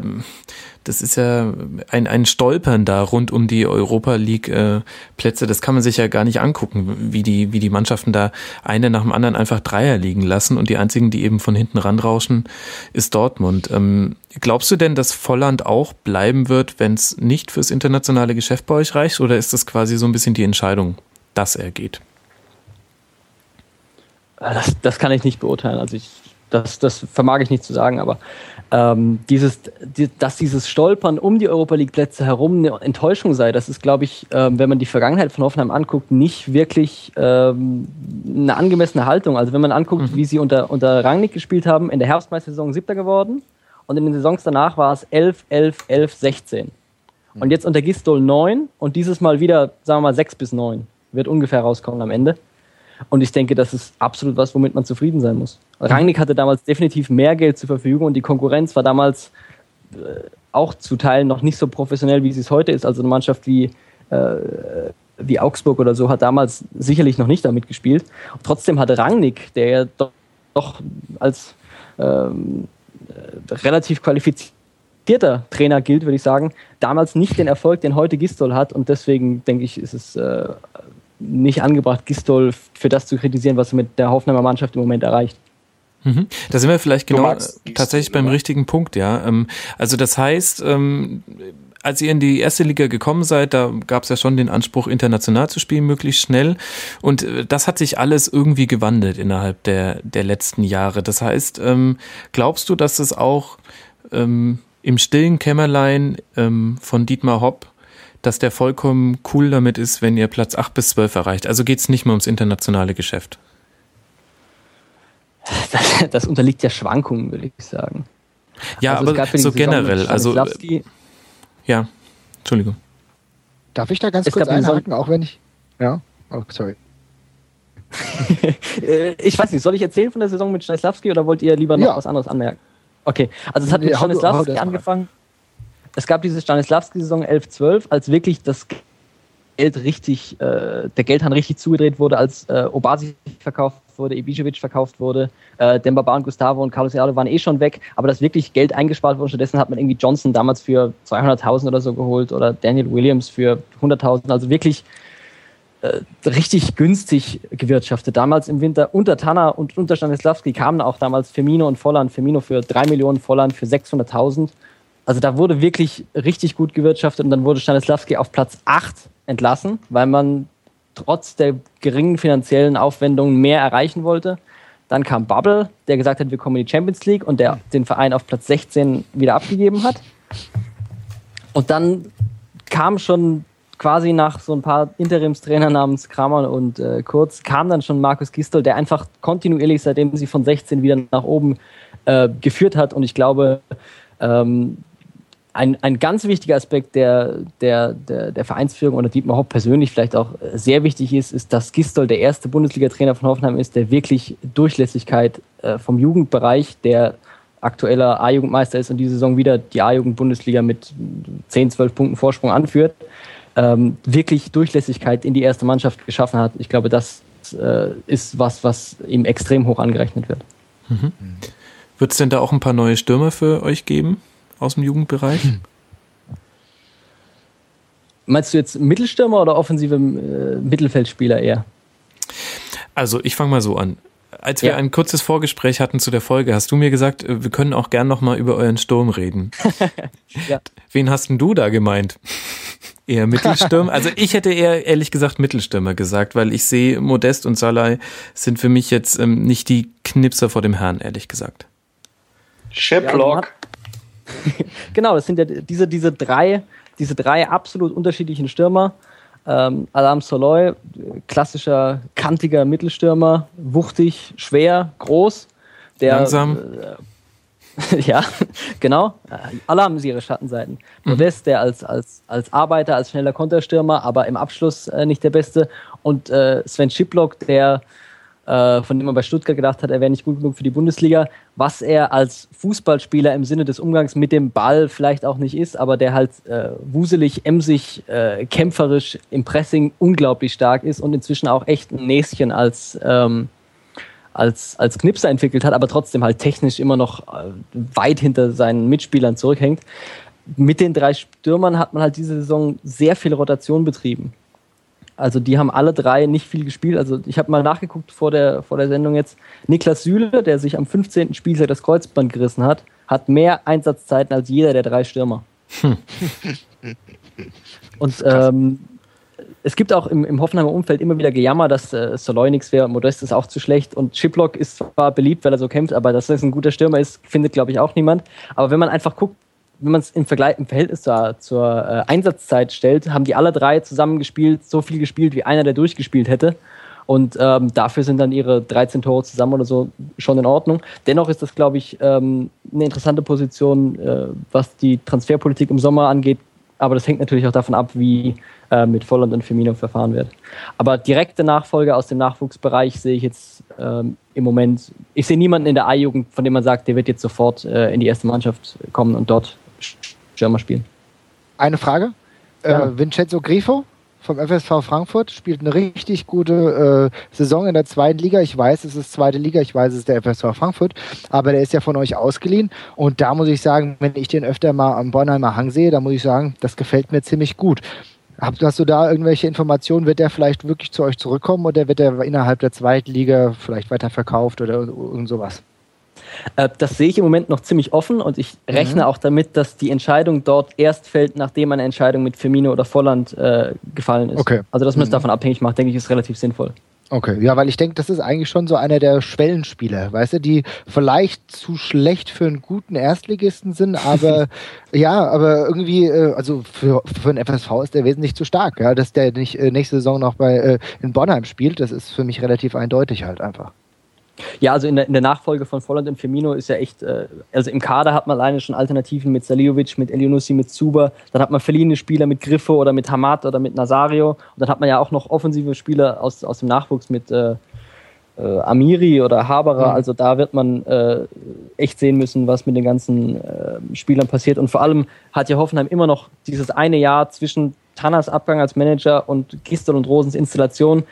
das ist ja ein, ein Stolpern da rund um die Europa League äh, Plätze. Das kann man sich ja gar nicht angucken, wie die, wie die Mannschaften da eine nach dem anderen einfach Dreier liegen lassen und die einzigen, die eben von hinten ranrauschen, ist Dortmund. Ähm, glaubst du denn, dass Volland auch bleiben wird, wenn es nicht fürs internationale Geschäft bei euch reicht? Oder ist das quasi so ein bisschen die Entscheidung, dass er geht? Das, das kann ich nicht beurteilen. Also ich das, das vermag ich nicht zu sagen, aber ähm, dieses, die, dass dieses Stolpern um die Europa League Plätze herum eine Enttäuschung sei, das ist, glaube ich, ähm, wenn man die Vergangenheit von Hoffenheim anguckt, nicht wirklich ähm, eine angemessene Haltung. Also wenn man anguckt, mhm. wie sie unter, unter Rangnick gespielt haben, in der Herbstmeistersaison siebter geworden und in den Saisons danach war es 11, 11, 11, 16. Und jetzt unter Gistol 9 und dieses Mal wieder, sagen wir mal, 6 bis 9. Wird ungefähr rauskommen am Ende. Und ich denke, das ist absolut was, womit man zufrieden sein muss. Rangnick hatte damals definitiv mehr Geld zur Verfügung und die Konkurrenz war damals äh, auch zu Teilen noch nicht so professionell, wie sie es heute ist. Also eine Mannschaft wie, äh, wie Augsburg oder so hat damals sicherlich noch nicht damit gespielt. Und trotzdem hatte Rangnick, der ja doch, doch als ähm, äh, relativ qualifizierter Trainer gilt, würde ich sagen, damals nicht den Erfolg, den heute Gistol hat. Und deswegen denke ich, ist es äh, nicht angebracht, Gistol für das zu kritisieren, was er mit der Hoffenheimer Mannschaft im Moment erreicht. Mhm. Da sind wir vielleicht genau tatsächlich beim richtigen Punkt, ja. Ähm, also das heißt, ähm, als ihr in die erste Liga gekommen seid, da gab es ja schon den Anspruch, international zu spielen, möglichst schnell. Und äh, das hat sich alles irgendwie gewandelt innerhalb der, der letzten Jahre. Das heißt, ähm, glaubst du, dass es auch im stillen Kämmerlein von Dietmar Hopp dass der vollkommen cool damit ist, wenn ihr Platz 8 bis 12 erreicht. Also geht es nicht mehr ums internationale Geschäft. Das, das unterliegt ja Schwankungen, würde ich sagen. Ja, also aber so generell. Also, ja, Entschuldigung. Darf ich da ganz es kurz einhaken, auch wenn ich. Ja, oh, sorry. ich weiß nicht, soll ich erzählen von der Saison mit Stanislavski oder wollt ihr lieber noch ja. was anderes anmerken? Okay, also es hat mit Stanislavski angefangen es gab diese Stanislavski-Saison 11-12, als wirklich das Geld richtig, äh, der Geldhahn richtig zugedreht wurde, als äh, Obasi verkauft wurde, Ibišević verkauft wurde, äh, Dembaba und Gustavo und Carlos Herrera waren eh schon weg, aber dass wirklich Geld eingespart wurde. Stattdessen hat man irgendwie Johnson damals für 200.000 oder so geholt oder Daniel Williams für 100.000. Also wirklich äh, richtig günstig gewirtschaftet. Damals im Winter unter Tanner und unter Stanislawski kamen auch damals Firmino und Volland. Firmino für 3 Millionen, Volland für 600.000. Also da wurde wirklich richtig gut gewirtschaftet und dann wurde Stanislawski auf Platz 8 entlassen, weil man trotz der geringen finanziellen Aufwendungen mehr erreichen wollte. Dann kam Bubble, der gesagt hat, wir kommen in die Champions League und der den Verein auf Platz 16 wieder abgegeben hat. Und dann kam schon quasi nach so ein paar Interimstrainer namens Kramer und äh, Kurz, kam dann schon Markus Gistol, der einfach kontinuierlich, seitdem sie von 16 wieder nach oben äh, geführt hat. Und ich glaube, ähm, ein, ein ganz wichtiger Aspekt der, der, der, der Vereinsführung oder Dietmar Hopp persönlich vielleicht auch sehr wichtig ist, ist, dass Gistol der erste Bundesliga-Trainer von Hoffenheim ist, der wirklich Durchlässigkeit äh, vom Jugendbereich, der aktueller A-Jugendmeister ist und diese Saison wieder die A-Jugend-Bundesliga mit 10, 12 Punkten Vorsprung anführt, ähm, wirklich Durchlässigkeit in die erste Mannschaft geschaffen hat. Ich glaube, das äh, ist was, was ihm extrem hoch angerechnet wird. Mhm. Wird es denn da auch ein paar neue Stürmer für euch geben? Aus dem Jugendbereich? Hm. Meinst du jetzt Mittelstürmer oder offensive äh, Mittelfeldspieler eher? Also ich fange mal so an. Als wir ja. ein kurzes Vorgespräch hatten zu der Folge, hast du mir gesagt, äh, wir können auch gern noch mal über euren Sturm reden. ja. Wen hast denn du da gemeint? Eher Mittelstürmer? Also ich hätte eher ehrlich gesagt Mittelstürmer gesagt, weil ich sehe, Modest und Salai sind für mich jetzt ähm, nicht die Knipser vor dem Herrn, ehrlich gesagt. Shiplock. Ja, genau, das sind ja diese, diese, drei, diese drei absolut unterschiedlichen Stürmer. Ähm, Alam Soloy, klassischer, kantiger Mittelstürmer, wuchtig, schwer, groß. Der, Langsam. Äh, ja, genau. Alle haben sie ihre Schattenseiten. Mhm. Modest, der als, als, als Arbeiter, als schneller Konterstürmer, aber im Abschluss äh, nicht der Beste. Und äh, Sven Schiplock, der von dem man bei Stuttgart gedacht hat, er wäre nicht gut genug für die Bundesliga, was er als Fußballspieler im Sinne des Umgangs mit dem Ball vielleicht auch nicht ist, aber der halt äh, wuselig, emsig, äh, kämpferisch im Pressing unglaublich stark ist und inzwischen auch echt ein Näschen als, ähm, als, als Knipser entwickelt hat, aber trotzdem halt technisch immer noch äh, weit hinter seinen Mitspielern zurückhängt. Mit den drei Stürmern hat man halt diese Saison sehr viel Rotation betrieben. Also die haben alle drei nicht viel gespielt. Also ich habe mal nachgeguckt vor der, vor der Sendung jetzt. Niklas Süle, der sich am 15. Spieltag das Kreuzband gerissen hat, hat mehr Einsatzzeiten als jeder der drei Stürmer. Hm. Und ähm, es gibt auch im, im Hoffenheimer Umfeld immer wieder Gejammer, dass äh, Soloy nichts wäre, Modest ist auch zu schlecht und Chiplock ist zwar beliebt, weil er so kämpft, aber dass er ein guter Stürmer ist, findet glaube ich auch niemand. Aber wenn man einfach guckt, wenn man es im im Verhältnis zur, zur äh, Einsatzzeit stellt, haben die alle drei zusammen gespielt, so viel gespielt, wie einer, der durchgespielt hätte. Und ähm, dafür sind dann ihre 13 Tore zusammen oder so schon in Ordnung. Dennoch ist das, glaube ich, ähm, eine interessante Position, äh, was die Transferpolitik im Sommer angeht. Aber das hängt natürlich auch davon ab, wie äh, mit Volland und Firmino verfahren wird. Aber direkte Nachfolge aus dem Nachwuchsbereich sehe ich jetzt ähm, im Moment. Ich sehe niemanden in der A-Jugend, von dem man sagt, der wird jetzt sofort äh, in die erste Mannschaft kommen und dort Stürmer spielen. Eine Frage. Ja. Äh, Vincenzo Grifo vom FSV Frankfurt spielt eine richtig gute äh, Saison in der zweiten Liga. Ich weiß, es ist zweite Liga, ich weiß, es ist der FSV Frankfurt, aber der ist ja von euch ausgeliehen. Und da muss ich sagen, wenn ich den öfter mal am Bornheimer Hang sehe, da muss ich sagen, das gefällt mir ziemlich gut. Hast du da irgendwelche Informationen? Wird der vielleicht wirklich zu euch zurückkommen oder wird er innerhalb der zweiten Liga vielleicht weiter verkauft oder irgend sowas? Äh, das sehe ich im Moment noch ziemlich offen und ich rechne mhm. auch damit, dass die Entscheidung dort erst fällt, nachdem eine Entscheidung mit Firmino oder Volland äh, gefallen ist. Okay. Also, dass man es mhm. davon abhängig macht, denke ich, ist relativ sinnvoll. Okay, ja, weil ich denke, das ist eigentlich schon so einer der Schwellenspieler, weißt du, die vielleicht zu schlecht für einen guten Erstligisten sind, aber ja, aber irgendwie, äh, also für, für einen FSV ist der wesentlich zu stark, ja, dass der nicht äh, nächste Saison noch bei äh, in Bonheim spielt, das ist für mich relativ eindeutig halt einfach. Ja, also in der, in der Nachfolge von Volland und Firmino ist ja echt, äh, also im Kader hat man alleine schon Alternativen mit Saliovic, mit Elionussi, mit Zuber, dann hat man verliehene Spieler mit Griffo oder mit Hamad oder mit Nazario. Und dann hat man ja auch noch offensive Spieler aus, aus dem Nachwuchs mit äh, äh, Amiri oder Haberer, mhm. also da wird man äh, echt sehen müssen, was mit den ganzen äh, Spielern passiert. Und vor allem hat ja Hoffenheim immer noch dieses eine Jahr zwischen Tannas Abgang als Manager und Gistel und Rosens Installation,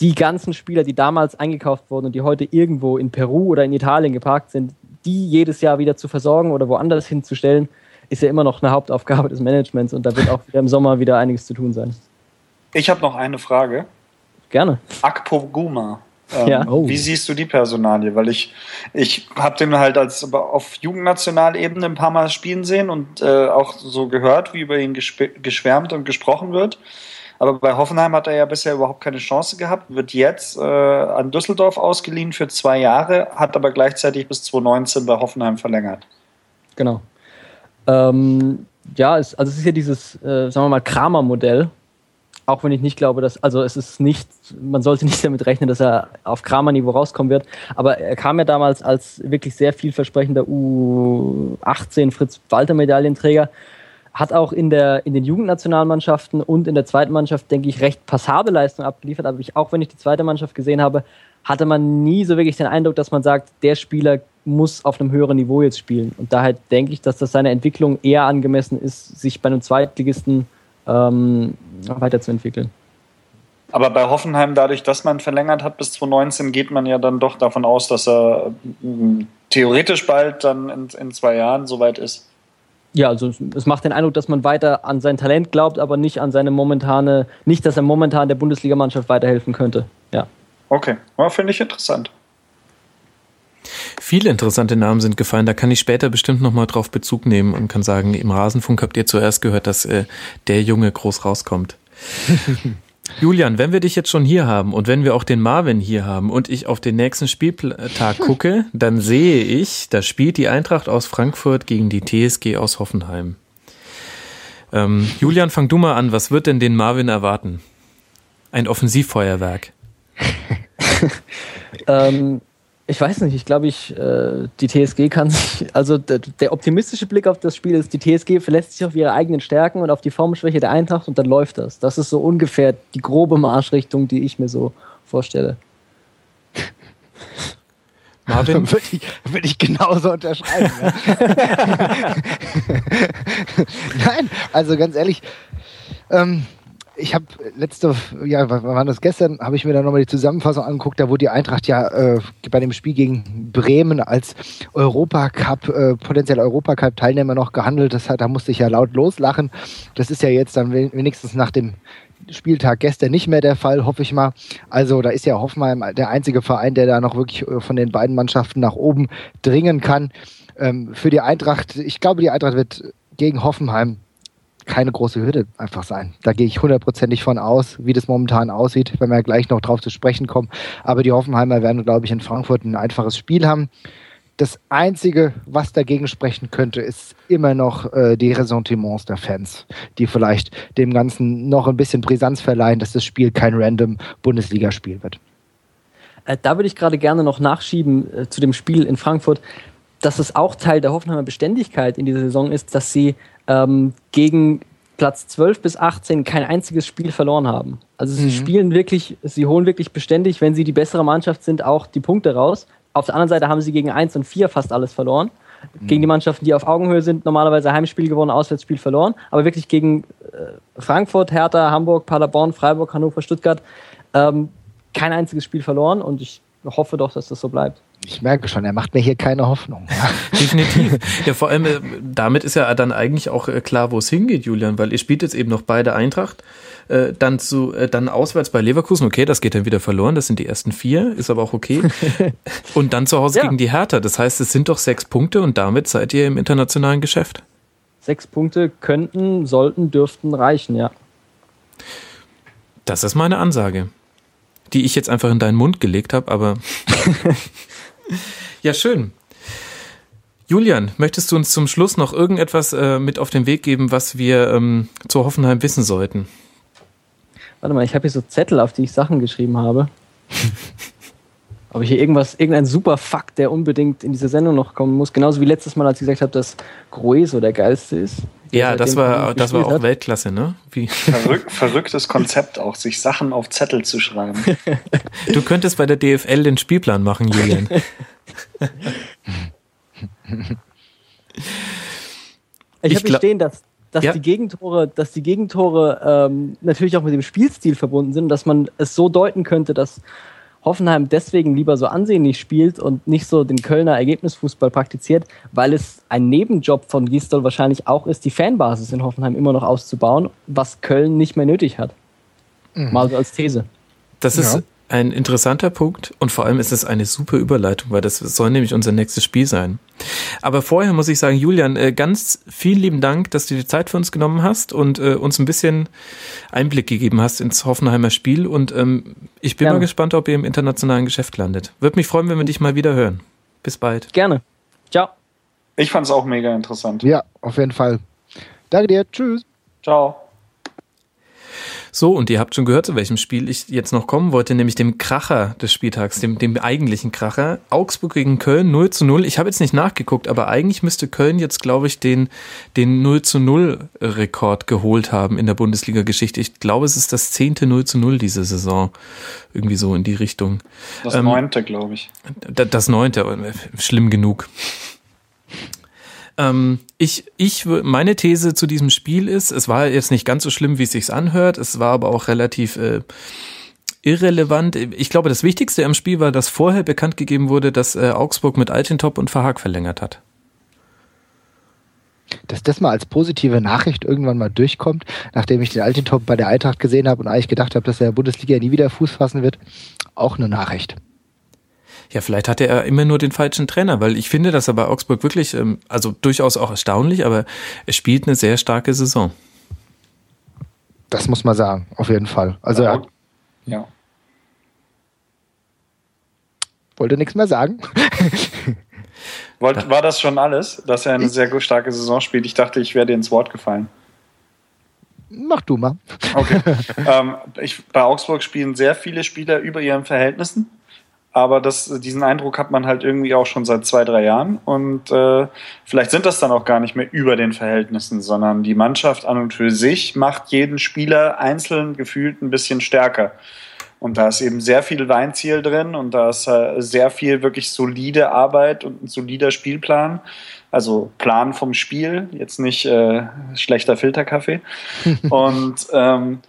die ganzen Spieler, die damals eingekauft wurden und die heute irgendwo in Peru oder in Italien geparkt sind, die jedes Jahr wieder zu versorgen oder woanders hinzustellen, ist ja immer noch eine Hauptaufgabe des Managements und da wird auch im Sommer wieder einiges zu tun sein. Ich habe noch eine Frage. Gerne. Akpo Guma. Ähm, Ja. Oh. Wie siehst du die Personalie? Weil ich, ich habe den halt als aber auf Jugendnationalebene ein paar Mal spielen sehen und äh, auch so gehört, wie über ihn geschwärmt und gesprochen wird. Aber bei Hoffenheim hat er ja bisher überhaupt keine Chance gehabt, wird jetzt äh, an Düsseldorf ausgeliehen für zwei Jahre, hat aber gleichzeitig bis 2019 bei Hoffenheim verlängert. Genau. Ähm, ja, es, also es ist ja dieses, äh, sagen wir mal, Kramer-Modell. Auch wenn ich nicht glaube, dass, also es ist nicht, man sollte nicht damit rechnen, dass er auf Kramer-Niveau rauskommen wird. Aber er kam ja damals als wirklich sehr vielversprechender U18 Fritz-Walter-Medaillenträger. Hat auch in, der, in den Jugendnationalmannschaften und in der zweiten Mannschaft, denke ich, recht passable Leistung abgeliefert. Aber ich, auch wenn ich die zweite Mannschaft gesehen habe, hatte man nie so wirklich den Eindruck, dass man sagt, der Spieler muss auf einem höheren Niveau jetzt spielen. Und daher denke ich, dass das seiner Entwicklung eher angemessen ist, sich bei einem Zweitligisten ähm, weiterzuentwickeln. Aber bei Hoffenheim, dadurch, dass man verlängert hat bis 2019, geht man ja dann doch davon aus, dass er mm, theoretisch bald dann in, in zwei Jahren soweit ist. Ja, also es- macht den Eindruck, dass man weiter an sein Talent glaubt, aber nicht an seine momentane, nicht, dass er momentan der Bundesligamannschaft weiterhelfen könnte. Ja. Okay, ja, finde ich interessant. Viele interessante Namen sind gefallen. Da kann ich später bestimmt nochmal drauf Bezug nehmen und kann sagen, im Rasenfunk habt ihr zuerst gehört, dass äh, der Junge groß rauskommt. Julian, wenn wir dich jetzt schon hier haben und wenn wir auch den Marvin hier haben und ich auf den nächsten Spieltag gucke, dann sehe ich, da spielt die Eintracht aus Frankfurt gegen die TSG aus Hoffenheim. Ähm, Julian, fang du mal an. Was wird denn den Marvin erwarten? Ein Offensivfeuerwerk. Ähm, ich weiß nicht, ich glaube, ich, äh, die TSG kann sich, also der, der optimistische Blick auf das Spiel ist, die TSG verlässt sich auf ihre eigenen Stärken und auf die Formschwäche der Eintracht und dann läuft das. Das ist so ungefähr die grobe Marschrichtung, die ich mir so vorstelle. Marvin? Würde ich, würde ich genauso unterschreiben. Ja. Nein, also ganz ehrlich, ähm, ich habe letzte, ja, wann war das gestern, habe ich mir dann nochmal die Zusammenfassung angeguckt, da wurde die Eintracht ja äh, bei dem Spiel gegen Bremen als Europacup, äh, potenziell Europacup-Teilnehmer noch gehandelt. Das da musste ich ja laut loslachen. Das ist ja jetzt dann wen- wenigstens nach dem Spieltag gestern nicht mehr der Fall, hoffe ich mal. Also da ist ja Hoffenheim der einzige Verein, der da noch wirklich äh, von den beiden Mannschaften nach oben dringen kann. Ähm, für die Eintracht, ich glaube, die Eintracht wird gegen Hoffenheim keine große Hürde einfach sein. Da gehe ich hundertprozentig von aus, wie das momentan aussieht, wenn wir gleich noch drauf zu sprechen kommen. Aber die Hoffenheimer werden, glaube ich, in Frankfurt ein einfaches Spiel haben. Das Einzige, was dagegen sprechen könnte, ist immer noch äh, die Ressentiments der Fans, die vielleicht dem Ganzen noch ein bisschen Brisanz verleihen, dass das Spiel kein random Bundesligaspiel wird. Äh, da würde ich gerade gerne noch nachschieben äh, zu dem Spiel in Frankfurt, dass es auch Teil der Hoffenheimer Beständigkeit in dieser Saison ist, dass sie ähm, gegen Platz 12 bis 18 kein einziges Spiel verloren haben. Also sie spielen wirklich, sie holen wirklich beständig, wenn sie die bessere Mannschaft sind, auch die Punkte raus. Auf der anderen Seite haben sie gegen 1 und 4 fast alles verloren. Gegen die Mannschaften, die auf Augenhöhe sind, normalerweise Heimspiel gewonnen, Auswärtsspiel verloren. Aber wirklich gegen äh, Frankfurt, Hertha, Hamburg, Paderborn, Freiburg, Hannover, Stuttgart ähm, kein einziges Spiel verloren und ich hoffe doch, dass das so bleibt. Ich merke schon, er macht mir hier keine Hoffnung. Definitiv. Ja, vor allem, äh, damit ist ja dann eigentlich auch äh, klar, wo es hingeht, Julian, weil ihr spielt jetzt eben noch beide Eintracht, äh, dann zu, dann auswärts bei Leverkusen, okay, das geht dann wieder verloren, das sind die ersten vier, ist aber auch okay. Und dann zu Hause Ja. gegen die Hertha, das heißt, es sind doch sechs Punkte und damit seid ihr im internationalen Geschäft. Sechs Punkte könnten, sollten, dürften reichen, ja. Das ist meine Ansage, die ich jetzt einfach in deinen Mund gelegt habe, aber ja, schön. Julian, möchtest du uns zum Schluss noch irgendetwas äh, mit auf den Weg geben, was wir ähm, zu Hoffenheim wissen sollten? Warte mal, ich habe hier so Zettel, auf die ich Sachen geschrieben habe. Ob ich hier irgendwas, irgendein super Fakt, der unbedingt in diese Sendung noch kommen muss. Genauso wie letztes Mal, als ich gesagt habe, dass Grueso der geilste ist. Ja, das war, das war auch hat. Weltklasse, ne? Wie, Verrück, verrücktes Konzept auch, sich Sachen auf Zettel zu schreiben. du könntest bei der DFL den Spielplan machen, Julian. Ich, habe hier glaub- stehen, dass, dass Ja. die Gegentore, dass die Gegentore ähm, natürlich auch mit dem Spielstil verbunden sind, dass man es so deuten könnte, dass Hoffenheim deswegen lieber so ansehnlich spielt und nicht so den Kölner Ergebnisfußball praktiziert, weil es ein Nebenjob von Gistol wahrscheinlich auch ist, die Fanbasis in Hoffenheim immer noch auszubauen, was Köln nicht mehr nötig hat. Mhm. Mal als These. Das ist ja. Ein interessanter Punkt und vor allem ist es eine super Überleitung, weil das soll nämlich unser nächstes Spiel sein. Aber vorher muss ich sagen, Julian, äh, ganz vielen lieben Dank, dass du die Zeit für uns genommen hast und äh, uns ein bisschen Einblick gegeben hast ins Hoffenheimer Spiel. Und ähm, ich bin Gerne. mal gespannt, ob ihr im internationalen Geschäft landet. Würde mich freuen, wenn wir dich mal wieder hören. Bis bald. Gerne. Ciao. Ich fand es auch mega interessant. Ja, auf jeden Fall. Danke dir. Tschüss. Ciao. So, und ihr habt schon gehört, zu welchem Spiel ich jetzt noch kommen wollte, nämlich dem Kracher des Spieltags, dem, dem eigentlichen Kracher. Augsburg gegen Köln 0 zu 0. Ich habe jetzt nicht nachgeguckt, aber eigentlich müsste Köln jetzt, glaube ich, den, den 0 zu 0 Rekord geholt haben in der Bundesliga-Geschichte. Ich glaube, es ist das zehnte 0 zu 0 diese Saison. Irgendwie so in die Richtung. Das ähm, neunte, glaube ich. Das neunte, schlimm genug. Ähm, ich, ich, meine These zu diesem Spiel ist, es war jetzt nicht ganz so schlimm, wie es sich anhört. Es war aber auch relativ äh, irrelevant. Ich glaube, das Wichtigste am Spiel war, dass vorher bekannt gegeben wurde, dass äh, Augsburg mit Altintop und Verhag verlängert hat. Dass das mal als positive Nachricht irgendwann mal durchkommt, nachdem ich den Altintop bei der Eintracht gesehen habe und eigentlich gedacht habe, dass er in der Bundesliga nie wieder Fuß fassen wird, auch eine Nachricht. Ja, vielleicht hatte er immer nur den falschen Trainer, weil ich finde, dass er bei Augsburg wirklich, ähm, also durchaus auch erstaunlich, aber er spielt eine sehr starke Saison. Das muss man sagen, auf jeden Fall. Also ja. ja. Wollte nichts mehr sagen. war das schon alles, dass er eine sehr starke Saison spielt? Ich dachte, ich wäre dir ins Wort gefallen. Mach du mal. Okay. ähm, ich, bei Augsburg spielen sehr viele Spieler über ihren Verhältnissen aber das, diesen Eindruck hat man halt irgendwie auch schon seit zwei, drei Jahren. Und äh, vielleicht sind das dann auch gar nicht mehr über den Verhältnissen, sondern die Mannschaft an und für sich macht jeden Spieler einzeln gefühlt ein bisschen stärker. Und da ist eben sehr viel Weinziel drin und da ist äh, sehr viel wirklich solide Arbeit und ein solider Spielplan. Also Plan vom Spiel, jetzt nicht äh, schlechter Filterkaffee. und ähm,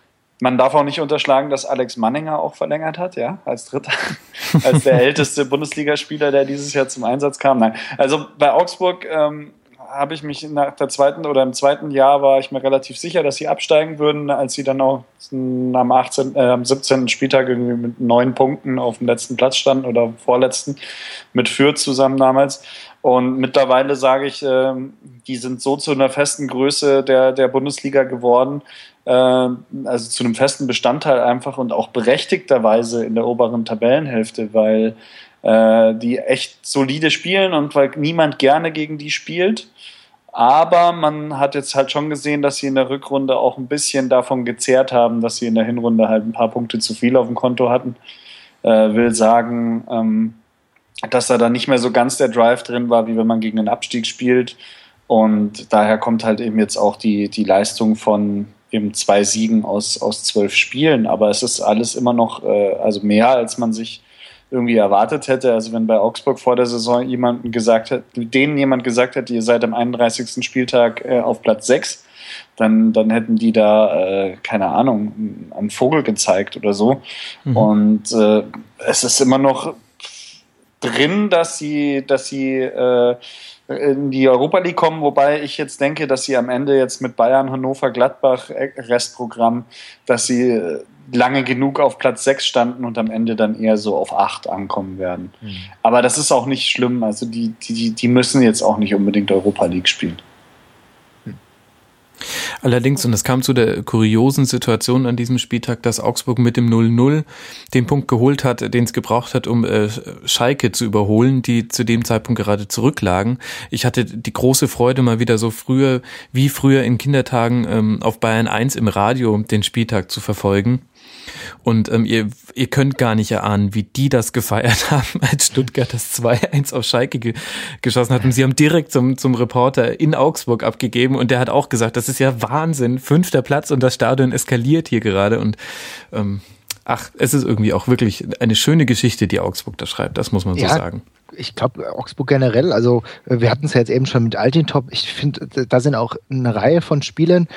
man darf auch nicht unterschlagen, dass Alex Manninger auch verlängert hat, ja, als Dritter, als der älteste Bundesligaspieler, der dieses Jahr zum Einsatz kam. Nein, also bei Augsburg ähm, habe ich mich nach der zweiten oder im zweiten Jahr war ich mir relativ sicher, dass sie absteigen würden, als sie dann auch am, 18, äh, am 17. Spieltag irgendwie mit neun Punkten auf dem letzten Platz standen oder vorletzten mit Fürth zusammen damals. Und mittlerweile sage ich, äh, die sind so zu einer festen Größe der, der Bundesliga geworden, also zu einem festen Bestandteil einfach und auch berechtigterweise in der oberen Tabellenhälfte, weil äh, die echt solide spielen und weil niemand gerne gegen die spielt. Aber man hat jetzt halt schon gesehen, dass sie in der Rückrunde auch ein bisschen davon gezehrt haben, dass sie in der Hinrunde halt ein paar Punkte zu viel auf dem Konto hatten. Äh, will sagen, ähm, dass da dann nicht mehr so ganz der Drive drin war, wie wenn man gegen den Abstieg spielt. Und daher kommt halt eben jetzt auch die, die Leistung von eben zwei Siegen aus, aus zwölf Spielen. Aber es ist alles immer noch, äh, also mehr, als man sich irgendwie erwartet hätte. Also wenn bei Augsburg vor der Saison jemanden gesagt hat, denen jemand gesagt hätte, ihr seid am 31. Spieltag äh, auf Platz 6, dann, dann hätten die da, äh, keine Ahnung, einen Vogel gezeigt oder so. Mhm. Und äh, es ist immer noch drin, dass sie, dass sie äh, in die Europa League kommen, wobei ich jetzt denke, dass sie am Ende jetzt mit Bayern, Hannover, Gladbach, äh, Restprogramm, dass sie äh, lange genug auf Platz 6 standen und am Ende dann eher so auf 8 ankommen werden. Mhm. Aber das ist auch nicht schlimm. Also die, die, die müssen jetzt auch nicht unbedingt Europa League spielen. Allerdings, und es kam zu der kuriosen Situation an diesem Spieltag, dass Augsburg mit dem 0-0 den Punkt geholt hat, den es gebraucht hat, um äh, Schalke zu überholen, die zu dem Zeitpunkt gerade zurücklagen. Ich hatte die große Freude, mal wieder so früher, wie früher in Kindertagen, ähm, auf Bayern 1 im Radio den Spieltag zu verfolgen. Und ähm, ihr, ihr könnt gar nicht erahnen, wie die das gefeiert haben, als Stuttgart das 2-1 auf Schalke ge geschossen hat. Und sie haben direkt zum, zum Reporter in Augsburg abgegeben und der hat auch gesagt, das ist ja Wahnsinn, fünfter Platz und das Stadion eskaliert hier gerade. Und ähm, ach, es ist irgendwie auch wirklich eine schöne Geschichte, die Augsburg da schreibt, das muss man so ja, sagen. Ich glaube, Augsburg generell, also wir hatten es ja jetzt eben schon mit Altintop, ich finde, da sind auch eine Reihe von Spielern,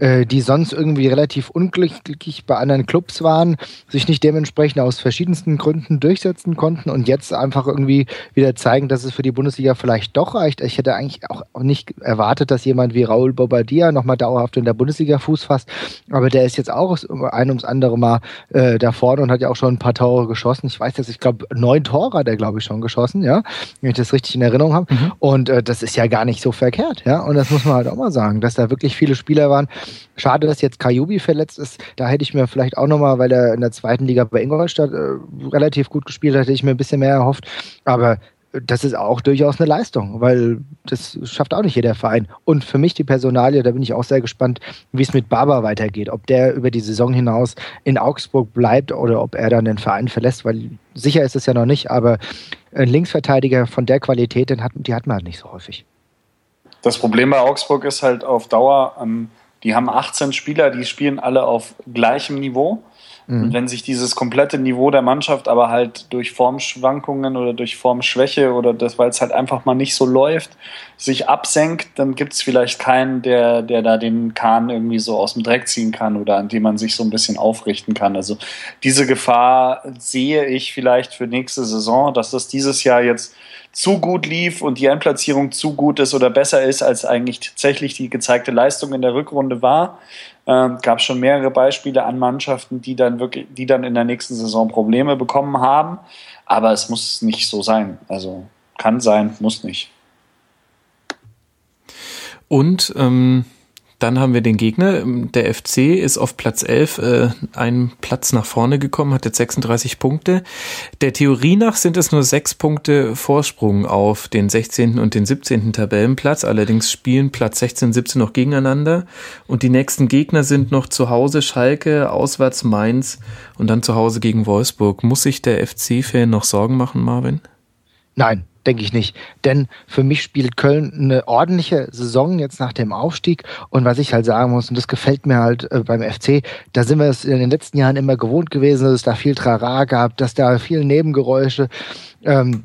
äh, die sonst irgendwie relativ unglücklich bei anderen Clubs waren, sich nicht dementsprechend aus verschiedensten Gründen durchsetzen konnten und jetzt einfach irgendwie wieder zeigen, dass es für die Bundesliga vielleicht doch reicht. Ich hätte eigentlich auch nicht erwartet, dass jemand wie Raul Bobadilla nochmal dauerhaft in der Bundesliga Fuß fasst, aber der ist jetzt auch ein ums andere Mal äh, da vorne und hat ja auch schon ein paar Tore geschossen. Ich weiß jetzt, ich glaube, neun Tore hat er, glaube ich, schon geschossen, ja, wenn ich das richtig in Erinnerung habe. Mhm. Und äh, das ist ja gar nicht so verkehrt, ja. Und das muss man halt auch mal sagen, dass da wirklich viele Spieler waren, Schade, dass jetzt Kajubi verletzt ist. Da hätte ich mir vielleicht auch nochmal, weil er in der zweiten Liga bei Ingolstadt äh, relativ gut gespielt hat, hätte ich mir ein bisschen mehr erhofft. Aber das ist auch durchaus eine Leistung, weil das schafft auch nicht jeder Verein. Und für mich die Personalie, da bin ich auch sehr gespannt, wie es mit Barber weitergeht. Ob der über die Saison hinaus in Augsburg bleibt oder ob er dann den Verein verlässt, weil sicher ist es ja noch nicht, aber ein Linksverteidiger von der Qualität, den hat, die hat man halt nicht so häufig. Das Problem bei Augsburg ist halt auf Dauer, ähm, die haben 18 Spieler, die spielen alle auf gleichem Niveau. Mhm. Und wenn sich dieses komplette Niveau der Mannschaft aber halt durch Formschwankungen oder durch Formschwäche oder das, weil es halt einfach mal nicht so läuft, sich absenkt, dann gibt es vielleicht keinen, der, der da den Kahn irgendwie so aus dem Dreck ziehen kann oder an dem man sich so ein bisschen aufrichten kann. Also diese Gefahr sehe ich vielleicht für nächste Saison, dass das dieses Jahr jetzt zu gut lief und die Endplatzierung zu gut ist oder besser ist, als eigentlich tatsächlich die gezeigte Leistung in der Rückrunde war. Ähm, gab schon mehrere Beispiele an Mannschaften, die dann wirklich, die dann in der nächsten Saison Probleme bekommen haben. Aber es muss nicht so sein. Also kann sein, muss nicht. Und ähm, dann haben wir den Gegner. Der FC ist auf Platz 11 äh, einen Platz nach vorne gekommen, hat jetzt 36 Punkte. Der Theorie nach sind es nur sechs Punkte Vorsprung auf den 16. und den 17. Tabellenplatz. Allerdings spielen Platz 16 und 17 noch gegeneinander. Und die nächsten Gegner sind noch zu Hause Schalke, auswärts Mainz und dann zu Hause gegen Wolfsburg. Muss sich der FC-Fan noch Sorgen machen, Marvin? Nein, denke ich nicht. Denn für mich spielt Köln eine ordentliche Saison jetzt nach dem Aufstieg. Und was ich halt sagen muss, und das gefällt mir halt äh, beim FC, da sind wir es in den letzten Jahren immer gewohnt gewesen, dass es da viel Trara gab, dass da viel Nebengeräusche ähm,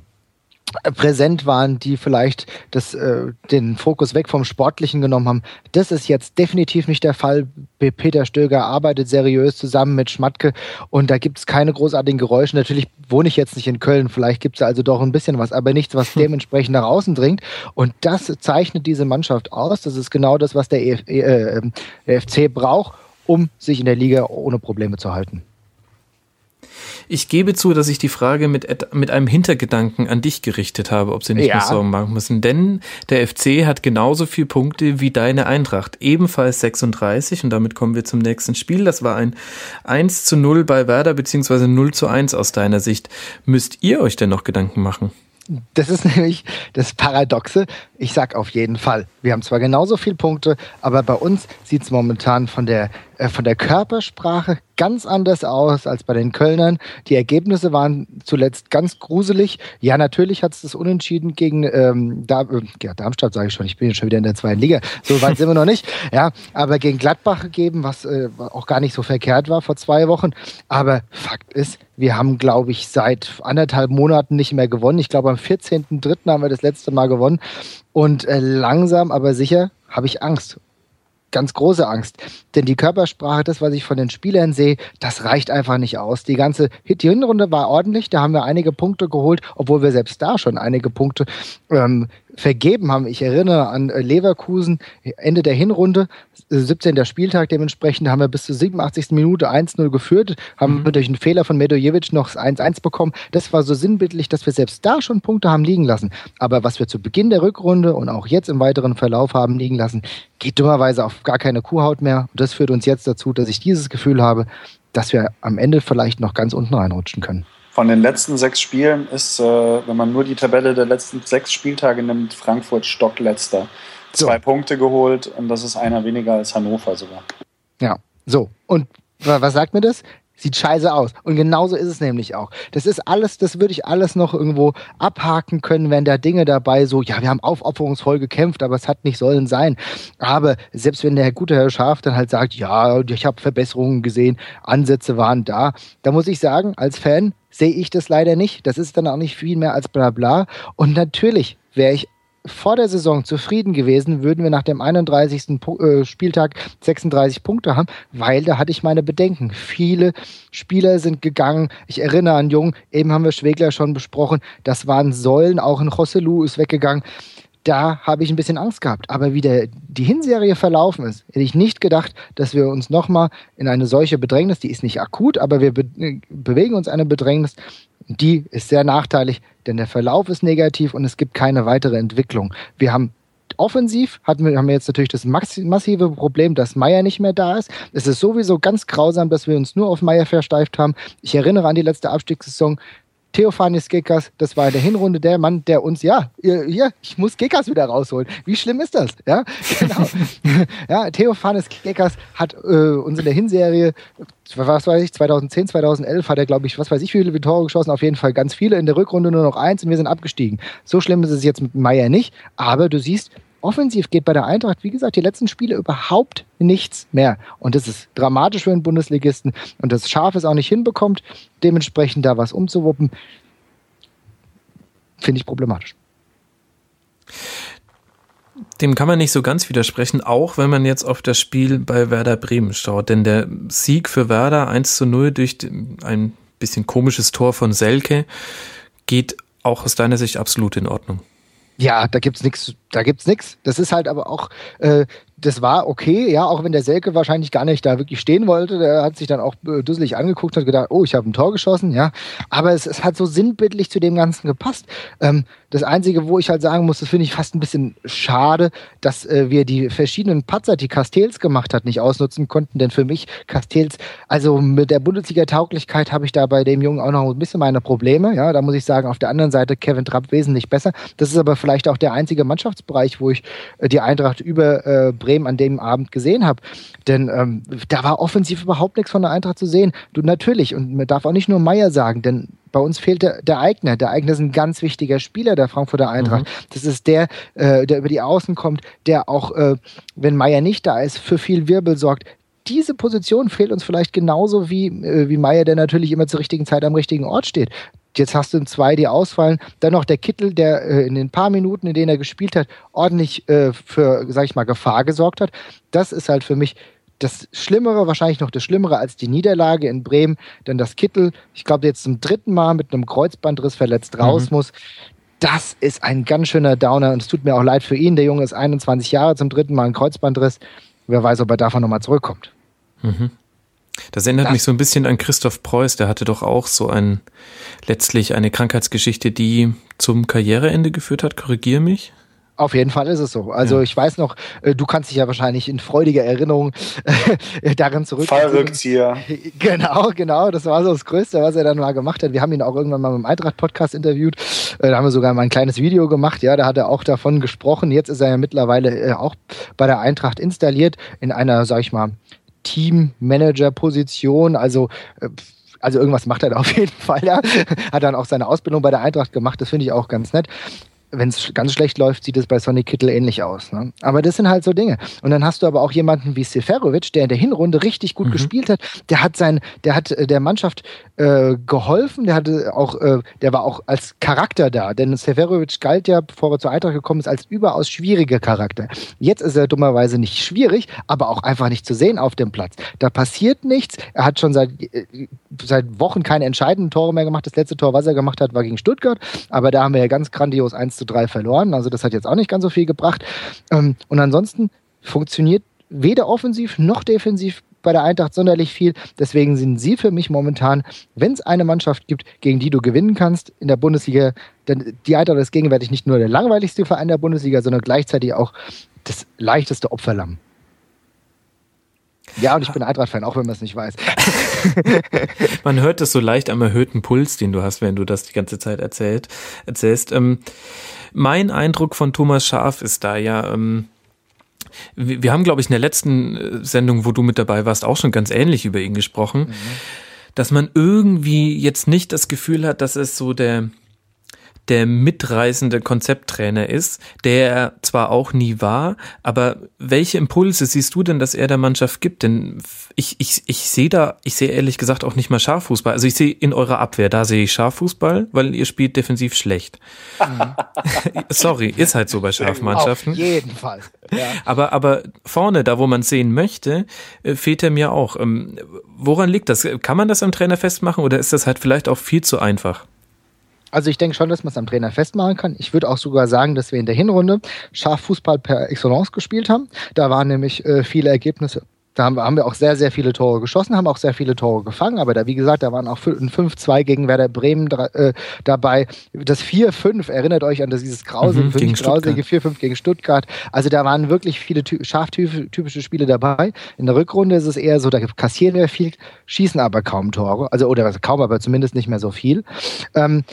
präsent waren, die vielleicht das, äh, den Fokus weg vom Sportlichen genommen haben. Das ist jetzt definitiv nicht der Fall. Peter Stöger arbeitet seriös zusammen mit Schmatke und da gibt es keine großartigen Geräusche. Natürlich wohne ich jetzt nicht in Köln, vielleicht gibt es also doch ein bisschen was, aber nichts, was dementsprechend nach außen dringt. Und das zeichnet diese Mannschaft aus. Das ist genau das, was der, EF, äh, der FC braucht, um sich in der Liga ohne Probleme zu halten. Ich gebe zu, dass ich die Frage mit, mit einem Hintergedanken an dich gerichtet habe, ob sie nicht ja. mehr Sorgen machen müssen. Denn der FC hat genauso viele Punkte wie deine Eintracht. Ebenfalls 36 und damit kommen wir zum nächsten Spiel. Das war ein 1 zu 0 bei Werder beziehungsweise 0 zu 1 aus deiner Sicht. Müsst ihr euch denn noch Gedanken machen? Das ist nämlich das Paradoxe. Ich sag auf jeden Fall. Wir haben zwar genauso viele Punkte, aber bei uns sieht es momentan von der von der Körpersprache ganz anders aus als bei den Kölnern. Die Ergebnisse waren zuletzt ganz gruselig. Ja, natürlich hat es das Unentschieden gegen ähm, da, äh, ja, Darmstadt, sage ich schon, ich bin schon wieder in der zweiten Liga. So weit sind wir noch nicht. Ja, aber gegen Gladbach gegeben, was äh, auch gar nicht so verkehrt war vor zwei Wochen. Aber Fakt ist, wir haben, glaube ich, seit anderthalb Monaten nicht mehr gewonnen. Ich glaube, am 14.03. haben wir das letzte Mal gewonnen. Und äh, langsam, aber sicher habe ich Angst ganz große Angst. Denn die Körpersprache, das, was ich von den Spielern sehe, das reicht einfach nicht aus. Die ganze die Hinrunde war ordentlich, da haben wir einige Punkte geholt, obwohl wir selbst da schon einige Punkte ähm, vergeben haben. Ich erinnere an äh, Leverkusen, Ende der Hinrunde, 17. Äh, Spieltag dementsprechend, haben wir bis zur 87. Minute 1-0 geführt, haben mhm. durch einen Fehler von Medojevic noch 1-1 bekommen. Das war so sinnbildlich, dass wir selbst da schon Punkte haben liegen lassen. Aber was wir zu Beginn der Rückrunde und auch jetzt im weiteren Verlauf haben liegen lassen, geht dummerweise auf gar keine Kuhhaut mehr. Und das führt uns jetzt dazu, dass ich dieses Gefühl habe, dass wir am Ende vielleicht noch ganz unten reinrutschen können. Von den letzten sechs Spielen ist, äh, wenn man nur die Tabelle der letzten sechs Spieltage nimmt, Frankfurt stockletzter. So. Zwei Punkte geholt und das ist einer weniger als Hannover sogar. Ja, so. Und was sagt mir das? Sieht scheiße aus. Und genauso ist es nämlich auch. Das ist alles, das würde ich alles noch irgendwo abhaken können, wenn da Dinge dabei so, ja, wir haben aufopferungsvoll gekämpft, aber es hat nicht sollen sein. Aber selbst wenn der gute Herr Schaf dann halt sagt, ja, ich habe Verbesserungen gesehen, Ansätze waren da, da muss ich sagen, als Fan sehe ich das leider nicht. Das ist dann auch nicht viel mehr als bla bla. Und natürlich wäre ich vor der Saison zufrieden gewesen, würden wir nach dem 31. Äh, Spieltag 36 Punkte haben, weil da hatte ich meine Bedenken. Viele Spieler sind gegangen. Ich erinnere an Jung, eben haben wir Schwegler schon besprochen. Das waren Säulen, auch ein Rosselu ist weggegangen. Da habe ich ein bisschen Angst gehabt. Aber wie der, die Hinserie verlaufen ist, hätte ich nicht gedacht, dass wir uns nochmal in eine solche Bedrängnis, die ist nicht akut, aber wir be bewegen uns eine Bedrängnis, die ist sehr nachteilig, denn der Verlauf ist negativ und es gibt keine weitere Entwicklung. Wir haben offensiv hatten wir, haben wir jetzt natürlich das massive Problem, dass Meier nicht mehr da ist. Es ist sowieso ganz grausam, dass wir uns nur auf Meier versteift haben. Ich erinnere an die letzte Abstiegssaison. Theophanis Gekas, das war in der Hinrunde der Mann, der uns, ja, hier, ich muss Gekas wieder rausholen. Wie schlimm ist das? Ja, genau. ja, Theophanis Gekas hat äh, uns in der Hinserie, was weiß ich, 2010, 2011 hat er, glaube ich, was weiß ich, wie viele Tore geschossen, auf jeden Fall ganz viele, in der Rückrunde nur noch eins und wir sind abgestiegen. So schlimm ist es jetzt mit Meier nicht, aber du siehst, offensiv geht bei der Eintracht, wie gesagt, die letzten Spiele überhaupt nichts mehr. Und das ist dramatisch für einen Bundesligisten. Und das Schaf es auch nicht hinbekommt, dementsprechend da was umzuwuppen, finde ich problematisch. Dem kann man nicht so ganz widersprechen, auch wenn man jetzt auf das Spiel bei Werder Bremen schaut. Denn der Sieg für Werder 1 zu 0 durch ein bisschen komisches Tor von Selke geht auch aus deiner Sicht absolut in Ordnung. Ja, da gibt's nichts, da gibt's nichts. Das ist halt aber auch äh, das war okay, ja, auch wenn der Selke wahrscheinlich gar nicht da wirklich stehen wollte. Der hat sich dann auch äh, dusselig angeguckt und gedacht, oh, ich habe ein Tor geschossen, ja. Aber es, es, hat so sinnbildlich zu dem Ganzen gepasst. Ähm, das Einzige, wo ich halt sagen muss, das finde ich fast ein bisschen schade, dass äh, wir die verschiedenen Patzer, die Castells gemacht hat, nicht ausnutzen konnten. Denn für mich, Castells, also mit der Bundesliga-Tauglichkeit habe ich da bei dem Jungen auch noch ein bisschen meine Probleme. Ja, da muss ich sagen, auf der anderen Seite Kevin Trapp wesentlich besser. Das ist aber vielleicht auch der einzige Mannschaftsbereich, wo ich äh, die Eintracht über äh, Bremen an dem Abend gesehen habe. Denn ähm, da war offensiv überhaupt nichts von der Eintracht zu sehen. Du natürlich, und man darf auch nicht nur Meier sagen, denn bei uns fehlt der, der Eigner. Der Eigner ist ein ganz wichtiger Spieler der Frankfurter Eintracht. Mhm. Das ist der, äh, der über die Außen kommt, der auch, äh, wenn Meier nicht da ist, für viel Wirbel sorgt diese Position fehlt uns vielleicht genauso wie, äh, wie Meier, der natürlich immer zur richtigen Zeit am richtigen Ort steht. Jetzt hast du zwei, die ausfallen. Dann noch der Kittel, der äh, in den paar Minuten, in denen er gespielt hat, ordentlich äh, für, sag ich mal, Gefahr gesorgt hat. Das ist halt für mich das Schlimmere, wahrscheinlich noch das Schlimmere als die Niederlage in Bremen, denn das Kittel, ich glaube, jetzt zum dritten Mal mit einem Kreuzbandriss verletzt raus mhm. muss. Das ist ein ganz schöner Downer und es tut mir auch leid für ihn. Der Junge ist 21 Jahre, zum dritten Mal ein Kreuzbandriss. Wer weiß, ob er davon nochmal zurückkommt. Mhm. Das erinnert das mich so ein bisschen an Christoph Preuß, der hatte doch auch so ein, letztlich eine Krankheitsgeschichte, die zum Karriereende geführt hat. Korrigiere mich. Auf jeden Fall ist es so. Also ja. ich weiß noch, äh, du kannst dich ja wahrscheinlich in freudiger Erinnerung äh, darin zurück. Fallrückzieher. Genau, genau. Das war so das Größte, was er dann mal gemacht hat. Wir haben ihn auch irgendwann mal im Eintracht-Podcast interviewt. Äh, da haben wir sogar mal ein kleines Video gemacht. Ja, da hat er auch davon gesprochen. Jetzt ist er ja mittlerweile auch bei der Eintracht installiert in einer, sag ich mal, Teammanager-Position, also also irgendwas macht er da auf jeden Fall, ja. Hat dann auch seine Ausbildung bei der Eintracht gemacht, das finde ich auch ganz nett wenn es ganz schlecht läuft, sieht es bei Sonny Kittel ähnlich aus. Ne? Aber das sind halt so Dinge. Und dann hast du aber auch jemanden wie Seferovic, der in der Hinrunde richtig gut mhm. gespielt hat. Der hat sein, der hat äh, der Mannschaft äh, geholfen. Der hatte auch, äh, der war auch als Charakter da. Denn Seferovic galt ja, bevor er zur Eintracht gekommen ist, als überaus schwieriger Charakter. Jetzt ist er dummerweise nicht schwierig, aber auch einfach nicht zu sehen auf dem Platz. Da passiert nichts. Er hat schon seit, äh, seit Wochen keine entscheidenden Tore mehr gemacht. Das letzte Tor, was er gemacht hat, war gegen Stuttgart. Aber da haben wir ja ganz grandios 1 zu 3 verloren. Also das hat jetzt auch nicht ganz so viel gebracht. Ähm, und ansonsten funktioniert weder offensiv noch defensiv bei der Eintracht sonderlich viel. Deswegen sind sie für mich momentan, wenn es eine Mannschaft gibt, gegen die du gewinnen kannst in der Bundesliga, denn die Eintracht ist gegenwärtig nicht nur der langweiligste Verein der Bundesliga, sondern gleichzeitig auch das leichteste Opferlamm. Ja, und ich bin Eintracht-Fan, auch wenn man es nicht weiß. Man hört es so leicht am erhöhten Puls, den du hast, wenn du das die ganze Zeit erzählt, erzählst. Ähm, mein Eindruck von Thomas Schaf ist da ja, ähm, wir haben, glaube ich, in der letzten äh, Sendung, wo du mit dabei warst, auch schon ganz ähnlich über ihn gesprochen. Mhm dass man irgendwie jetzt nicht das Gefühl hat, dass es so der, der mitreißende Konzepttrainer ist, der er zwar auch nie war, aber welche Impulse siehst du denn, dass er der Mannschaft gibt? Denn ich, ich, ich sehe da, ich sehe ehrlich gesagt auch nicht mal Scharfußball. Also ich sehe in eurer Abwehr, da sehe ich Scharfußball, weil ihr spielt defensiv schlecht. Sorry, ist halt so bei Scharfmannschaften. Auf jeden Fall. Ja. Aber, aber vorne, da wo man sehen möchte, äh, fehlt er mir auch. Ähm, woran liegt das? Kann man das am Trainer festmachen oder ist das halt vielleicht auch viel zu einfach? Also ich denke schon, dass man es am Trainer festmachen kann. Ich würde auch sogar sagen, dass wir in der Hinrunde scharf Fußball per Excellence gespielt haben. Da waren nämlich äh, viele Ergebnisse. Da haben, haben, wir auch sehr, sehr viele Tore geschossen, haben auch sehr viele Tore gefangen. Aber da, wie gesagt, da waren auch ein 5-2 gegen Werder Bremen äh, dabei. Das 4-5, erinnert euch an dieses grausige, mhm, grausige 4-5 gegen Stuttgart. Also da waren wirklich viele scharftypische Spiele dabei. In der Rückrunde ist es eher so, da kassieren wir viel, schießen aber kaum Tore. Also, oder kaum, aber zumindest nicht mehr so viel. Ähm,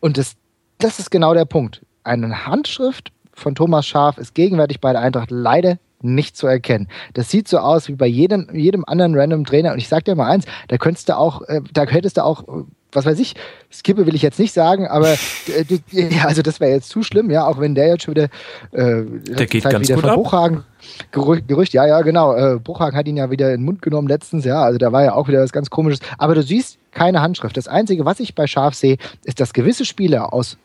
und das, das ist genau der Punkt. Eine Handschrift von Thomas Schaf ist gegenwärtig bei der Eintracht leider nicht zu erkennen. Das sieht so aus wie bei jedem, jedem anderen random Trainer. Und ich sag dir mal eins, da könntest du auch, äh, da hättest du auch, was weiß ich, Skippe will ich jetzt nicht sagen, aber äh, ja, also das wäre jetzt zu schlimm, ja, auch wenn der jetzt schon wieder äh, der geht Zeit ganz wieder gut von ab. Bruchhagen Gerücht, Gerücht, ja, ja, genau. Äh, Bruchhagen hat ihn ja wieder in den Mund genommen letztens, ja, also da war ja auch wieder was ganz komisches. Aber du siehst keine Handschrift. Das Einzige, was ich bei Scharf sehe, ist, dass gewisse Spieler aus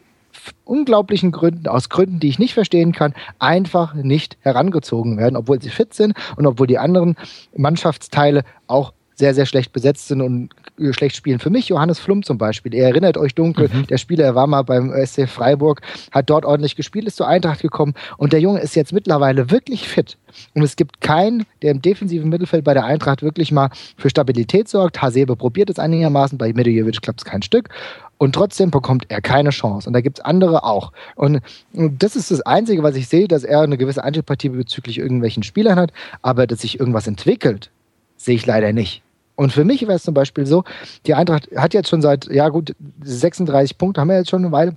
unglaublichen Gründen, aus Gründen, die ich nicht verstehen kann, einfach nicht herangezogen werden, obwohl sie fit sind und obwohl die anderen Mannschaftsteile auch sehr, sehr schlecht besetzt sind und äh, schlecht spielen. Für mich Johannes Flum zum Beispiel. Ihr erinnert euch dunkel, mhm. der Spieler, er war mal beim SC Freiburg, hat dort ordentlich gespielt, ist zur Eintracht gekommen und der Junge ist jetzt mittlerweile wirklich fit. Und es gibt keinen, der im defensiven Mittelfeld bei der Eintracht wirklich mal für Stabilität sorgt. Hasebe probiert es einigermaßen, bei Medjevic klappt es kein Stück. Und trotzdem bekommt er keine Chance. Und da gibt es andere auch. Und, das ist das Einzige, was ich sehe, dass er eine gewisse Antipathie bezüglich irgendwelchen Spielern hat. Aber dass sich irgendwas entwickelt, sehe ich leider nicht. Und für mich wäre es zum Beispiel so, die Eintracht hat jetzt schon seit, ja gut, 36 Punkte haben wir jetzt schon eine Weile.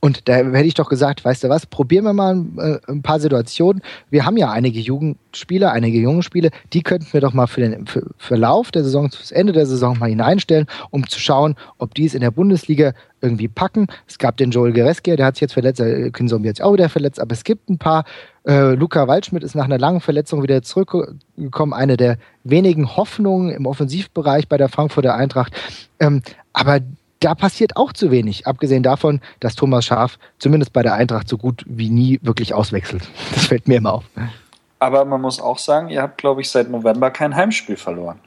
Und da hätte ich doch gesagt, weißt du was, probieren wir mal äh, ein paar Situationen. Wir haben ja einige Jugendspieler, einige junge Spiele, die könnten wir doch mal für den für Verlauf der Saison, fürs Ende der Saison mal hineinstellen, um zu schauen, ob die es in der Bundesliga irgendwie packen. Es gab den Joel Gereski, der hat sich jetzt verletzt, der Kinsom jetzt auch wieder verletzt, aber es gibt ein paar. Äh, Luca Waldschmidt ist nach einer langen Verletzung wieder zurückgekommen, eine der wenigen Hoffnungen im Offensivbereich bei der Frankfurter Eintracht. Ähm, aber da passiert auch zu wenig, abgesehen davon, dass Thomas Schaf zumindest bei der Eintracht so gut wie nie wirklich auswechselt. Das fällt mir immer auf. Aber man muss auch sagen, ihr habt, glaube ich, seit November kein Heimspiel verloren.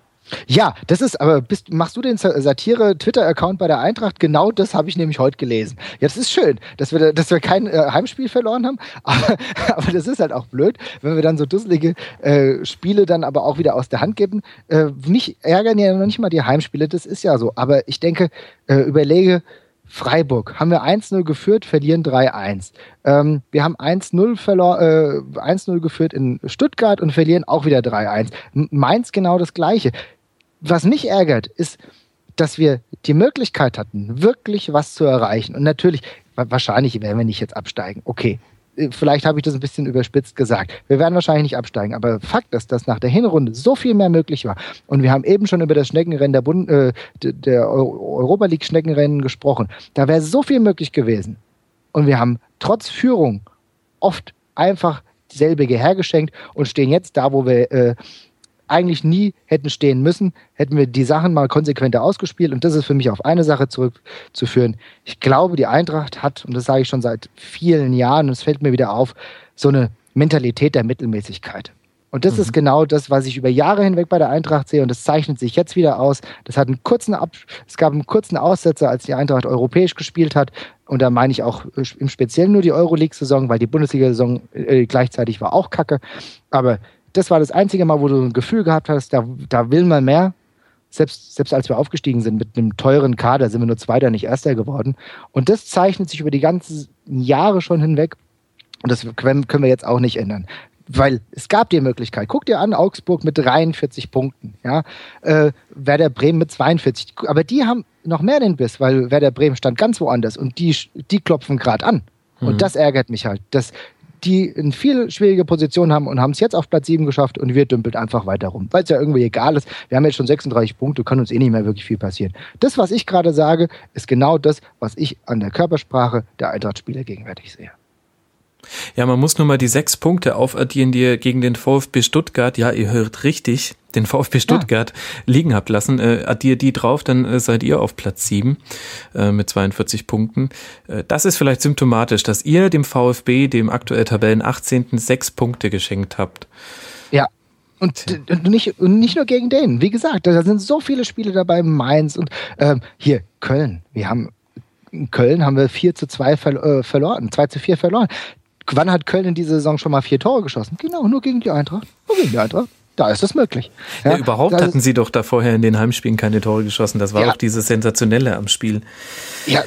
Ja, das ist, aber bist, machst du den Satire-Twitter-Account bei der Eintracht? Genau das habe ich nämlich heute gelesen. Ja, das ist schön, dass wir, dass wir kein äh, Heimspiel verloren haben, aber, aber das ist halt auch blöd, wenn wir dann so dusselige äh, Spiele dann aber auch wieder aus der Hand geben. Äh, mich ärgern ja noch nicht mal die Heimspiele, das ist ja so. Aber ich denke, äh, überlege, Freiburg haben wir 1-0 geführt, verlieren 3-1. Ähm, wir haben 1-0 äh, 1-0 geführt in Stuttgart und verlieren auch wieder 3-1. Mainz genau das gleiche was mich ärgert, ist, dass wir die Möglichkeit hatten, wirklich was zu erreichen. Und natürlich, wahrscheinlich werden wir nicht jetzt absteigen. Okay, äh, vielleicht habe ich das ein bisschen überspitzt gesagt. Wir werden wahrscheinlich nicht absteigen. Aber Fakt ist, dass nach der Hinrunde so viel mehr möglich war. Und wir haben eben schon über das Schneckenrennen der, Bund, äh, der Europa League Schneckenrennen gesprochen. Da wäre so viel möglich gewesen. Und wir haben trotz Führung oft einfach selbige hergeschenkt und stehen jetzt da, wo wir äh, eigentlich nie hätten stehen müssen, hätten wir die Sachen mal konsequenter ausgespielt. Und das ist für mich auf eine Sache zurückzuführen. Ich glaube, die Eintracht hat, und das sage ich schon seit vielen Jahren, und es fällt mir wieder auf, so eine Mentalität der Mittelmäßigkeit. Und das mhm. ist genau das, was ich über Jahre hinweg bei der Eintracht sehe. Und das zeichnet sich jetzt wieder aus. Das hat einen kurzen Ab es gab einen kurzen Aussetzer, als die Eintracht europäisch gespielt hat. Und da meine ich auch im Speziellen nur die Euroleague-Saison, weil die Bundesliga-Saison äh, gleichzeitig war auch kacke. Aber das war das einzige Mal, wo du ein Gefühl gehabt hast, da, da will man mehr. Selbst, selbst als wir aufgestiegen sind mit einem teuren Kader, sind wir nur Zweiter, nicht Erster geworden. Und das zeichnet sich über die ganzen Jahre schon hinweg. Und das können wir jetzt auch nicht ändern. Weil es gab die Möglichkeit. Guck dir an, Augsburg mit 43 Punkten. Ja? Äh, Werder Bremen mit 42. Aber die haben noch mehr den Biss, weil Werder Bremen stand ganz woanders und die, die klopfen gerade an. Und mhm. das ärgert mich halt. Dass die eine viel schwierige Position haben und haben es jetzt auf Platz 7 geschafft und wir dümpeln einfach weiter rum, weil es ja irgendwie egal ist. Wir haben jetzt schon 36 Punkte, kann uns eh nicht mehr wirklich viel passieren. Das, was ich gerade sage, ist genau das, was ich an der Körpersprache der Eintracht-Spieler gegenwärtig sehe. Ja, man muss nur mal die sechs Punkte aufaddieren, die ihr gegen den VfB Stuttgart, ja, ihr hört richtig, den VfB Stuttgart ja. liegen habt lassen. Äh, addiert die drauf, dann äh, seid ihr auf Platz sieben äh, mit 42 Punkten. Äh, das ist vielleicht symptomatisch, dass ihr dem VfB, dem aktuell Tabellen 18. sechs Punkte geschenkt habt. Ja, und, und, nicht, und nicht nur gegen den. Wie gesagt, da sind so viele Spiele dabei, Mainz und ähm, hier Köln. Wir haben in Köln haben wir 4 zu 2 ver äh, verloren, 2 zu 4 verloren. Wann hat Köln in dieser Saison schon mal vier Tore geschossen? Genau, nur gegen die Eintracht. Nur gegen die Eintracht. Da ist das möglich. Ja, ja überhaupt hatten sie doch da vorher in den Heimspielen keine Tore geschossen. Das war ja. auch dieses Sensationelle am Spiel. Ja,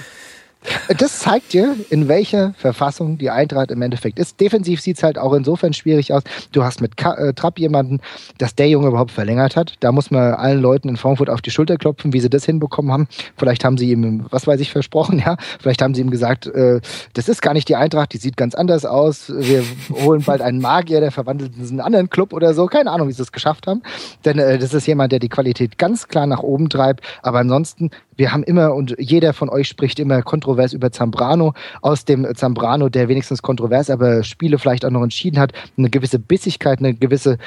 das zeigt dir, in welcher Verfassung die Eintracht im Endeffekt ist. Defensiv sieht es halt auch insofern schwierig aus. Du hast mit Ka äh, Trapp jemanden, dass der Junge überhaupt verlängert hat. Da muss man allen Leuten in Frankfurt auf die Schulter klopfen, wie sie das hinbekommen haben. Vielleicht haben sie ihm, was weiß ich, versprochen, ja. Vielleicht haben sie ihm gesagt, äh, das ist gar nicht die Eintracht, die sieht ganz anders aus. Wir holen bald einen Magier, der verwandelt in einen anderen Club oder so. Keine Ahnung, wie sie es geschafft haben. Denn äh, das ist jemand, der die Qualität ganz klar nach oben treibt. Aber ansonsten wir haben immer und jeder von euch spricht immer kontrovers über Zambrano. Aus dem Zambrano, der wenigstens kontrovers, aber Spiele vielleicht auch noch entschieden hat, eine gewisse Bissigkeit, eine gewisse,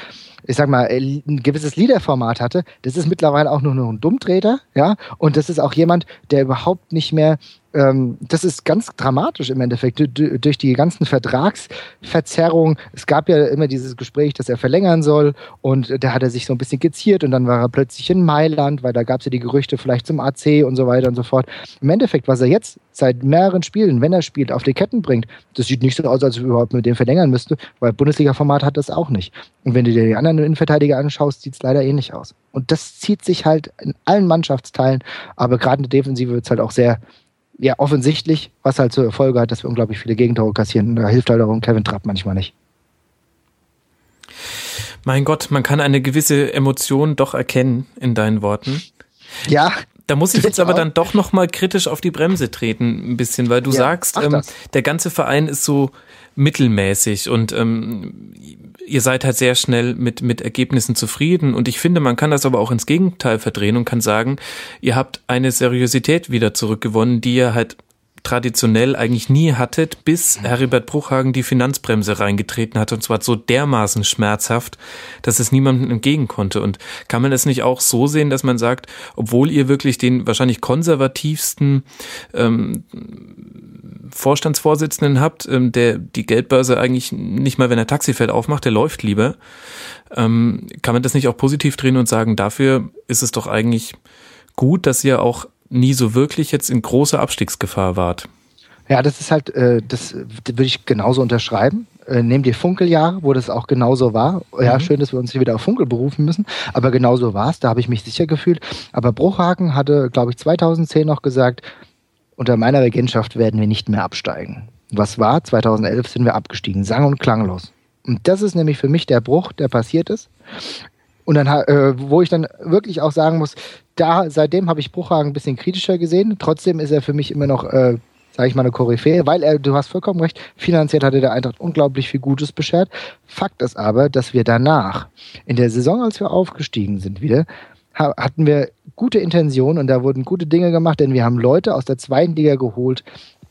ich sag mal, ein gewisses Liederformat hatte. Das ist mittlerweile auch nur noch ein Dummtreter, ja. Und das ist auch jemand, der überhaupt nicht mehr ähm, das ist ganz dramatisch im Endeffekt durch die ganzen Vertragsverzerrungen. Es gab ja immer dieses Gespräch, dass er verlängern soll und da hat er sich so ein bisschen geziert und dann war er plötzlich in Mailand, weil da gab es ja die Gerüchte vielleicht zum AC und so weiter und so fort. Im Endeffekt, was er jetzt seit mehreren Spielen, wenn er spielt, auf die Ketten bringt, das sieht nicht so aus, als ob er überhaupt mit dem verlängern müsste, weil Bundesliga-Format hat das auch nicht. Und wenn du dir die anderen Innenverteidiger anschaust, sieht es leider ähnlich aus. Und das zieht sich halt in allen Mannschaftsteilen, aber gerade in der Defensive wird es halt auch sehr ja, offensichtlich, was halt zur Folge hat, dass wir unglaublich viele Gegentore kassieren. Da hilft halt auch Kevin Trapp manchmal nicht. Mein Gott, man kann eine gewisse Emotion doch erkennen in deinen Worten. Ja. Da muss ich jetzt aber dann doch noch mal kritisch auf die Bremse treten, ein bisschen, weil du ja, sagst, ähm, der ganze Verein ist so mittelmäßig und ähm, ihr seid halt sehr schnell mit, mit Ergebnissen zufrieden. Und ich finde, man kann das aber auch ins Gegenteil verdrehen und kann sagen, ihr habt eine Seriosität wieder zurückgewonnen, die ihr halt traditionell eigentlich nie hattet, bis Heribert Bruchhagen die Finanzbremse reingetreten hat und zwar so dermaßen schmerzhaft, dass es niemandem entgegen konnte. Und kann man es nicht auch so sehen, dass man sagt, obwohl ihr wirklich den wahrscheinlich konservativsten ähm, Vorstandsvorsitzenden habt, ähm, der die Geldbörse eigentlich nicht mal, wenn er Taxifeld aufmacht, der läuft lieber. Ähm, kann man das nicht auch positiv drehen und sagen, dafür ist es doch eigentlich gut, dass ihr auch nie so wirklich jetzt in großer Abstiegsgefahr wart? Ja, das ist halt, äh, das würde ich genauso unterschreiben. Äh, nehmt ihr Funkeljahre, wo das auch genauso war. Ja, mhm. schön, dass wir uns hier wieder auf Funkel berufen müssen, aber genauso war es. Da habe ich mich sicher gefühlt. Aber Bruchhagen hatte, glaube ich, 2010 noch gesagt, unter meiner Regentschaft werden wir nicht mehr absteigen. Was war? 2011 sind wir abgestiegen, sang- und klanglos. Und das ist nämlich für mich der Bruch, der passiert ist. Und dann, äh, wo ich dann wirklich auch sagen muss, da seitdem habe ich Bruchhagen ein bisschen kritischer gesehen. Trotzdem ist er für mich immer noch, äh, sage ich mal, eine Koryphäe, weil er, du hast vollkommen recht, finanziell hatte der Eintracht unglaublich viel Gutes beschert. Fakt ist aber, dass wir danach, in der Saison, als wir aufgestiegen sind wieder, hatten wir gute Intentionen und da wurden gute Dinge gemacht, denn wir haben Leute aus der zweiten Liga geholt,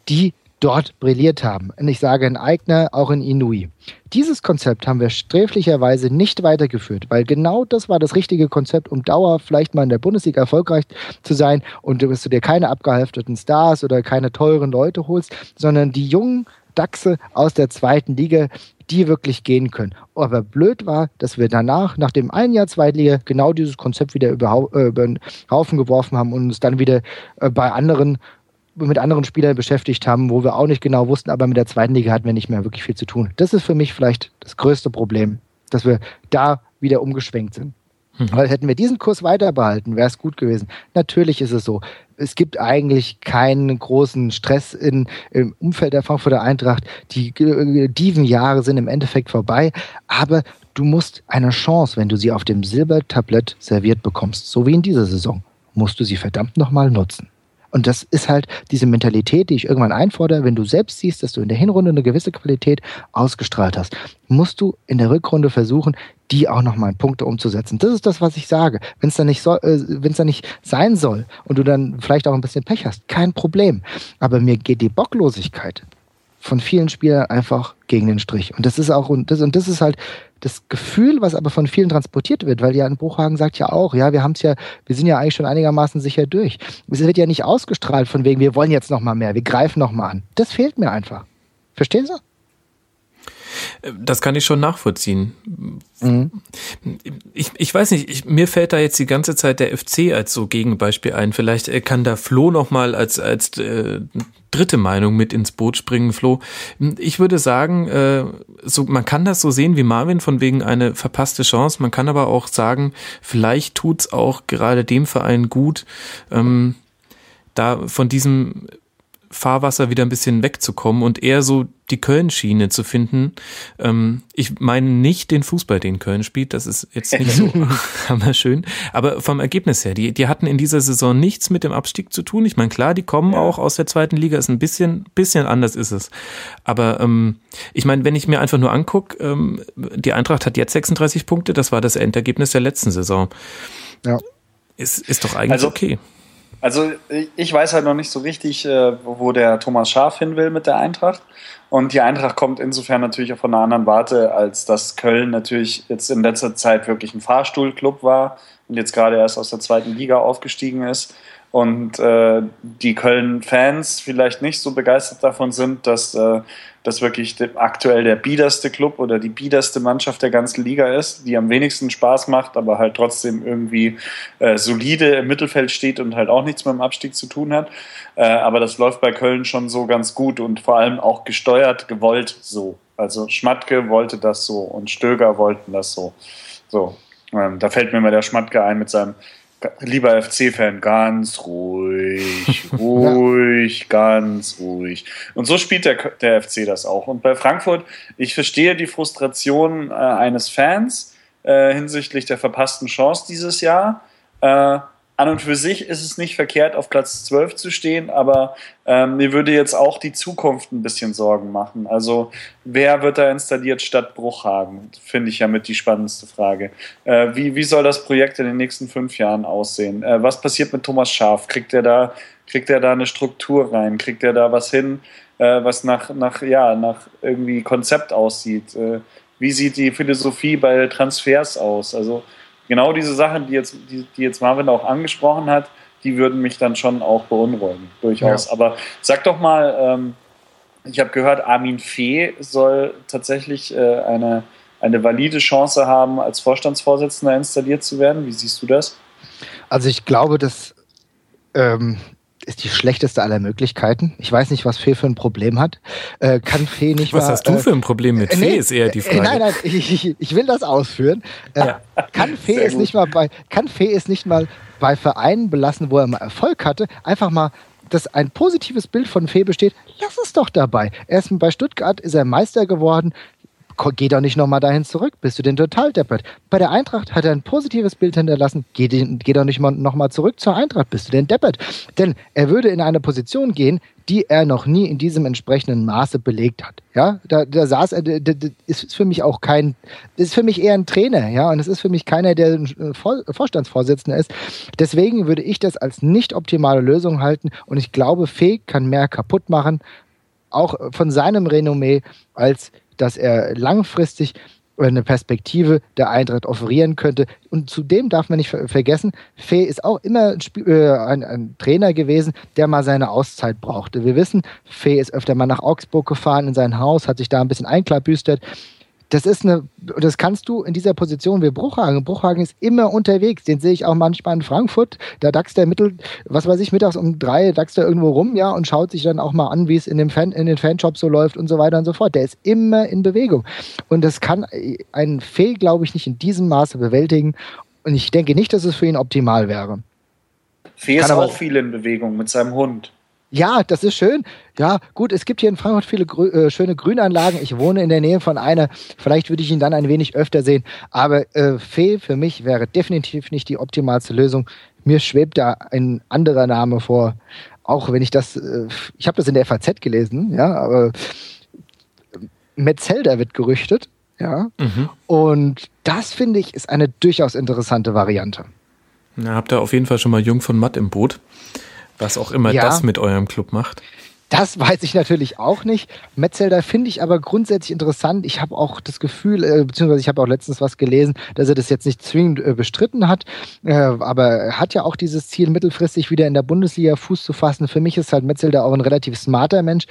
die dort brilliert haben. Und ich sage in Eigner, auch in Inui. Dieses Konzept haben wir sträflicherweise nicht weitergeführt, weil genau das war das richtige Konzept, um Dauer vielleicht mal in der Bundesliga erfolgreich zu sein und dass du dir keine abgehalfteten Stars oder keine teuren Leute holst, sondern die jungen Dachse aus der zweiten Liga, die wirklich gehen können. Aber blöd war, dass wir danach, nach dem einen Jahr Zweitliga, genau dieses Konzept wieder über, äh, über den Haufen geworfen haben und uns dann wieder äh, bei anderen mit anderen Spielern beschäftigt haben, wo wir auch nicht genau wussten, aber mit der zweiten Liga hatten wir nicht mehr wirklich viel zu tun. Das ist für mich vielleicht das größte Problem, dass wir da wieder umgeschwenkt sind. Mhm. Weil hätten wir diesen Kurs weiter behalten, wäre es gut gewesen. Natürlich ist es so. Es gibt eigentlich keinen großen Stress in, im Umfeld der Frankfurter Eintracht. Die äh, Dievenjahre sind im Endeffekt vorbei. Aber du musst eine Chance, wenn du sie auf dem Silbertablett serviert bekommst, so wie in dieser Saison, musst du sie verdammt nochmal nutzen. Und das ist halt diese Mentalität, die ich irgendwann einfordere. Wenn du selbst siehst, dass du in der Hinrunde eine gewisse Qualität ausgestrahlt hast, musst du in der Rückrunde versuchen, die auch nochmal in Punkte umzusetzen. Das ist das, was ich sage. Wenn es dann nicht so, äh, dann nicht sein soll und du dann vielleicht auch ein bisschen Pech hast, kein Problem. Aber mir geht die Bocklosigkeit von vielen Spielern einfach gegen den Strich. Und das ist auch, und das, und das ist halt das Gefühl, was aber von vielen transportiert wird, weil Jan Bruchhagen sagt ja auch, ja, wir haben es ja, wir sind ja eigentlich schon einigermaßen sicher durch. Es wird ja nicht ausgestrahlt von wegen, wir wollen jetzt noch mal mehr, wir greifen noch mal an. Das fehlt mir einfach. Verstehen Sie? Das kann ich schon nachvollziehen. Mhm. Ich, weiß nicht, ich, mir fällt da jetzt die ganze Zeit der FC als so Gegenbeispiel ein. Vielleicht äh, kann da Flo noch mal als, als äh, dritte Meinung mit ins Boot springen, Flo. Ich würde sagen, äh, so, man kann das so sehen wie Marvin von wegen eine verpasste Chance. Man kann aber auch sagen, vielleicht tut's auch gerade dem Verein gut, ähm, da von diesem Fahrwasser wieder ein bisschen wegzukommen und eher so die Köln-Schiene zu finden. Ähm, ich meine nicht den Fußball, den Köln spielt, das ist jetzt nicht so hammerschön, aber vom Ergebnis her, die, die hatten in dieser Saison nichts mit dem Abstieg zu tun. Ich meine, klar, die kommen ja. auch aus der zweiten Liga, ist ein bisschen, bisschen anders ist es. Aber ähm, ich meine, wenn ich mir einfach nur angucke, ähm, die Eintracht hat jetzt 36 Punkte, das war das Endergebnis der letzten Saison. Ja. Ist, ist doch eigentlich also, okay. Also ich weiß halt noch nicht so richtig, äh, wo der Thomas Schaf hin will mit der Eintracht. Und die Eintracht kommt insofern natürlich auch von einer anderen Warte, als dass Köln natürlich jetzt in letzter Zeit wirklich ein Fahrstuhlclub war und jetzt gerade erst aus der zweiten Liga aufgestiegen ist und äh, die Köln-Fans vielleicht nicht so begeistert davon sind, dass äh, das wirklich aktuell der biederste Club oder die biederste Mannschaft der ganzen Liga ist, die am wenigsten Spaß macht, aber halt trotzdem irgendwie äh, solide im Mittelfeld steht und halt auch nichts mit dem Abstieg zu tun hat. Äh, aber das läuft bei Köln schon so ganz gut und vor allem auch gesteuert, gewollt so. Also Schmatke wollte das so und Stöger wollten das so. So, ähm, da fällt mir mal der Schmatke ein mit seinem lieber FC-Fan, ganz ruhig, ruhig, ganz ruhig. Und so spielt der, der FC das auch. Und bei Frankfurt, ich verstehe die Frustration äh, eines Fans äh, hinsichtlich der verpassten Chance dieses Jahr. Äh, an und für sich ist es nicht verkehrt, auf Platz 12 zu stehen, aber ähm, mir würde jetzt auch die Zukunft ein bisschen Sorgen machen. Also wer wird da installiert statt Bruchhagen? Finde ich ja mit die spannendste Frage. Äh, wie, wie soll das Projekt in den nächsten fünf Jahren aussehen? Äh, was passiert mit Thomas Schaf? Kriegt er da, kriegt er da eine Struktur rein? Kriegt er da was hin, äh, was nach, nach, ja, nach irgendwie Konzept aussieht? Äh, wie sieht die Philosophie bei Transfers aus? Also genau diese Sachen, die jetzt, die, die jetzt Marvin auch angesprochen hat, die würden mich dann schon auch beunruhigen, durchaus. Ja. Aber sag doch mal, ähm, ich habe gehört, Armin Fee soll tatsächlich äh, eine, eine valide Chance haben, als Vorstandsvorsitzender installiert zu werden. Wie siehst du das? Also ich glaube, dass ähm, ist die schlechteste aller Möglichkeiten. Ich weiß nicht, was Fee für ein Problem hat. Äh, kann Fee nicht Was mal, hast du für ein Problem mit äh, Fee, nee, ist eher die Frage. Äh, nein, nein, ich, ich, will das ausführen. Äh, ja. Kann Fee es nicht mal bei, kann Fee es nicht mal bei Vereinen belassen, wo er mal Erfolg hatte, einfach mal dass ein positives Bild von Fee besteht, lass es doch dabei. Erst bei Stuttgart ist er Meister geworden, geh doch nicht nochmal dahin zurück, bist du denn total deppert. Bei der Eintracht hat er ein positives Bild hinterlassen, geh, geh doch nicht nochmal zurück zur Eintracht, bist du denn deppert. Denn er würde in eine Position gehen, die er noch nie in diesem entsprechenden Maße belegt hat. Ja, da, da saß er, das ist für mich auch kein, ist für mich eher ein Trainer, ja, und es ist für mich keiner, der ein Vorstandsvorsitzender ist. Deswegen würde ich das als nicht optimale Lösung halten und ich glaube, Fee kann mehr kaputt machen, auch von seinem Renommee, als dass er langfristig eine Perspektive der Eintracht offerieren könnte. Und zudem darf man nicht vergessen, Fee ist auch immer ein, äh, ein, ein, Trainer gewesen, der mal seine Auszeit brauchte. Wir wissen, Fee ist öfter mal nach Augsburg gefahren in sein Haus, hat sich da ein bisschen einklabüstert das ist eine, das kannst du in dieser Position wie Bruchhagen. Bruchhagen ist immer unterwegs. Den sehe ich auch manchmal in Frankfurt. Da daxt der mittel, was weiß ich, mittags um drei daxt er irgendwo rum, ja, und schaut sich dann auch mal an, wie es in, dem Fan, in den Fanshops so läuft und so weiter und so fort. Der ist immer in Bewegung. Und das kann ein Fehl, glaube ich, nicht in diesem Maße bewältigen. Und ich denke nicht, dass es für ihn optimal wäre. Fee ist auch viel in Bewegung mit seinem Hund. Ja, das ist schön. Ja, gut, es gibt hier in Frankfurt viele grü äh, schöne Grünanlagen. Ich wohne in der Nähe von einer. Vielleicht würde ich ihn dann ein wenig öfter sehen. Aber äh, Fee für mich wäre definitiv nicht die optimalste Lösung. Mir schwebt da ein anderer Name vor. auch wenn ich das, äh, ich habe das in der FAZ gelesen, ja, aber Metzelder wird gerüchtet, ja. Mhm. Und das finde ich ist eine durchaus interessante Variante. Ja, habt ihr auf jeden Fall schon mal Jung von Matt im Boot, was auch immer ja. das mit eurem Club macht. Das weiß ich natürlich auch nicht. Metzelder finde ich aber grundsätzlich interessant. Ich habe auch das Gefühl, äh, beziehungsweise ich habe auch letztens was gelesen, dass er das jetzt nicht zwingend äh, bestritten hat. Äh, aber er hat ja auch dieses Ziel, mittelfristig wieder in der Bundesliga Fuß zu fassen. Für mich ist halt Metzelder auch ein relativ smarter Mensch,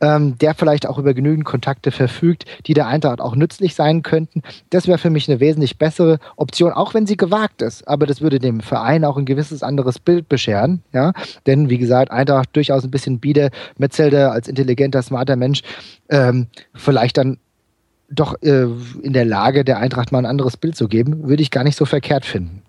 ähm, der vielleicht auch über genügend Kontakte verfügt, die der Eintracht auch nützlich sein könnten. Das wäre für mich eine wesentlich bessere Option, auch wenn sie gewagt ist. Aber das würde dem Verein auch ein gewisses anderes Bild bescheren. Ja? Denn wie gesagt, Eintracht durchaus ein bisschen bieder. Metzelder als intelligenter, smarter Mensch ähm, vielleicht dann doch äh, in der Lage, der Eintracht mal ein anderes Bild zu geben, würde ich gar nicht so verkehrt finden.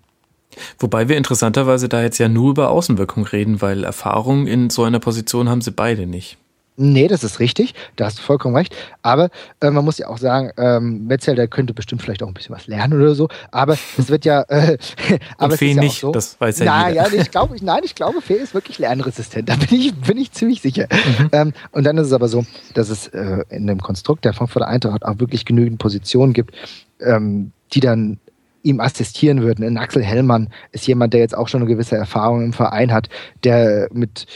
Wobei wir interessanterweise da jetzt ja nur über Außenwirkung reden, weil Erfahrung in so einer Position haben sie beide nicht. Nee, das ist richtig. Da hast du vollkommen recht. Aber äh, man muss ja auch sagen, ähm, Metzel, der könnte bestimmt vielleicht auch ein bisschen was lernen oder so. Aber es wird ja. Äh, aber Fee ja nicht, so. das weiß ja Na, jeder. Ja, ich glaube, nein, ich glaube, Fee ist wirklich lernresistent. Da bin ich, bin ich ziemlich sicher. Mhm. Ähm, und dann ist es aber so, dass es äh, in dem Konstrukt der Frankfurter Eintracht auch wirklich genügend Positionen gibt, ähm, die dann ihm assistieren würden. In Axel Hellmann ist jemand, der jetzt auch schon eine gewisse Erfahrung im Verein hat, der mit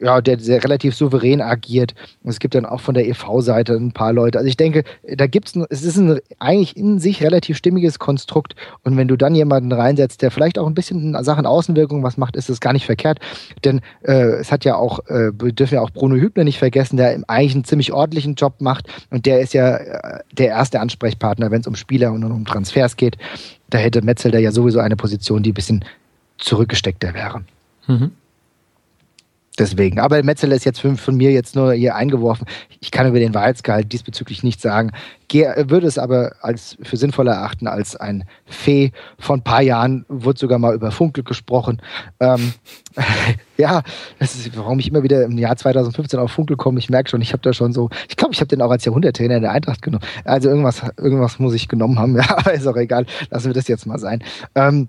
ja, der sehr relativ souverän agiert. Und es gibt dann auch von der EV-Seite ein paar Leute. Also ich denke, da gibt's es ist ein eigentlich in sich relativ stimmiges Konstrukt. Und wenn du dann jemanden reinsetzt, der vielleicht auch ein bisschen in Sachen Außenwirkung was macht, ist das gar nicht verkehrt. Denn äh, es hat ja auch, äh, wir dürfen ja auch Bruno Hübner nicht vergessen, der eigentlich einen ziemlich ordentlichen Job macht. Und der ist ja äh, der erste Ansprechpartner, wenn es um Spieler und um Transfers geht. Da hätte Metzel da ja sowieso eine Position, die ein bisschen zurückgesteckter wäre. Mhm. Deswegen. Aber Metzeler ist jetzt von, mir jetzt nur hier eingeworfen. Ich kann über den Wahrheitsgehalt diesbezüglich nichts sagen. Ge würde es aber als für sinnvoll erachten als ein Fee. Von ein paar Jahren wurde sogar mal über Funkel gesprochen. Ähm, ja, das ist, warum ich immer wieder im Jahr 2015 auf Funkel komme. Ich merke schon, ich habe da schon so, ich glaube, ich habe den auch als Jahrhunderttrainer in der Eintracht genommen. Also irgendwas, irgendwas muss ich genommen haben. Ja, aber ist auch egal. Lassen wir das jetzt mal sein. Ähm,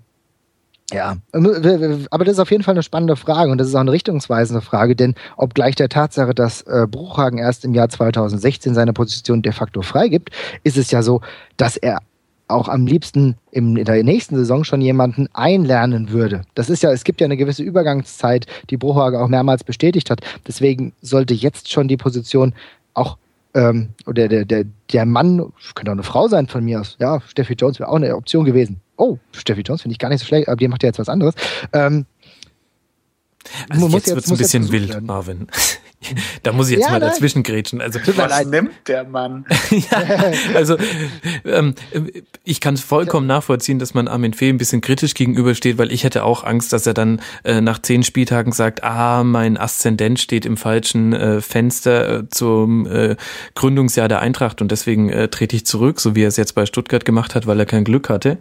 ja, aber das ist auf jeden Fall eine spannende Frage und das ist auch eine richtungsweisende Frage, denn obgleich der Tatsache, dass äh, Bruchhagen erst im Jahr 2016 seine Position de facto freigibt, ist es ja so, dass er auch am liebsten in der nächsten Saison schon jemanden einlernen würde. Das ist ja, es gibt ja eine gewisse Übergangszeit, die Bruchhagen auch mehrmals bestätigt hat. Deswegen sollte jetzt schon die Position auch ähm, oder der, der, der Mann, könnte auch eine Frau sein von mir aus, ja, Steffi Jones wäre auch eine Option gewesen. Oh, Steffi Jones finde ich gar nicht so schlecht, aber die macht ja jetzt was anderes. Ähm, also jetzt, jetzt wird es ein bisschen wild, werden. Marvin. da muss ich jetzt ja, mal dazwischen grätschen. Also, Was nimmt der Mann? ja, also ähm, ich kann es vollkommen nachvollziehen, dass man Armin Fee ein bisschen kritisch gegenübersteht, weil ich hätte auch Angst, dass er dann äh, nach zehn Spieltagen sagt, ah, mein Aszendent steht im falschen äh, Fenster äh, zum äh, Gründungsjahr der Eintracht und deswegen äh, trete ich zurück, so wie er es jetzt bei Stuttgart gemacht hat, weil er kein Glück hatte.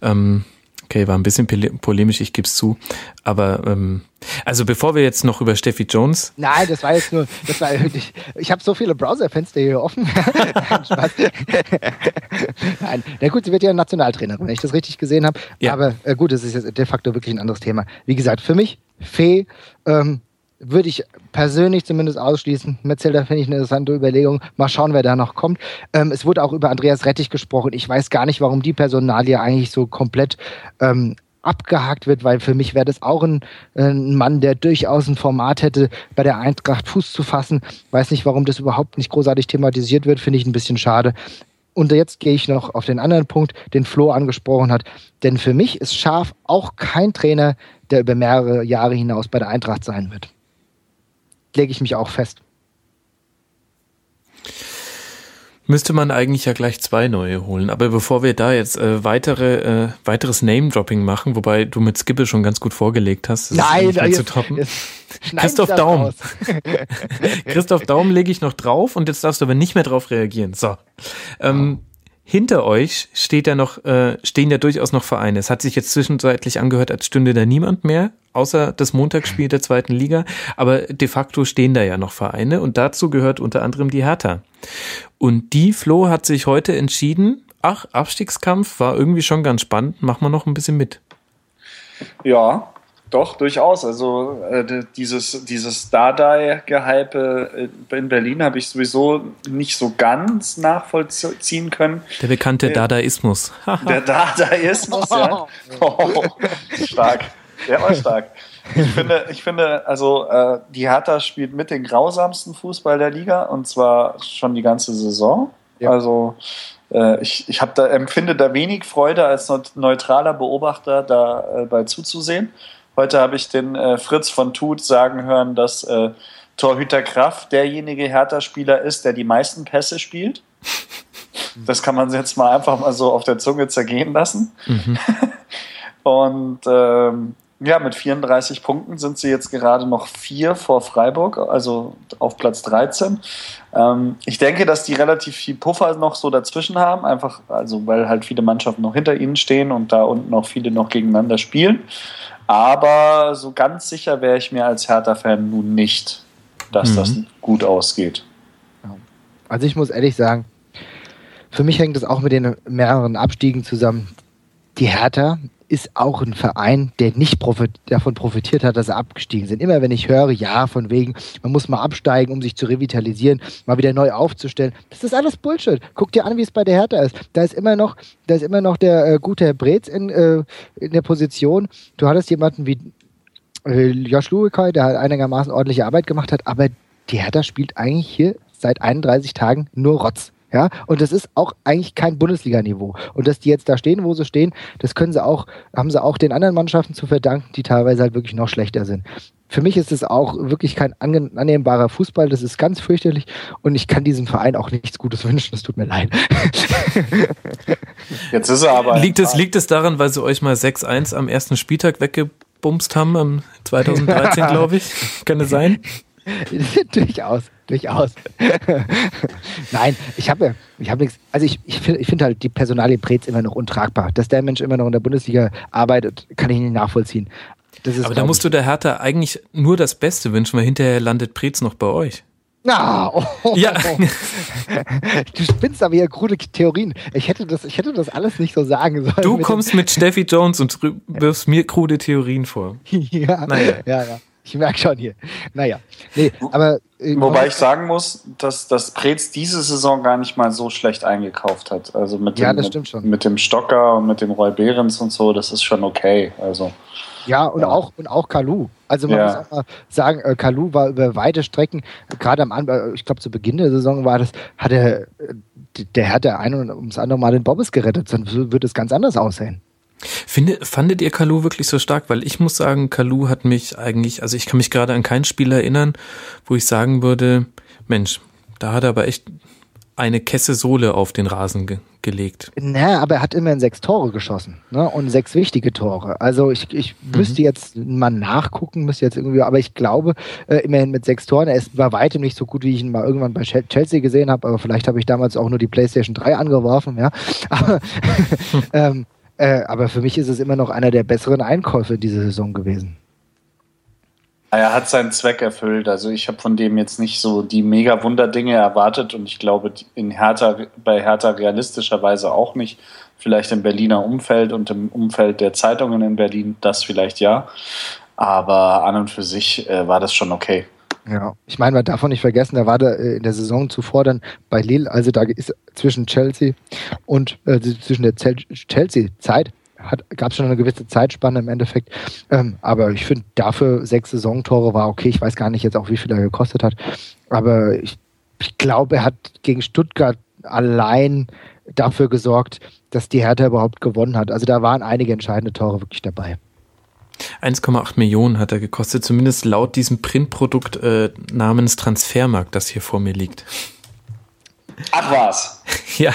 Ähm, Okay, war ein bisschen polemisch, ich gebe es zu. Aber ähm, also bevor wir jetzt noch über Steffi Jones. Nein, das war jetzt nur, das war ich, ich habe so viele Browserfenster hier offen. Nein, Spaß. Nein, na gut, sie wird ja Nationaltrainerin, wenn ich das richtig gesehen habe. Ja. Aber äh, gut, das ist jetzt de facto wirklich ein anderes Thema. Wie gesagt, für mich, Fee, ähm, würde ich persönlich zumindest ausschließen. Metzelder finde ich eine interessante Überlegung. Mal schauen, wer da noch kommt. Ähm, es wurde auch über Andreas Rettich gesprochen. Ich weiß gar nicht, warum die Personalie eigentlich so komplett ähm, abgehakt wird, weil für mich wäre das auch ein, ein, Mann, der durchaus ein Format hätte, bei der Eintracht Fuß zu fassen. Weiß nicht, warum das überhaupt nicht großartig thematisiert wird, finde ich ein bisschen schade. Und jetzt gehe ich noch auf den anderen Punkt, den Flo angesprochen hat. Denn für mich ist Scharf auch kein Trainer, der über mehrere Jahre hinaus bei der Eintracht sein wird lege ich mich auch fest. Müsste man eigentlich ja gleich zwei neue holen. Aber bevor wir da jetzt äh, weitere, äh, weiteres Name-Dropping machen, wobei du mit Skippe schon ganz gut vorgelegt hast, das Nein, ist nicht zu toppen. Christoph Daum. Christoph Daum lege ich noch drauf und jetzt darfst du aber nicht mehr drauf reagieren. So. Ähm, hinter euch steht ja noch, äh, stehen ja durchaus noch Vereine. Es hat sich jetzt zwischenzeitlich angehört, als stünde da niemand mehr, außer das Montagsspiel der zweiten Liga. Aber de facto stehen da ja noch Vereine und dazu gehört unter anderem die Hertha. Und die Flo hat sich heute entschieden, ach, Abstiegskampf war irgendwie schon ganz spannend, machen wir noch ein bisschen mit. Ja, Doch, durchaus. Also äh, dieses, dieses Dardai-Gehype äh, in Berlin habe ich sowieso nicht so ganz nachvollziehen können. Der bekannte äh, Dadaismus. der Dadaismus, ja. Oh, stark. Der war stark. Ich finde, ich finde also äh, die Hertha spielt mit den grausamsten Fußball der Liga und zwar schon die ganze Saison. Ja. Also äh, ich, ich da, empfinde da wenig Freude als neutraler Beobachter dabei äh, zuzusehen. Heute habe ich den äh, Fritz von Tut sagen hören, dass äh, Torhüter Kraft derjenige Hertha-Spieler ist, der die meisten Pässe spielt. Das kann man jetzt mal einfach mal so auf der Zunge zergehen lassen. Mhm. Und ähm, ja, mit 34 Punkten sind sie jetzt gerade noch vier vor Freiburg, also auf Platz 13. Ähm, ich denke, dass die relativ viel Puffer noch so dazwischen haben, einfach, also weil halt viele Mannschaften noch hinter ihnen stehen und da unten auch viele noch gegeneinander spielen. Aber so ganz sicher wäre ich mir als Hertha-Fan nun nicht, dass mhm. das gut ausgeht. Also ich muss ehrlich sagen, für mich hängt es auch mit den mehreren Abstiegen zusammen. Die Hertha ist auch ein Verein, der nicht profit davon profitiert hat, dass sie abgestiegen sind. Immer wenn ich höre, ja, von wegen, man muss mal absteigen, um sich zu revitalisieren, mal wieder neu aufzustellen, das ist alles Bullshit. Guck dir an, wie es bei der Hertha ist. Da ist immer noch, da ist immer noch der äh, gute Herr Brez in, äh, in der Position. Du hattest jemanden wie äh, Josh Luekai, der halt einigermaßen ordentliche Arbeit gemacht hat, aber die Hertha spielt eigentlich hier seit 31 Tagen nur Rotz. Ja, und das ist auch eigentlich kein Bundesliga-Niveau. Und dass die jetzt da stehen, wo sie stehen, das können sie auch, haben sie auch den anderen Mannschaften zu verdanken, die teilweise halt wirklich noch schlechter sind. Für mich ist es auch wirklich kein annehmbarer Fußball. Das ist ganz fürchterlich und ich kann diesem Verein auch nichts Gutes wünschen. Es tut mir leid. Jetzt ist er aber. Liegt es, liegt es daran, weil sie euch mal 6-1 am ersten Spieltag weggebumst haben, am 2013, glaube ich? Kann es sein? durchaus, durchaus. Nein, ich habe ich hab nichts. Also ich, ich finde ich find halt die Personalie Preetz immer noch untragbar. Dass der Mensch immer noch in der Bundesliga arbeitet, kann ich nicht nachvollziehen. Aber da musst du der Hertha eigentlich nur das Beste wünschen, weil hinterher landet Preetz noch bei euch. Ah, oh, ja. Du spinnst aber ja krude Theorien. Ich hätte, das, ich hätte das alles nicht so sagen sollen. Du kommst mit Steffi Jones und wirfst mir krude Theorien vor. ja, naja. ja, ja. Ich merke schon hier. Naja. Nee, aber. Äh, Wobei ich sagen muss, dass, dass Preetz diese Saison gar nicht mal so schlecht eingekauft hat. Also mit dem, ja, das stimmt schon. mit dem Stocker und mit dem Roy Behrens und so, das ist schon okay. Also. Ja, und ja. auch und auch Kalu. Also man ja. muss auch mal sagen, äh, Kalu war über weite Strecken, gerade am Anfang, äh, ich glaube zu Beginn der Saison war das, hat er, der hat der eine und ums andere Mal den Bobbes gerettet, sonst würde es ganz anders aussehen. Finde, fandet ihr Kalu wirklich so stark? Weil ich muss sagen, Kalu hat mich eigentlich, also ich kann mich gerade an kein Spiel erinnern, wo ich sagen würde, Mensch, da hat er aber echt eine Kesse Sohle auf den Rasen ge gelegt. Naja, aber er hat immerhin sechs Tore geschossen ne? und sechs wichtige Tore. Also ich, ich mhm. müsste jetzt mal nachgucken, müsste jetzt irgendwie, aber ich glaube, äh, immerhin mit sechs Toren, er ist bei weitem nicht so gut, wie ich ihn mal irgendwann bei Chelsea gesehen habe, aber vielleicht habe ich damals auch nur die PlayStation 3 angeworfen, ja. Aber, ähm, äh, aber für mich ist es immer noch einer der besseren Einkäufe diese Saison gewesen. Er hat seinen Zweck erfüllt. Also ich habe von dem jetzt nicht so die mega Wunderdinge erwartet und ich glaube in Hertha, bei Hertha realistischerweise auch nicht. Vielleicht im Berliner Umfeld und im Umfeld der Zeitungen in Berlin, das vielleicht ja. Aber an und für sich äh, war das schon okay. Ja, ich meine, man darf auch nicht vergessen, da war da äh, in der Saison zuvor dann bei Lille, also da ist zwischen Chelsea und äh, zwischen der Chelsea-Zeit gab es schon eine gewisse Zeitspanne im Endeffekt. Ähm, aber ich finde, dafür sechs Saisontore war okay. Ich weiß gar nicht jetzt auch, wie viel er gekostet hat. Aber ich, ich glaube, er hat gegen Stuttgart allein dafür gesorgt, dass die Hertha überhaupt gewonnen hat. Also da waren einige entscheidende Tore wirklich dabei. 1,8 Millionen hat er gekostet, zumindest laut diesem Printprodukt äh, namens Transfermarkt, das hier vor mir liegt. Ach was. ja.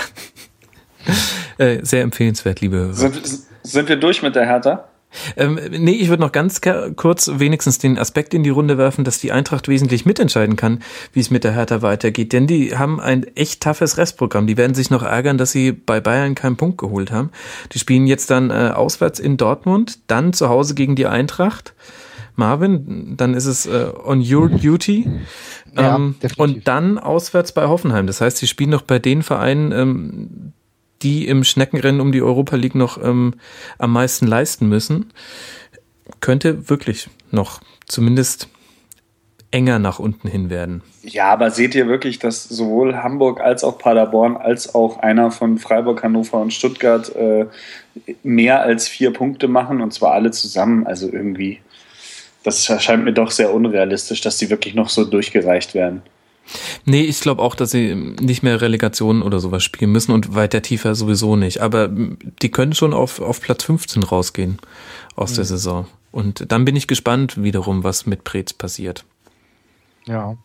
Äh, sehr empfehlenswert, liebe Hörer. Sind, sind wir durch mit der Hertha? Ähm, nee, ich würde noch ganz kurz wenigstens den Aspekt in die Runde werfen, dass die Eintracht wesentlich mitentscheiden kann, wie es mit der Hertha weitergeht. Denn die haben ein echt toughes Restprogramm. Die werden sich noch ärgern, dass sie bei Bayern keinen Punkt geholt haben. Die spielen jetzt dann äh, auswärts in Dortmund, dann zu Hause gegen die Eintracht. Marvin, dann ist es äh, on your duty. Ähm, ja, und dann auswärts bei Hoffenheim. Das heißt, sie spielen noch bei den Vereinen, ähm, die im Schneckenrennen um die Europa League noch ähm, am meisten leisten müssen. könnte wirklich noch zumindest enger nach unten hin werden. Ja, aber seht ihr wirklich, dass sowohl Hamburg als auch Paderborn als auch einer von Freiburg, Hannover und Stuttgart äh, mehr als vier Punkte machen und zwar alle zusammen? Also irgendwie, das erscheint mir doch sehr unrealistisch, dass die wirklich noch so durchgereicht werden. Nee, ich glaube auch, dass sie nicht mehr Relegationen oder sowas spielen müssen und weiter tiefer sowieso nicht. Aber die können schon auf, auf Platz 15 rausgehen aus mhm. der Saison. Und dann bin ich gespannt wiederum, was mit Preetz passiert. Ja.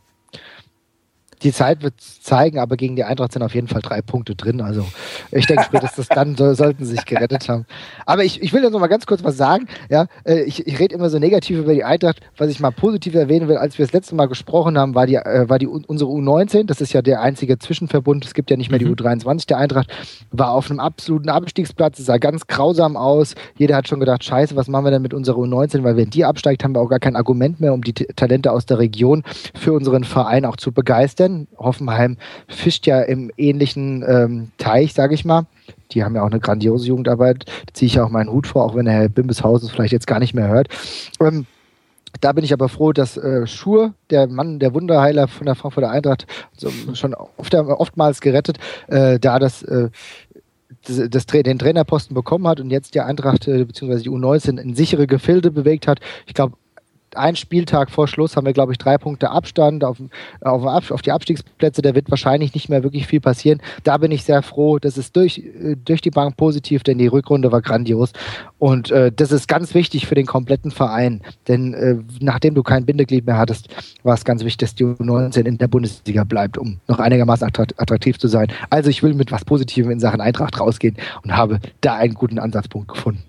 Die Zeit wird zeigen, aber gegen die Eintracht sind auf jeden Fall drei Punkte drin. Also ich denke, spätestens dann so, sollten sie sich gerettet haben. Aber ich, ich will jetzt noch mal ganz kurz was sagen. Ja, äh, ich, ich rede immer so negativ über die Eintracht. Was ich mal positiv erwähnen will, als wir das letzte Mal gesprochen haben, war die, äh, war die unsere U19. Das ist ja der einzige Zwischenverbund. Es gibt ja nicht mehr die mhm. U23 der Eintracht. War auf einem absoluten Abstiegsplatz. Es sah ganz grausam aus. Jeder hat schon gedacht, scheiße, was machen wir denn mit unserer U19? Weil wenn die absteigt, haben wir auch gar kein Argument mehr, um die Talente aus der Region für unseren Verein auch zu begeistern. Hoffenheim fischt ja im ähnlichen ähm, Teich, sage ich mal. Die haben ja auch eine grandiose Jugendarbeit. Da ziehe ich ja auch meinen Hut vor, auch wenn der Herr Bimbeshausen vielleicht jetzt gar nicht mehr hört. Ähm, da bin ich aber froh, dass äh, Schur, der Mann, der Wunderheiler von der Frankfurter Eintracht, so, schon oft, oftmals gerettet, äh, da das, äh, das, das, den Trainerposten bekommen hat und jetzt die Eintracht äh, bzw. die U19 in sichere Gefilde bewegt hat. Ich glaube, ein Spieltag vor Schluss haben wir, glaube ich, drei Punkte Abstand auf, auf, auf, die Abstiegsplätze. Da wird wahrscheinlich nicht mehr wirklich viel passieren. Da bin ich sehr froh. Das ist durch, äh, durch die Bank positiv, denn die Rückrunde war grandios. Und äh, das ist ganz wichtig für den kompletten Verein. Denn äh, nachdem du kein Bindeglied mehr hattest, war es ganz wichtig, dass die U19 in der Bundesliga bleibt, um noch einigermaßen attraktiv zu sein. Also ich will mit was Positivem in Sachen Eintracht rausgehen und habe da einen guten Ansatzpunkt gefunden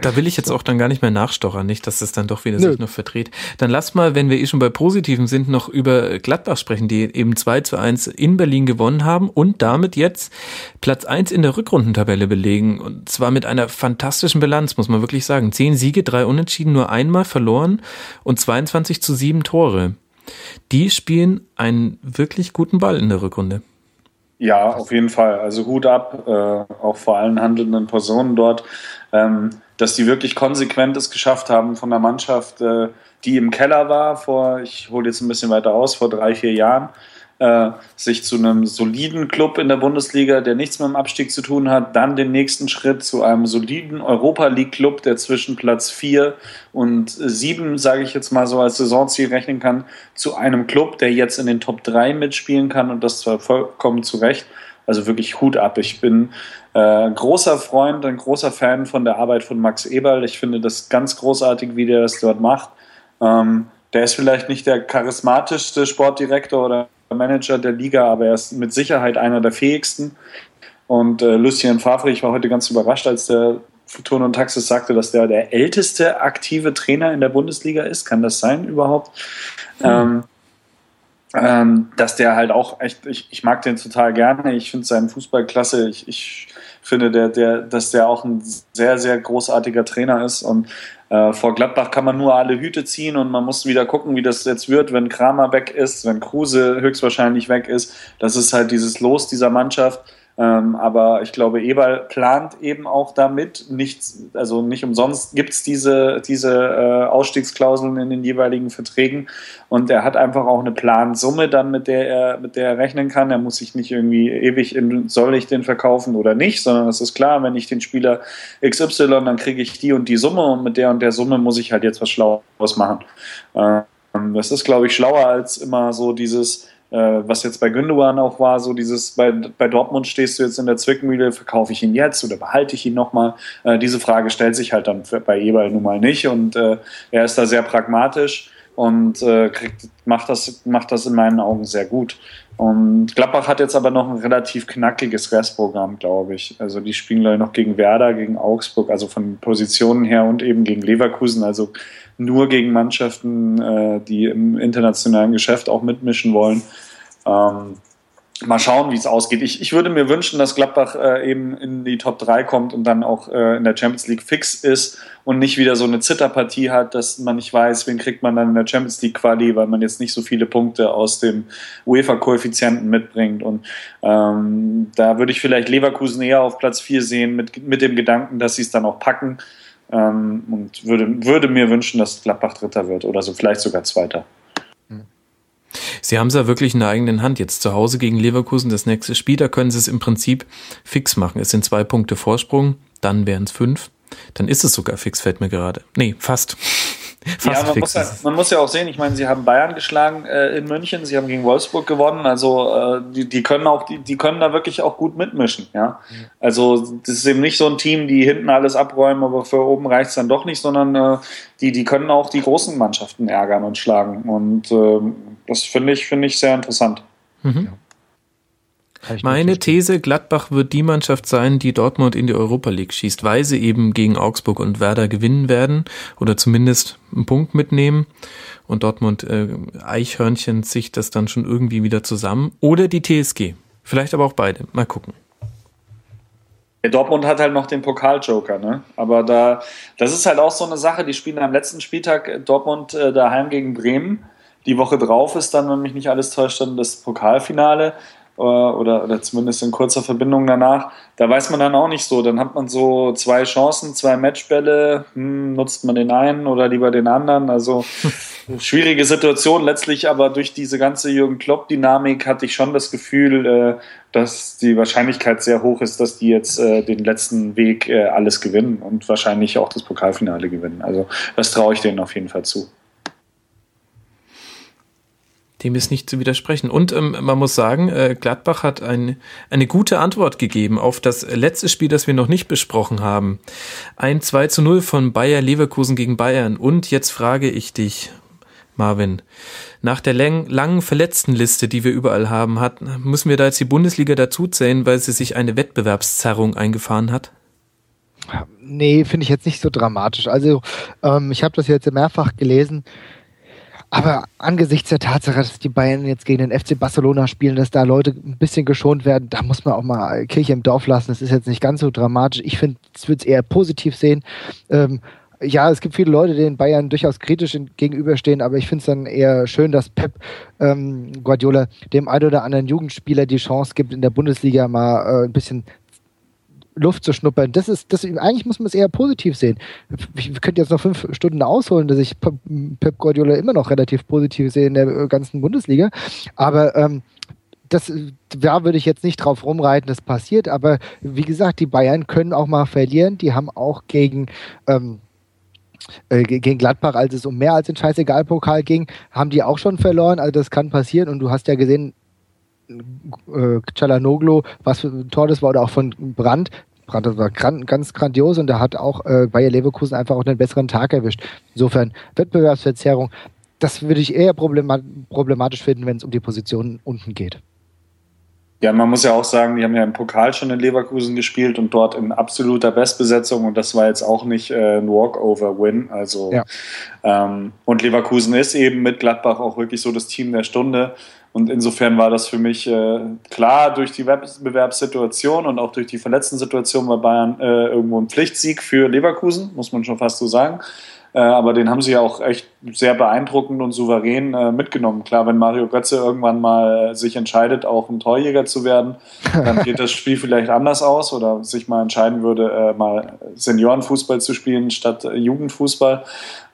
da will ich jetzt auch dann gar nicht mehr nachstochern, nicht, dass das dann doch wieder Nö. sich noch verdreht. Dann lass mal, wenn wir eh schon bei Positiven sind, noch über Gladbach sprechen, die eben 2 zu 1 in Berlin gewonnen haben und damit jetzt Platz 1 in der Rückrundentabelle belegen. Und zwar mit einer fantastischen Bilanz, muss man wirklich sagen. Zehn Siege, drei Unentschieden, nur einmal verloren und 22 zu 7 Tore. Die spielen einen wirklich guten Ball in der Rückrunde. Ja, auf jeden Fall. Also Hut ab, äh, auch vor allen handelnden Personen dort, ähm, dass die wirklich konsequent es geschafft haben von der Mannschaft, äh, die im Keller war vor, ich hole jetzt ein bisschen weiter aus, vor drei, vier Jahren, äh, sich zu einem soliden Club in der Bundesliga, der nichts mit dem Abstieg zu tun hat, dann den nächsten Schritt zu einem soliden Europa League Club, der zwischen Platz 4 und 7, sage ich jetzt mal so als Saisonziel rechnen kann, zu einem Club, der jetzt in den Top 3 mitspielen kann und das zwar vollkommen zu Recht. Also wirklich Hut ab. Ich bin äh, großer Freund, ein großer Fan von der Arbeit von Max Eberl. Ich finde das ganz großartig, wie der das dort macht. Ähm, der ist vielleicht nicht der charismatischste Sportdirektor oder Manager der Liga, aber er ist mit Sicherheit einer der fähigsten. Und äh, Lucien Favre, ich war heute ganz überrascht, als der Futurno und Taxis sagte, dass der der älteste aktive Trainer in der Bundesliga ist. Kann das sein überhaupt? Mhm. Ähm, ähm, dass der halt auch echt, ich, ich mag den total gerne. Ich finde seinen Fußball klasse. Ich, ich finde, der, der, dass der auch ein sehr, sehr großartiger Trainer ist. Und äh, vor Gladbach kann man nur alle Hüte ziehen und man muss wieder gucken, wie das jetzt wird, wenn Kramer weg ist, wenn Kruse höchstwahrscheinlich weg ist. Das ist halt dieses Los dieser Mannschaft. Ähm, aber ich glaube, Eberl plant eben auch damit, nicht, also nicht umsonst gibt es diese, diese äh, Ausstiegsklauseln in den jeweiligen Verträgen und er hat einfach auch eine Plansumme dann, mit der er, mit der er rechnen kann. Er muss sich nicht irgendwie ewig in, soll ich den verkaufen oder nicht, sondern es ist klar, wenn ich den Spieler XY, dann kriege ich die und die Summe und mit der und der Summe muss ich halt jetzt was Schlaues machen. Ähm, das ist, glaube ich, schlauer als immer so dieses, was jetzt bei Gündogan auch war, so dieses, bei, bei Dortmund stehst du jetzt in der Zwickmühle, verkaufe ich ihn jetzt oder behalte ich ihn nochmal? Äh, diese Frage stellt sich halt dann bei Eberl nun mal nicht und äh, er ist da sehr pragmatisch und äh, kriegt, macht, das, macht das in meinen Augen sehr gut. Und Gladbach hat jetzt aber noch ein relativ knackiges Restprogramm, glaube ich. Also die spielen gleich noch gegen Werder, gegen Augsburg, also von Positionen her und eben gegen Leverkusen. Also nur gegen Mannschaften, äh, die im internationalen Geschäft auch mitmischen wollen. Ähm, mal schauen, wie es ausgeht. Ich, ich würde mir wünschen, dass Gladbach äh, eben in die Top 3 kommt und dann auch äh, in der Champions League fix ist und nicht wieder so eine Zitterpartie hat, dass man nicht weiß, wen kriegt man dann in der Champions League Quali, weil man jetzt nicht so viele Punkte aus dem UEFA-Koeffizienten mitbringt. Und ähm, da würde ich vielleicht Leverkusen eher auf Platz 4 sehen, mit, mit dem Gedanken, dass sie es dann auch packen. Ähm, und würde, würde mir wünschen, dass Gladbach Dritter wird oder so vielleicht sogar Zweiter. Sie haben es ja wirklich in der eigenen Hand. Jetzt zu Hause gegen Leverkusen, das nächste Spiel, da können Sie es im Prinzip fix machen. Es sind zwei Punkte Vorsprung, dann wären es fünf. Dann ist es sogar fix, fällt mir gerade. Nee, fast. Fast ja, man muss, ja, man muss ja auch sehen, ich meine, sie haben Bayern geschlagen äh, in München, sie haben gegen Wolfsburg gewonnen, also äh, die, die können auch, die, die können da wirklich auch gut mitmischen, ja. Also das ist eben nicht so ein Team, die hinten alles abräumen, aber für oben reicht es dann doch nicht, sondern äh, die, die können auch die großen Mannschaften ärgern und schlagen. Und äh, das finde ich, finde ich sehr interessant. Mhm. Ja. Meine These, Gladbach wird die Mannschaft sein, die Dortmund in die Europa League schießt, weil sie eben gegen Augsburg und Werder gewinnen werden oder zumindest einen Punkt mitnehmen und Dortmund äh, Eichhörnchen sich das dann schon irgendwie wieder zusammen oder die TSG. Vielleicht aber auch beide. Mal gucken. Der Dortmund hat halt noch den Pokaljoker, ne? Aber da, das ist halt auch so eine Sache. Die spielen am letzten Spieltag Dortmund äh, daheim gegen Bremen. Die Woche drauf ist dann, wenn mich nicht alles täuscht, dann das Pokalfinale. Äh, oder, oder zumindest in kurzer Verbindung danach, da weiß man dann auch nicht so. Dann hat man so zwei Chancen, zwei Matchbälle, hm, nutzt man den einen oder lieber den anderen. Also schwierige Situation letztlich, aber durch diese ganze Jürgen Klopp-Dynamik hatte ich schon das Gefühl, äh, dass die Wahrscheinlichkeit sehr hoch ist, dass die jetzt äh, den letzten Weg alles gewinnen und wahrscheinlich auch das Pokalfinale gewinnen. Also das traue ich denen auf jeden Fall zu. Dem ist nicht zu widersprechen. Und ähm, man muss sagen, äh, Gladbach hat ein, eine gute Antwort gegeben auf das letzte Spiel, das wir noch nicht besprochen haben. Ein 2 zu 0 von Bayer Leverkusen gegen Bayern. Und jetzt frage ich dich, Marvin, nach der lang, langen Verletztenliste, die wir überall haben, hat, müssen wir da jetzt die Bundesliga dazuzählen, weil sie sich eine Wettbewerbszerrung eingefahren hat? Nee, finde ich jetzt nicht so dramatisch. Also ähm, ich habe das jetzt mehrfach gelesen. Aber angesichts der Tatsache, dass die Bayern jetzt gegen den FC Barcelona spielen, dass da Leute ein bisschen geschont werden, da muss man auch mal Kirche im Dorf lassen. Das ist jetzt nicht ganz so dramatisch. Ich finde, es wird es eher positiv sehen. Ähm, ja, es gibt viele Leute, denen Bayern durchaus kritisch gegenüberstehen, aber ich finde es dann eher schön, dass Pep ähm, Guardiola dem ein oder anderen Jugendspieler die Chance gibt, in der Bundesliga mal äh, ein bisschen Luft zu schnuppern. Das ist, das, eigentlich muss man es eher positiv sehen. Ich könnte jetzt noch fünf Stunden ausholen, dass ich Pep Guardiola immer noch relativ positiv sehe in der ganzen Bundesliga. Aber ähm, das, da würde ich jetzt nicht drauf rumreiten, das passiert. Aber wie gesagt, die Bayern können auch mal verlieren. Die haben auch gegen ähm, äh, gegen Gladbach, als es um mehr als den Scheißegal-Pokal ging, haben die auch schon verloren. Also das kann passieren. Und du hast ja gesehen, äh, Chalanoglu, was für ein Tor das war, oder auch von Brandt. Brandt war gran ganz grandios und er hat auch äh, Bayer Leverkusen einfach auch einen besseren Tag erwischt. Insofern Wettbewerbsverzerrung, das würde ich eher problematisch finden, wenn es um die Positionen unten geht. Ja, man muss ja auch sagen, die haben ja im Pokal schon in Leverkusen gespielt und dort in absoluter Bestbesetzung und das war jetzt auch nicht äh, ein Walkover-Win. Also ja. ähm, und Leverkusen ist eben mit Gladbach auch wirklich so das Team der Stunde. Und insofern war das für mich äh, klar durch die Wettbewerbssituation und auch durch die Verletzten-Situation war Bayern äh, irgendwo ein Pflichtsieg für Leverkusen, muss man schon fast so sagen. Äh, aber den haben sie ja auch echt sehr beeindruckend und souverän äh, mitgenommen. Klar, wenn Mario Götze irgendwann mal sich entscheidet, auch ein Torjäger zu werden, dann geht das Spiel vielleicht anders aus oder sich mal entscheiden würde, äh, mal Seniorenfußball zu spielen statt äh, Jugendfußball.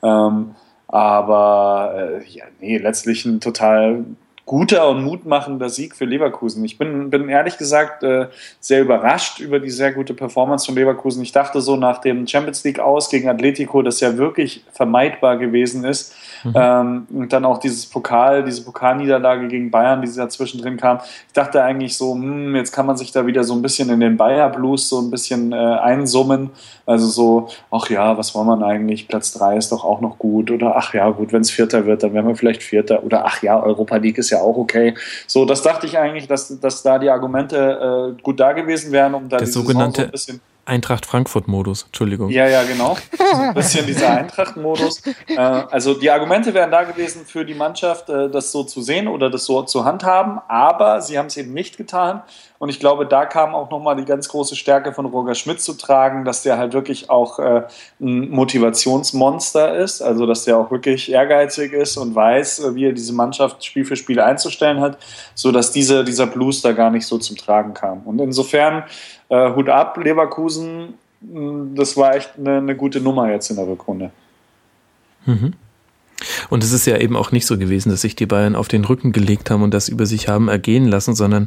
Ähm, aber ja, nee, letztlich ein total guter und mutmachender Sieg für Leverkusen. Ich bin, bin ehrlich gesagt äh, sehr überrascht über die sehr gute Performance von Leverkusen. Ich dachte so nach dem Champions League aus gegen Atletico, das ja wirklich vermeidbar gewesen ist. Mhm. Ähm, und dann auch dieses Pokal, diese Pokalniederlage gegen Bayern, die dazwischen drin kam. Ich dachte eigentlich so, hm, jetzt kann man sich da wieder so ein bisschen in den Bayer Blues so ein bisschen äh, einsummen. Also so, ach ja, was wollen wir eigentlich? Platz drei ist doch auch noch gut. Oder ach ja, gut, wenn es Vierter wird, dann werden wir vielleicht Vierter. Oder ach ja, Europa League ist ja auch okay. So, das dachte ich eigentlich, dass, dass da die Argumente äh, gut da gewesen wären, um da das sogenannte so ein bisschen Eintracht Frankfurt-Modus, Entschuldigung. Ja, ja, genau. ein bisschen dieser Eintracht-Modus. Äh, also die Argumente wären da gewesen für die Mannschaft, äh, das so zu sehen oder das so zu handhaben, aber sie haben es eben nicht getan. Und ich glaube, da kam auch nochmal die ganz große Stärke von Roger Schmidt zu tragen, dass der halt wirklich auch äh, ein Motivationsmonster ist, also dass der auch wirklich ehrgeizig ist und weiß, wie er diese Mannschaft Spiel für Spiel einzustellen hat, sodass diese, dieser Blues da gar nicht so zum Tragen kam. Und insofern äh, Hut ab, Leverkusen das war echt eine, eine gute Nummer jetzt in der Rückrunde. Mhm. Und es ist ja eben auch nicht so gewesen, dass sich die Bayern auf den Rücken gelegt haben und das über sich haben ergehen lassen, sondern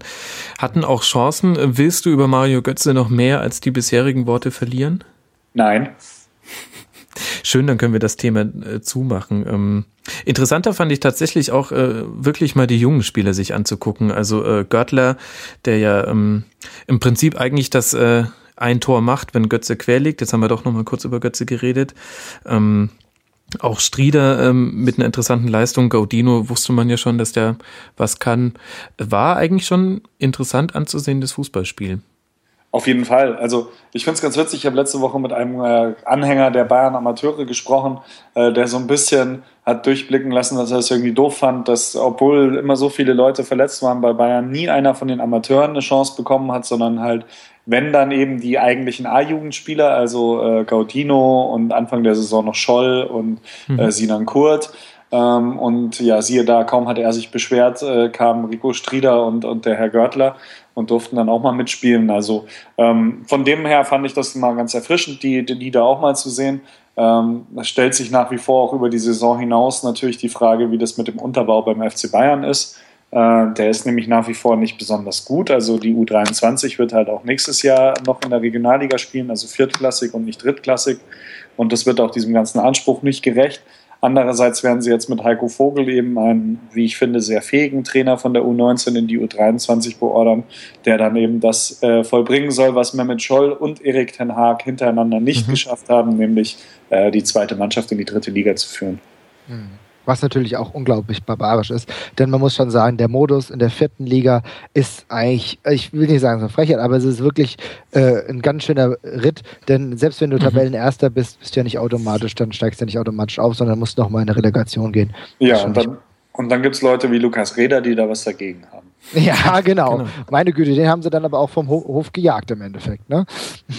hatten auch Chancen. Willst du über Mario Götze noch mehr als die bisherigen Worte verlieren? Nein. Schön, dann können wir das Thema äh, zumachen. Ähm, interessanter fand ich tatsächlich auch äh, wirklich mal die jungen Spieler sich anzugucken. Also äh, Görtler, der ja ähm, im Prinzip eigentlich das äh, ein Tor macht, wenn Götze quer liegt. Jetzt haben wir doch noch mal kurz über Götze geredet. Ähm, auch Strieder ähm, mit einer interessanten Leistung. Gaudino wusste man ja schon, dass der was kann. War eigentlich schon interessant anzusehen, das Fußballspiel. Auf jeden Fall. Also ich finde es ganz witzig. Ich habe letzte Woche mit einem äh, Anhänger der Bayern Amateure gesprochen, äh, der so ein bisschen hat durchblicken lassen, dass er es irgendwie doof fand, dass obwohl immer so viele Leute verletzt waren bei Bayern, nie einer von den Amateuren eine Chance bekommen hat, sondern halt wenn dann eben die eigentlichen A-Jugendspieler, also äh, Gaudino und Anfang der Saison noch Scholl und mhm. Sinan Kurt. Ähm, und ja, siehe da, kaum hatte er sich beschwert, äh, kamen Rico Strieder und, und der Herr Görtler und durften dann auch mal mitspielen. Also ähm, von dem her fand ich das mal ganz erfrischend, die, die Lieder auch mal zu sehen. Ähm, das stellt sich nach wie vor auch über die Saison hinaus natürlich die Frage, wie das mit dem Unterbau beim FC Bayern ist. Äh, der ist nämlich nach wie vor nicht besonders gut. Also die U23 wird halt auch nächstes Jahr noch in der Regionalliga spielen, also viertklassig und nicht drittklassig. Und das wird auch diesem ganzen Anspruch nicht gerecht. Andererseits werden sie jetzt mit Heiko Vogel eben einen, wie ich finde, sehr fähigen Trainer von der U19 in die U23 beordern, der dann eben das äh, vollbringen soll, was Mehmet Scholl und Erik Ten Haag hintereinander nicht mhm. geschafft haben, nämlich äh, die zweite Mannschaft in die dritte Liga zu führen. Mhm was natürlich auch unglaublich barbarisch ist. Denn man muss schon sagen, der Modus in der vierten Liga ist eigentlich, ich will nicht sagen so Frechheit, aber es ist wirklich äh, ein ganz schöner Ritt. Denn selbst wenn du mhm. Tabellenerster bist, bist du ja nicht automatisch, dann steigst du ja nicht automatisch auf, sondern musst noch mal in eine Relegation gehen. Ja, und dann, und dann gibt es Leute wie Lukas Reder, die da was dagegen haben. Ja, genau. genau. Meine Güte, den haben sie dann aber auch vom Hof gejagt im Endeffekt. Ne?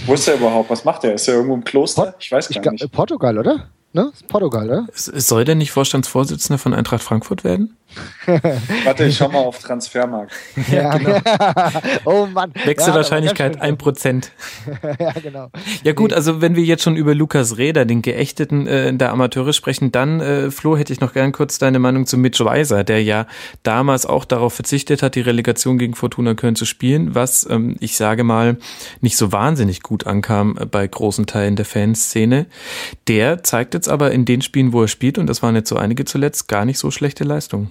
Wo ist der überhaupt? Was macht der? Ist er irgendwo im Kloster? Ich weiß gar ich nicht. Portugal, oder? Ne? Portugal, oder? Soll der nicht Vorstandsvorsitzender von Eintracht Frankfurt werden? Warte, ich schau mal auf Transfermarkt. ja, genau. oh Mann. Wechselwahrscheinlichkeit ja, 1%. ja, genau. Ja gut, also wenn wir jetzt schon über Lukas Reder, den Geächteten äh, der Amateure sprechen, dann, äh, Flo, hätte ich noch gern kurz deine Meinung zu Mitch Weiser, der ja damals auch darauf verzichtet hat, die Relegation gegen Fortuna Köln zu spielen, was, ähm, ich sage mal, nicht so wahnsinnig gut ankam äh, bei großen Teilen der Fanszene. Der zeigt jetzt aber in den Spielen, wo er spielt, und das waren jetzt so einige zuletzt, gar nicht so schlechte Leistungen.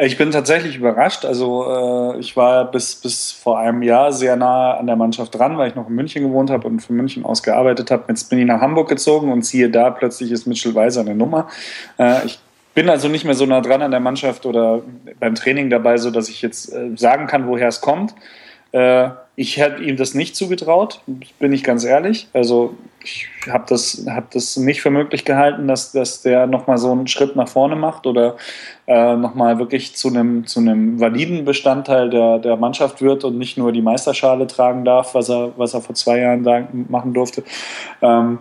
Ich bin tatsächlich überrascht. Also äh, ich war bis, bis vor einem Jahr sehr nah an der Mannschaft dran, weil ich noch in München gewohnt habe und von München aus gearbeitet habe. Jetzt bin ich nach Hamburg gezogen und siehe da, plötzlich ist Mitchell Weiser eine Nummer. Äh, ich bin also nicht mehr so nah dran an der Mannschaft oder beim Training dabei, so dass ich jetzt äh, sagen kann, woher es kommt. Äh, ich hätte ihm das nicht zugetraut, bin ich ganz ehrlich. Also ich habe das, hab das nicht für möglich gehalten, dass, dass der nochmal so einen Schritt nach vorne macht oder äh, nochmal wirklich zu einem, zu validen Bestandteil der, der Mannschaft wird und nicht nur die Meisterschale tragen darf, was er, was er vor zwei Jahren machen durfte. Ähm,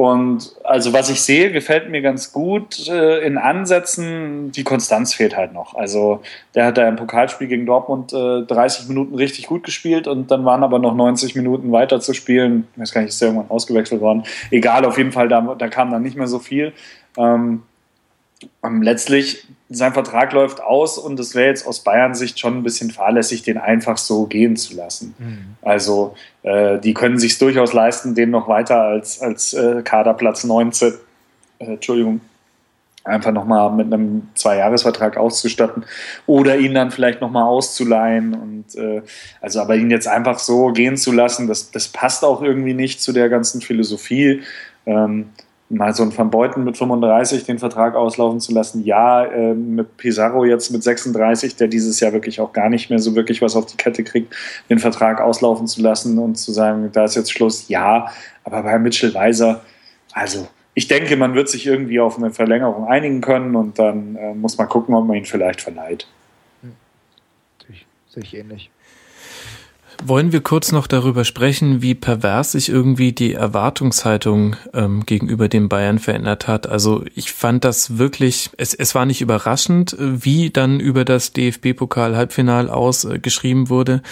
und also was ich sehe, gefällt mir ganz gut äh, in Ansätzen. Die Konstanz fehlt halt noch. Also der hat da im Pokalspiel gegen Dortmund äh, 30 Minuten richtig gut gespielt und dann waren aber noch 90 Minuten weiter zu spielen. Ich weiß gar nicht, ist der irgendwann ausgewechselt worden. Egal, auf jeden Fall, da, da kam dann nicht mehr so viel. Ähm, letztlich, sein Vertrag läuft aus und es wäre jetzt aus Bayern Sicht schon ein bisschen fahrlässig, den einfach so gehen zu lassen. Mhm. Also äh, die können sich durchaus leisten, den noch weiter als, als äh, Kaderplatz 19, äh, Entschuldigung, einfach nochmal mit einem Zweijahresvertrag auszustatten oder ihn dann vielleicht nochmal auszuleihen und äh, also aber ihn jetzt einfach so gehen zu lassen, das, das passt auch irgendwie nicht zu der ganzen Philosophie. Ähm, mal so einen Van Beuten mit 35 den Vertrag auslaufen zu lassen. Ja, äh, mit Pizarro jetzt mit 36, der dieses Jahr wirklich auch gar nicht mehr so wirklich was auf die Kette kriegt, den Vertrag auslaufen zu lassen und zu sagen, da ist jetzt Schluss. Ja, aber bei Mitchell Weiser, also ich denke, man wird sich irgendwie auf eine Verlängerung einigen können und dann äh, muss man gucken, ob man ihn vielleicht verleiht. Hm. Sehe ich ähnlich. Wollen wir kurz noch darüber sprechen, wie pervers sich irgendwie die Erwartungshaltung ähm, gegenüber dem Bayern verändert hat? Also ich fand das wirklich, es, es war nicht überraschend, wie dann über das DFB-Pokal-Halbfinal aus äh, wurde.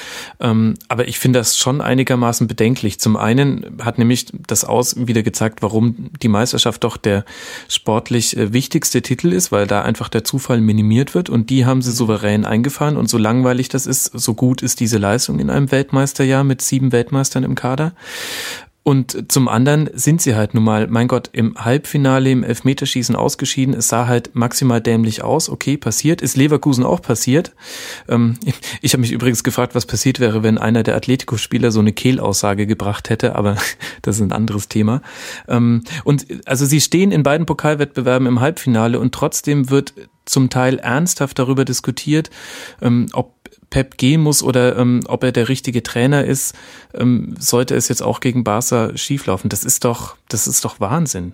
Ähm, aber ich finde das schon einigermaßen bedenklich. Zum einen hat nämlich das Aus wieder gezeigt, warum die Meisterschaft doch der sportlich äh, wichtigste Titel ist, weil da einfach der Zufall minimiert wird und die haben sie souverän eingefahren und so langweilig das ist, so gut ist diese Leistung in einem Weltmeisterjahr mit sieben Weltmeistern im Kader. Und zum anderen sind sie halt nun mal, mein Gott, im Halbfinale im Elfmeterschießen ausgeschieden. Es sah halt maximal dämlich aus. Okay, passiert. Ist Leverkusen auch passiert. Ähm, ich habe mich übrigens gefragt, was passiert wäre, wenn einer der Atletico-Spieler so eine Kehlaussage gebracht hätte, aber das ist ein anderes Thema. Ähm, und also sie stehen in beiden Pokalwettbewerben im Halbfinale und trotzdem wird zum Teil ernsthaft darüber diskutiert, ähm, ob Pep gehen muss oder ähm, ob er der richtige Trainer ist, ähm, sollte es jetzt auch gegen Barca schieflaufen. Das ist doch, das ist doch Wahnsinn.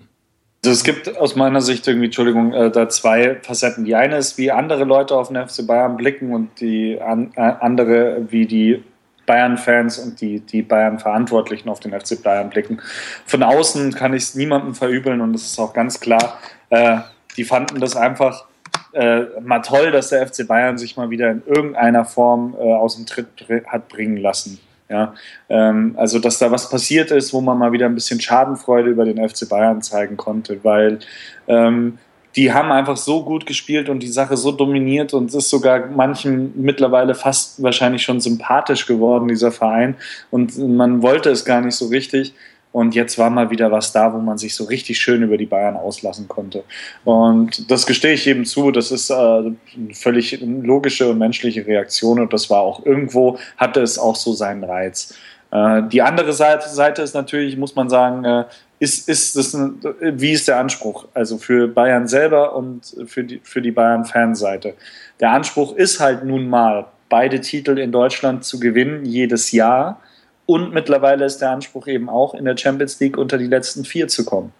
Also es gibt aus meiner Sicht irgendwie, Entschuldigung, äh, da zwei Facetten. Die eine ist, wie andere Leute auf den FC Bayern blicken und die an, äh, andere, wie die Bayern-Fans und die, die Bayern-Verantwortlichen auf den FC Bayern blicken. Von außen kann ich es niemandem verübeln und es ist auch ganz klar, äh, die fanden das einfach äh, mal toll, dass der FC Bayern sich mal wieder in irgendeiner Form äh, aus dem Tritt hat bringen lassen. Ja, ähm, also dass da was passiert ist, wo man mal wieder ein bisschen Schadenfreude über den FC Bayern zeigen konnte, weil ähm, die haben einfach so gut gespielt und die Sache so dominiert und es ist sogar manchen mittlerweile fast wahrscheinlich schon sympathisch geworden, dieser Verein. Und man wollte es gar nicht so richtig. Und jetzt war mal wieder was da, wo man sich so richtig schön über die Bayern auslassen konnte. Und das gestehe ich eben zu. Das ist äh, eine völlig logische und menschliche Reaktion. Und das war auch irgendwo, hatte es auch so seinen Reiz. Äh, die andere Seite, Seite ist natürlich, muss man sagen, äh, ist, ist das ein, wie ist der Anspruch? Also für Bayern selber und für die, für die Bayern-Fanseite. Der Anspruch ist halt nun mal, beide Titel in Deutschland zu gewinnen, jedes Jahr und mittlerweile ist der Anspruch eben auch, in der Champions League unter die letzten vier zu kommen.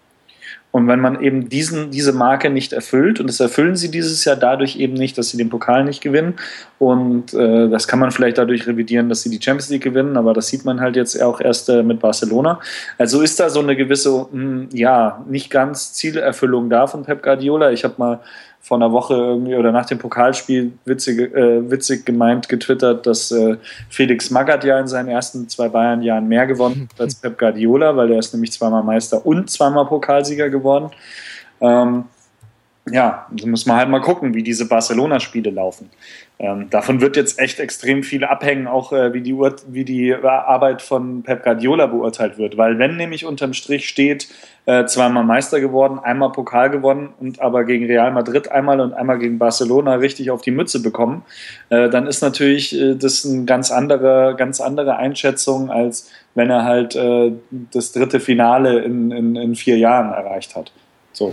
Und wenn man eben diesen, diese Marke nicht erfüllt, und das erfüllen sie dieses Jahr dadurch eben nicht, dass sie den Pokal nicht gewinnen, und äh, das kann man vielleicht dadurch revidieren, dass sie die Champions League gewinnen, aber das sieht man halt jetzt auch erst äh, mit Barcelona. Also ist da so eine gewisse, mh, hm, ja, nicht ganz Zielerfüllung da von Pep Guardiola. Ich habe mal vor einer Woche irgendwie oder nach dem Pokalspiel witzig, äh, witzig gemeint getwittert, dass äh, Felix Magath ja in seinen ersten zwei Bayern-Jahren mehr gewonnen hat als Pep Guardiola, weil er ist nämlich zweimal Meister und zweimal Pokalsieger geworden. Ähm, ja, da muss man halt mal gucken, wie diese Barcelona-Spiele laufen. Ähm, davon wird jetzt echt extrem viel abhängen, auch äh, wie, die wie die Arbeit von Pep Guardiola beurteilt wird. Weil wenn nämlich unterm Strich steht, äh, zweimal Meister geworden, einmal Pokal gewonnen und aber gegen Real Madrid einmal und einmal gegen Barcelona richtig auf die Mütze bekommen, äh, dann ist natürlich äh, das eine ganz andere, ganz andere Einschätzung, als wenn er halt äh, das dritte Finale in, in, in vier Jahren erreicht hat. So.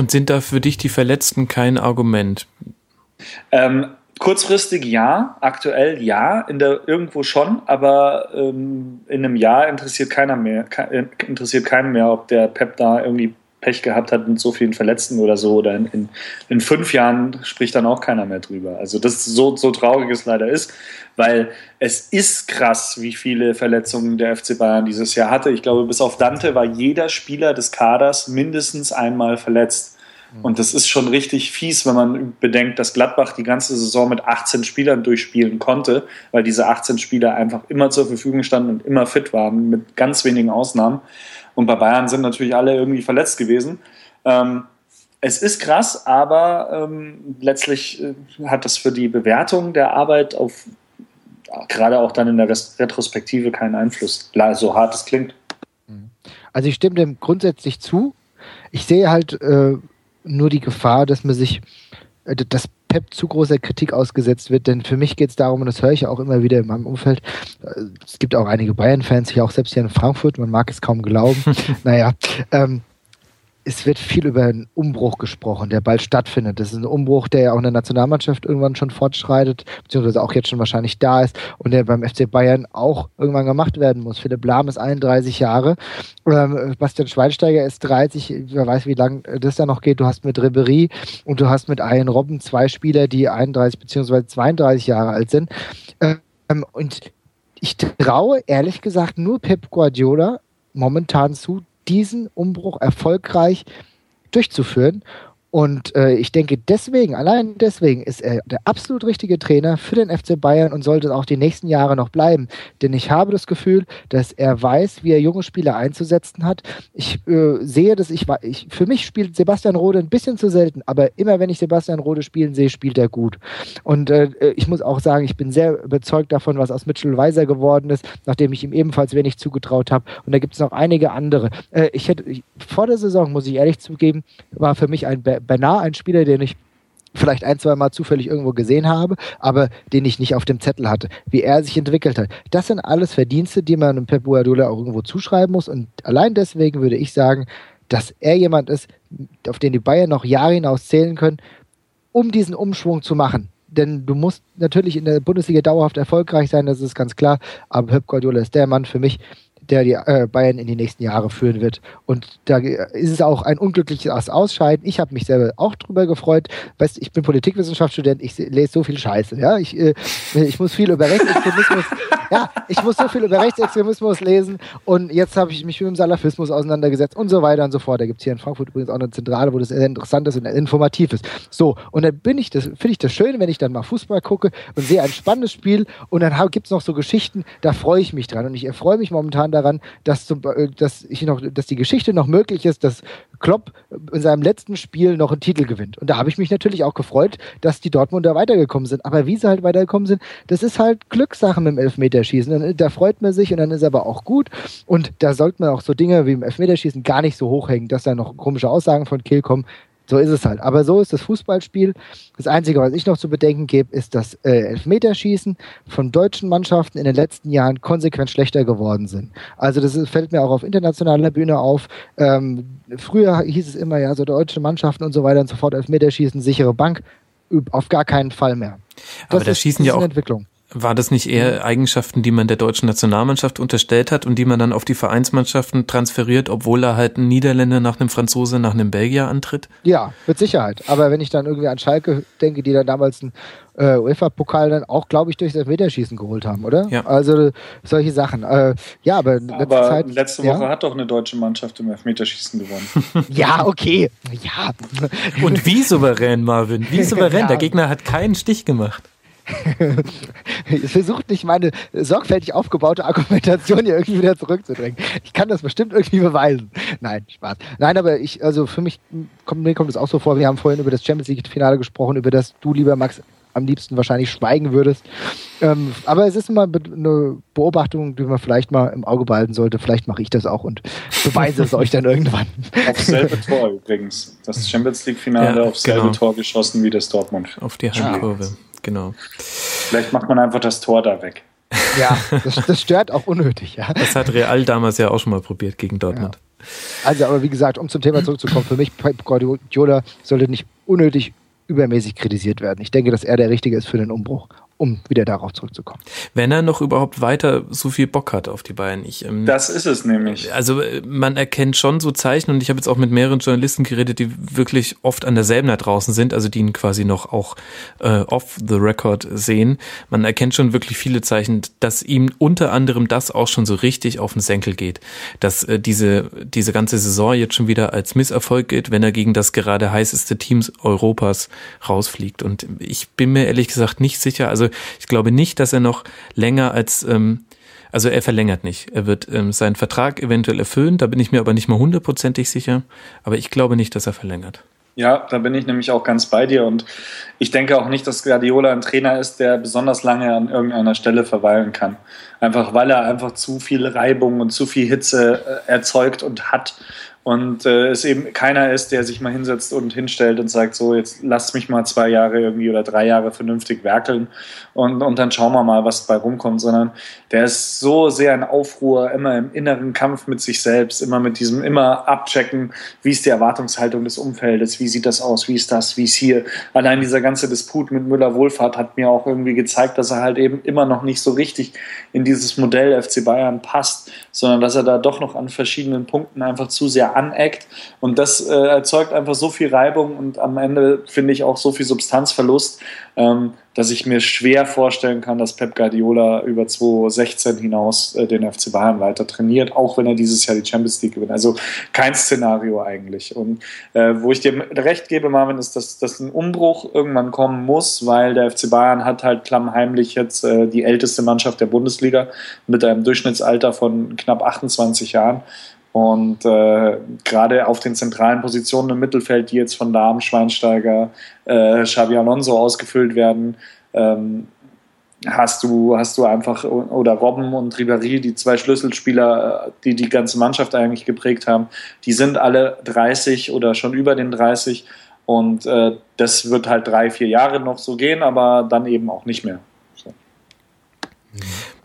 Und sind da für dich die Verletzten kein Argument? Ähm, kurzfristig ja, aktuell ja, in der irgendwo schon, aber ähm, in einem Jahr interessiert keiner mehr, äh, interessiert keinen mehr, ob der Pep da irgendwie Pech gehabt hat mit so vielen Verletzten oder so. Oder in, in, in fünf Jahren spricht dann auch keiner mehr drüber. Also das ist so, so traurig es leider ist, weil es ist krass, wie viele Verletzungen der FC Bayern dieses Jahr hatte. Ich glaube, bis auf Dante war jeder Spieler des Kaders mindestens einmal verletzt. Mhm. Und das ist schon richtig fies, wenn man bedenkt, dass Gladbach die ganze Saison mit 18 Spielern durchspielen konnte, weil diese 18 Spieler einfach immer zur Verfügung standen und immer fit waren, mit ganz wenigen Ausnahmen. Und bei Bayern sind natürlich alle irgendwie verletzt gewesen. Ähm, es ist krass, aber ähm, letztlich äh, hat das für die Bewertung der Arbeit auf gerade auch dann in der Retrospektive keinen Einfluss, so hart es klingt. Also ich stimme dem grundsätzlich zu. Ich sehe halt äh, nur die Gefahr, dass man sich, äh, dass Pep zu großer Kritik ausgesetzt wird, denn für mich geht es darum, und das höre ich auch immer wieder in meinem Umfeld, äh, es gibt auch einige Bayern-Fans, ich auch selbst hier in Frankfurt, man mag es kaum glauben, naja, ähm, es wird viel über einen Umbruch gesprochen, der bald stattfindet. Das ist ein Umbruch, der ja auch in der Nationalmannschaft irgendwann schon fortschreitet, beziehungsweise auch jetzt schon wahrscheinlich da ist und der beim FC Bayern auch irgendwann gemacht werden muss. Philipp Lahm ist 31 Jahre, ähm, Bastian Schweinsteiger ist 30, wer weiß, wie lange das da noch geht. Du hast mit Ribery und du hast mit Ian Robben zwei Spieler, die 31 beziehungsweise 32 Jahre alt sind. Ähm, und ich traue ehrlich gesagt nur Pep Guardiola momentan zu, diesen Umbruch erfolgreich durchzuführen. Und äh, ich denke, deswegen, allein deswegen ist er der absolut richtige Trainer für den FC Bayern und sollte auch die nächsten Jahre noch bleiben. Denn ich habe das Gefühl, dass er weiß, wie er junge Spieler einzusetzen hat. Ich äh, sehe das, ich, ich, für mich spielt Sebastian Rode ein bisschen zu selten, aber immer wenn ich Sebastian Rode spielen sehe, spielt er gut. Und äh, ich muss auch sagen, ich bin sehr überzeugt davon, was aus Mitchell Weiser geworden ist, nachdem ich ihm ebenfalls wenig zugetraut habe. Und da gibt es noch einige andere. Äh, ich hätte, vor der Saison, muss ich ehrlich zugeben, war für mich ein beinahe ein Spieler, den ich vielleicht ein, zwei Mal zufällig irgendwo gesehen habe, aber den ich nicht auf dem Zettel hatte, wie er sich entwickelt hat. Das sind alles Verdienste, die man Pep Guardiola auch irgendwo zuschreiben muss und allein deswegen würde ich sagen, dass er jemand ist, auf den die Bayern noch Jahre hinaus zählen können, um diesen Umschwung zu machen. Denn du musst natürlich in der Bundesliga dauerhaft erfolgreich sein, das ist ganz klar, aber Pep Guardiola ist der Mann für mich, der die äh, Bayern in die nächsten Jahre führen wird. Und da ist es auch ein unglückliches Ausscheiden. Ich habe mich selber auch drüber gefreut. Weißt, ich bin Politikwissenschaftsstudent, ich lese so viel Scheiße. Ja, ich, äh, ich muss viel über Rechtsextremismus, ja, ich muss so viel über Rechtsextremismus lesen. Und jetzt habe ich mich mit dem Salafismus auseinandergesetzt und so weiter und so fort. Da gibt es hier in Frankfurt übrigens auch eine Zentrale, wo das sehr interessant ist und informativ ist. So, und dann bin ich das, finde ich das schön, wenn ich dann mal Fußball gucke und sehe ein spannendes Spiel und dann gibt es noch so Geschichten, da freue ich mich dran. Und ich erfreue mich momentan daran, daran, dass, zum, äh, dass, ich noch, dass die Geschichte noch möglich ist, dass Klopp in seinem letzten Spiel noch einen Titel gewinnt. Und da habe ich mich natürlich auch gefreut, dass die Dortmunder weitergekommen sind. Aber wie sie halt weitergekommen sind, das ist halt Glückssache mit dem Elfmeterschießen. Da freut man sich und dann ist aber auch gut. Und da sollte man auch so Dinge wie im Elfmeterschießen gar nicht so hochhängen, dass da noch komische Aussagen von Kill kommen. So ist es halt. Aber so ist das Fußballspiel. Das Einzige, was ich noch zu bedenken gebe, ist, dass äh, Elfmeterschießen von deutschen Mannschaften in den letzten Jahren konsequent schlechter geworden sind. Also das fällt mir auch auf internationaler Bühne auf. Ähm, früher hieß es immer, ja, so deutsche Mannschaften und so weiter und so fort, Elfmeterschießen, sichere Bank. Auf gar keinen Fall mehr. Das Aber da schießen ja auch Entwicklung. War das nicht eher Eigenschaften, die man der deutschen Nationalmannschaft unterstellt hat und die man dann auf die Vereinsmannschaften transferiert, obwohl er halt ein Niederländer nach einem Franzose, nach einem Belgier antritt? Ja, mit Sicherheit. Aber wenn ich dann irgendwie an Schalke denke, die dann damals einen äh, UEFA-Pokal dann auch, glaube ich, durch das Meterschießen geholt haben, oder? Ja. Also solche Sachen. Äh, ja, aber, letzte, aber Zeit, letzte Woche ja? hat doch eine deutsche Mannschaft im Elfmeterschießen gewonnen. ja, okay. Ja. Und wie souverän, Marvin? Wie souverän? ja. Der Gegner hat keinen Stich gemacht. versucht nicht meine sorgfältig aufgebaute Argumentation hier irgendwie wieder zurückzudrängen. Ich kann das bestimmt irgendwie beweisen. Nein, Spaß. Nein, aber ich, also für mich kommt, mir kommt es auch so vor, wir haben vorhin über das Champions League-Finale gesprochen, über das du, lieber Max, am liebsten wahrscheinlich schweigen würdest. Ähm, aber es ist immer eine Beobachtung, die man vielleicht mal im Auge behalten sollte. Vielleicht mache ich das auch und beweise es euch dann irgendwann. Auf selbe Tor übrigens. Das Champions League-Finale ja, auf selbe genau. Tor geschossen wie das Dortmund. Auf die Heimkurve. Ja genau. Vielleicht macht man einfach das Tor da weg. Ja, das, das stört auch unnötig, ja. Das hat Real damals ja auch schon mal probiert gegen Dortmund. Ja. Also, aber wie gesagt, um zum Thema zurückzukommen, für mich, Pep Guardiola sollte nicht unnötig übermäßig kritisiert werden. Ich denke, dass er der Richtige ist für den Umbruch um wieder darauf zurückzukommen. Wenn er noch überhaupt weiter so viel Bock hat auf die Bayern. Ich, ähm, das ist es nämlich. Also äh, man erkennt schon so Zeichen und ich habe jetzt auch mit mehreren Journalisten geredet, die wirklich oft an derselben da draußen sind, also die ihn quasi noch auch äh, off the record sehen. Man erkennt schon wirklich viele Zeichen, dass ihm unter anderem das auch schon so richtig auf den Senkel geht. Dass äh, diese, diese ganze Saison jetzt schon wieder als Misserfolg geht, wenn er gegen das gerade heißeste Teams Europas rausfliegt. Und ich bin mir ehrlich gesagt nicht sicher, also ich glaube nicht, dass er noch länger als, ähm, also er verlängert nicht. Er wird ähm, seinen Vertrag eventuell erfüllen, da bin ich mir aber nicht mal hundertprozentig sicher. Aber ich glaube nicht, dass er verlängert. Ja, da bin ich nämlich auch ganz bei dir und ich denke auch nicht, dass Guardiola ein Trainer ist, der besonders lange an irgendeiner Stelle verweilen kann. Einfach weil er einfach zu viel Reibung und zu viel Hitze äh, erzeugt und hat und äh, es eben keiner ist, der sich mal hinsetzt und hinstellt und sagt, so, jetzt lass mich mal zwei Jahre irgendwie oder drei Jahre vernünftig werkeln und, und dann schauen wir mal, was dabei rumkommt, sondern der ist so sehr in Aufruhr, immer im inneren Kampf mit sich selbst, immer mit diesem, immer abchecken, wie ist die Erwartungshaltung des Umfeldes, wie sieht das aus, wie ist das, wie ist hier. Allein dieser ganze Disput mit Müller-Wohlfahrt hat mir auch irgendwie gezeigt, dass er halt eben immer noch nicht so richtig in dieses Modell FC Bayern passt, sondern dass er da doch noch an verschiedenen Punkten einfach zu sehr aneckt und das äh, erzeugt einfach so viel Reibung und am Ende finde ich auch so viel Substanzverlust, ähm, dass ich mir schwer vorstellen kann, dass Pep Guardiola über 2016 hinaus äh, den FC Bayern weiter trainiert, auch wenn er dieses Jahr die Champions League gewinnt. Also kein Szenario eigentlich. Und äh, wo ich dir recht gebe, Marvin, ist, dass, dass ein Umbruch irgendwann kommen muss, weil der FC Bayern hat halt klammheimlich jetzt äh, die älteste Mannschaft der Bundesliga mit einem Durchschnittsalter von knapp 28 Jahren. Und äh, gerade auf den zentralen Positionen im Mittelfeld, die jetzt von Lahm, Schweinsteiger, äh, Xabi Alonso ausgefüllt werden, ähm, hast du, hast du einfach, oder Robben und Ribéry, die zwei Schlüsselspieler, äh, die die ganze Mannschaft eigentlich geprägt haben, die sind alle 30 oder schon über den 30 und äh, das wird halt drei, vier Jahre noch so gehen, aber dann eben auch nicht mehr. So.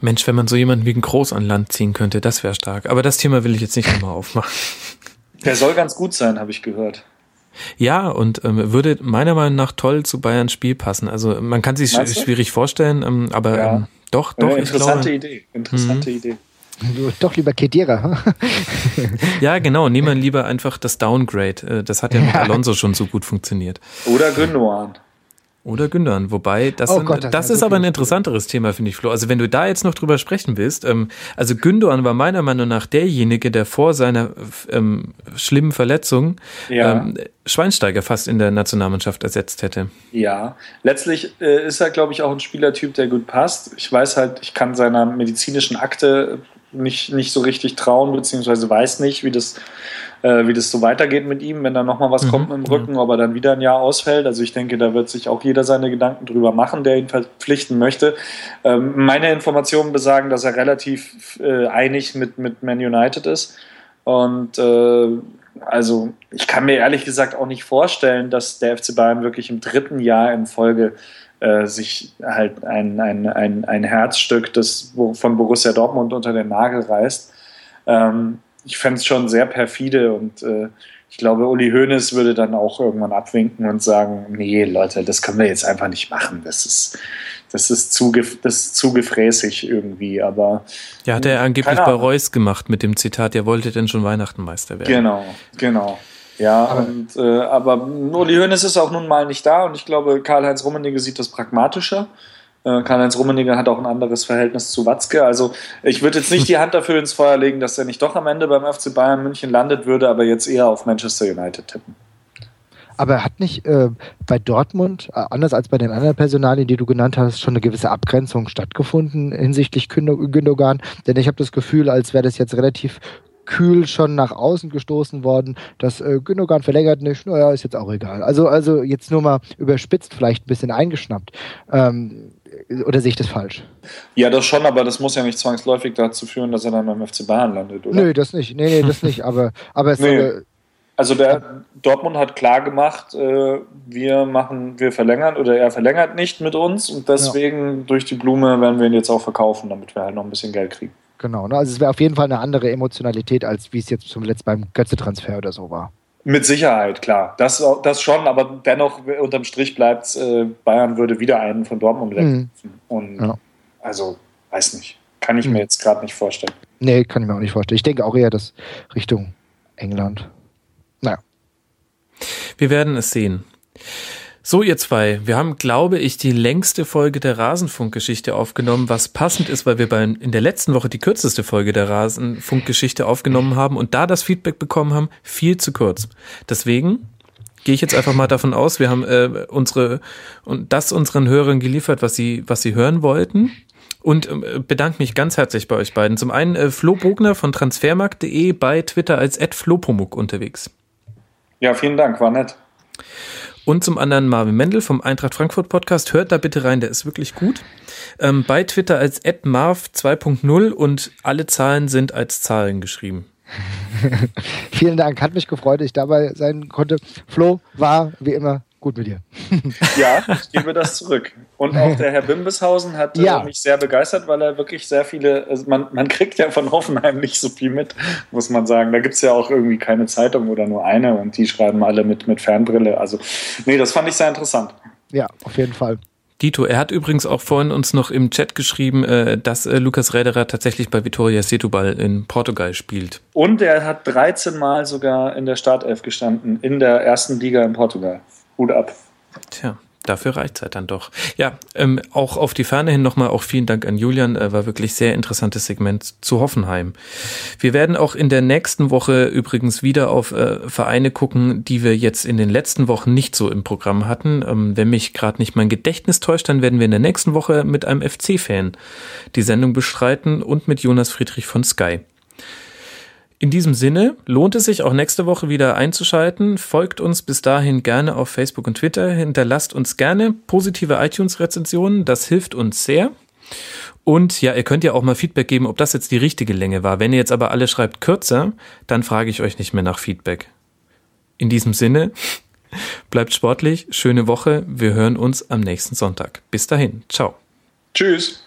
Mensch, wenn man so jemanden wie ein Groß an Land ziehen könnte, das wäre stark. Aber das Thema will ich jetzt nicht nochmal aufmachen. Der soll ganz gut sein, habe ich gehört. Ja, und ähm, würde meiner Meinung nach toll zu Bayerns Spiel passen. Also man kann sich sch schwierig vorstellen, ähm, aber ja. ähm, doch, doch. Ja, interessante glaube, Idee. Interessante mhm. Idee. Doch lieber Kedira. ja, genau. Nehmen wir lieber einfach das Downgrade. Äh, das hat ja mit Alonso schon so gut funktioniert. Oder Gündogan. Oder Gündern. Wobei, das, oh Gott, das, das ist aber ein interessanteres Thema, finde ich, Flo. Also wenn du da jetzt noch drüber sprechen willst, ähm, also Gündogan war meiner Meinung nach derjenige, der vor seiner ähm, schlimmen Verletzung ja. ähm, Schweinsteiger fast in der Nationalmannschaft ersetzt hätte. Ja, letztlich äh, ist er, glaube ich, auch ein Spielertyp, der gut passt. Ich weiß halt, ich kann seiner medizinischen Akte nicht, nicht so richtig trauen, beziehungsweise weiß nicht, wie das äh, wie das so weitergeht mit ihm, wenn da nochmal was mhm. kommt mit dem Rücken, mhm. ob er dann wieder ein Jahr ausfällt. Also ich denke, da wird sich auch jeder seine Gedanken drüber machen, der ihn verpflichten möchte. Ähm, meine Informationen besagen, dass er relativ äh, einig mit, mit Man United ist. Und äh, also ich kann mir ehrlich gesagt auch nicht vorstellen, dass der FC Bayern wirklich im dritten Jahr in Folge äh, sich halt ein, ein, ein, ein Herzstück des, von Borussia Dortmund unter den Nagel reißt. Ähm, ich fände es schon sehr perfide und äh, ich glaube, Uli Hoeneß würde dann auch irgendwann abwinken und sagen, nee, Leute, das können wir jetzt einfach nicht machen. Das ist, das ist zu, das ist zu gefräßig irgendwie, aber. Ja, hat er angeblich bei Reus gemacht mit dem Zitat, er wollte denn schon Weihnachtenmeister werden. Genau, genau. Ja, aber, und, äh, aber Uli Hoeneß ist auch nun mal nicht da und ich glaube, Karl-Heinz Rummenigge sieht das pragmatischer. Äh, Karl-Heinz Rummenigge hat auch ein anderes Verhältnis zu Watzke. Also ich würde jetzt nicht die Hand dafür ins Feuer legen, dass er nicht doch am Ende beim FC Bayern München landet würde, aber jetzt eher auf Manchester United tippen. Aber hat nicht äh, bei Dortmund, äh, anders als bei den anderen Personalien, die du genannt hast, schon eine gewisse Abgrenzung stattgefunden hinsichtlich Gündogan? Denn ich habe das Gefühl, als wäre das jetzt relativ kühl schon nach außen gestoßen worden. dass äh, Gündogan verlängert nicht, naja, ist jetzt auch egal. Also, also jetzt nur mal überspitzt, vielleicht ein bisschen eingeschnappt. Ähm, oder sehe ich das falsch? Ja, das schon, aber das muss ja nicht zwangsläufig dazu führen, dass er dann beim FC Bayern landet, oder? Nö, das nicht. Nee, nee, das nicht. Aber, aber es nee. soll, also der Dortmund hat klar gemacht, äh, wir machen, wir verlängern oder er verlängert nicht mit uns und deswegen ja. durch die Blume werden wir ihn jetzt auch verkaufen, damit wir halt noch ein bisschen Geld kriegen. Genau, ne? also es wäre auf jeden Fall eine andere Emotionalität, als wie es jetzt zum letzten beim Götze-Transfer oder so war. Mit Sicherheit, klar. Das, das schon, aber dennoch unterm Strich bleibt äh, Bayern würde wieder einen von Dortmund wegrufen. Mhm. Und ja. also, weiß nicht. Kann ich mhm. mir jetzt gerade nicht vorstellen. Nee, kann ich mir auch nicht vorstellen. Ich denke auch eher, dass Richtung England. Naja. Wir werden es sehen. So, ihr zwei, wir haben, glaube ich, die längste Folge der Rasenfunkgeschichte aufgenommen, was passend ist, weil wir bei, in der letzten Woche die kürzeste Folge der Rasenfunkgeschichte aufgenommen haben und da das Feedback bekommen haben, viel zu kurz. Deswegen gehe ich jetzt einfach mal davon aus, wir haben äh, unsere und das unseren Hörern geliefert, was sie, was sie hören wollten. Und äh, bedanke mich ganz herzlich bei euch beiden. Zum einen äh, Flo Bogner von transfermarkt.de bei Twitter als @flopomuk unterwegs. Ja, vielen Dank, war nett. Und zum anderen Marvin Mendel vom Eintracht Frankfurt Podcast. Hört da bitte rein, der ist wirklich gut. Ähm, bei Twitter als @marv 2.0 und alle Zahlen sind als Zahlen geschrieben. Vielen Dank, hat mich gefreut, dass ich dabei sein konnte. Flo war wie immer gut mit dir. ja, ich gebe das zurück. Und auch der Herr Bimbeshausen hat äh, ja. mich sehr begeistert, weil er wirklich sehr viele, also man, man kriegt ja von Hoffenheim nicht so viel mit, muss man sagen. Da gibt es ja auch irgendwie keine Zeitung oder nur eine und die schreiben alle mit, mit Fernbrille. Also, nee, das fand ich sehr interessant. Ja, auf jeden Fall. Dito, er hat übrigens auch vorhin uns noch im Chat geschrieben, äh, dass äh, Lukas Räderer tatsächlich bei Vitoria Setúbal in Portugal spielt. Und er hat 13 Mal sogar in der Startelf gestanden, in der ersten Liga in Portugal. Hut ab. Tja. Dafür reicht es halt dann doch. Ja, ähm, auch auf die Ferne hin nochmal auch vielen Dank an Julian, äh, war wirklich sehr interessantes Segment zu Hoffenheim. Wir werden auch in der nächsten Woche übrigens wieder auf äh, Vereine gucken, die wir jetzt in den letzten Wochen nicht so im Programm hatten. Ähm, wenn mich gerade nicht mein Gedächtnis täuscht, dann werden wir in der nächsten Woche mit einem FC-Fan die Sendung bestreiten und mit Jonas Friedrich von Sky. In diesem Sinne lohnt es sich auch nächste Woche wieder einzuschalten. Folgt uns bis dahin gerne auf Facebook und Twitter. Hinterlasst uns gerne positive iTunes-Rezensionen. Das hilft uns sehr. Und ja, ihr könnt ja auch mal Feedback geben, ob das jetzt die richtige Länge war. Wenn ihr jetzt aber alle schreibt kürzer, dann frage ich euch nicht mehr nach Feedback. In diesem Sinne, bleibt sportlich, schöne Woche. Wir hören uns am nächsten Sonntag. Bis dahin. Ciao. Tschüss.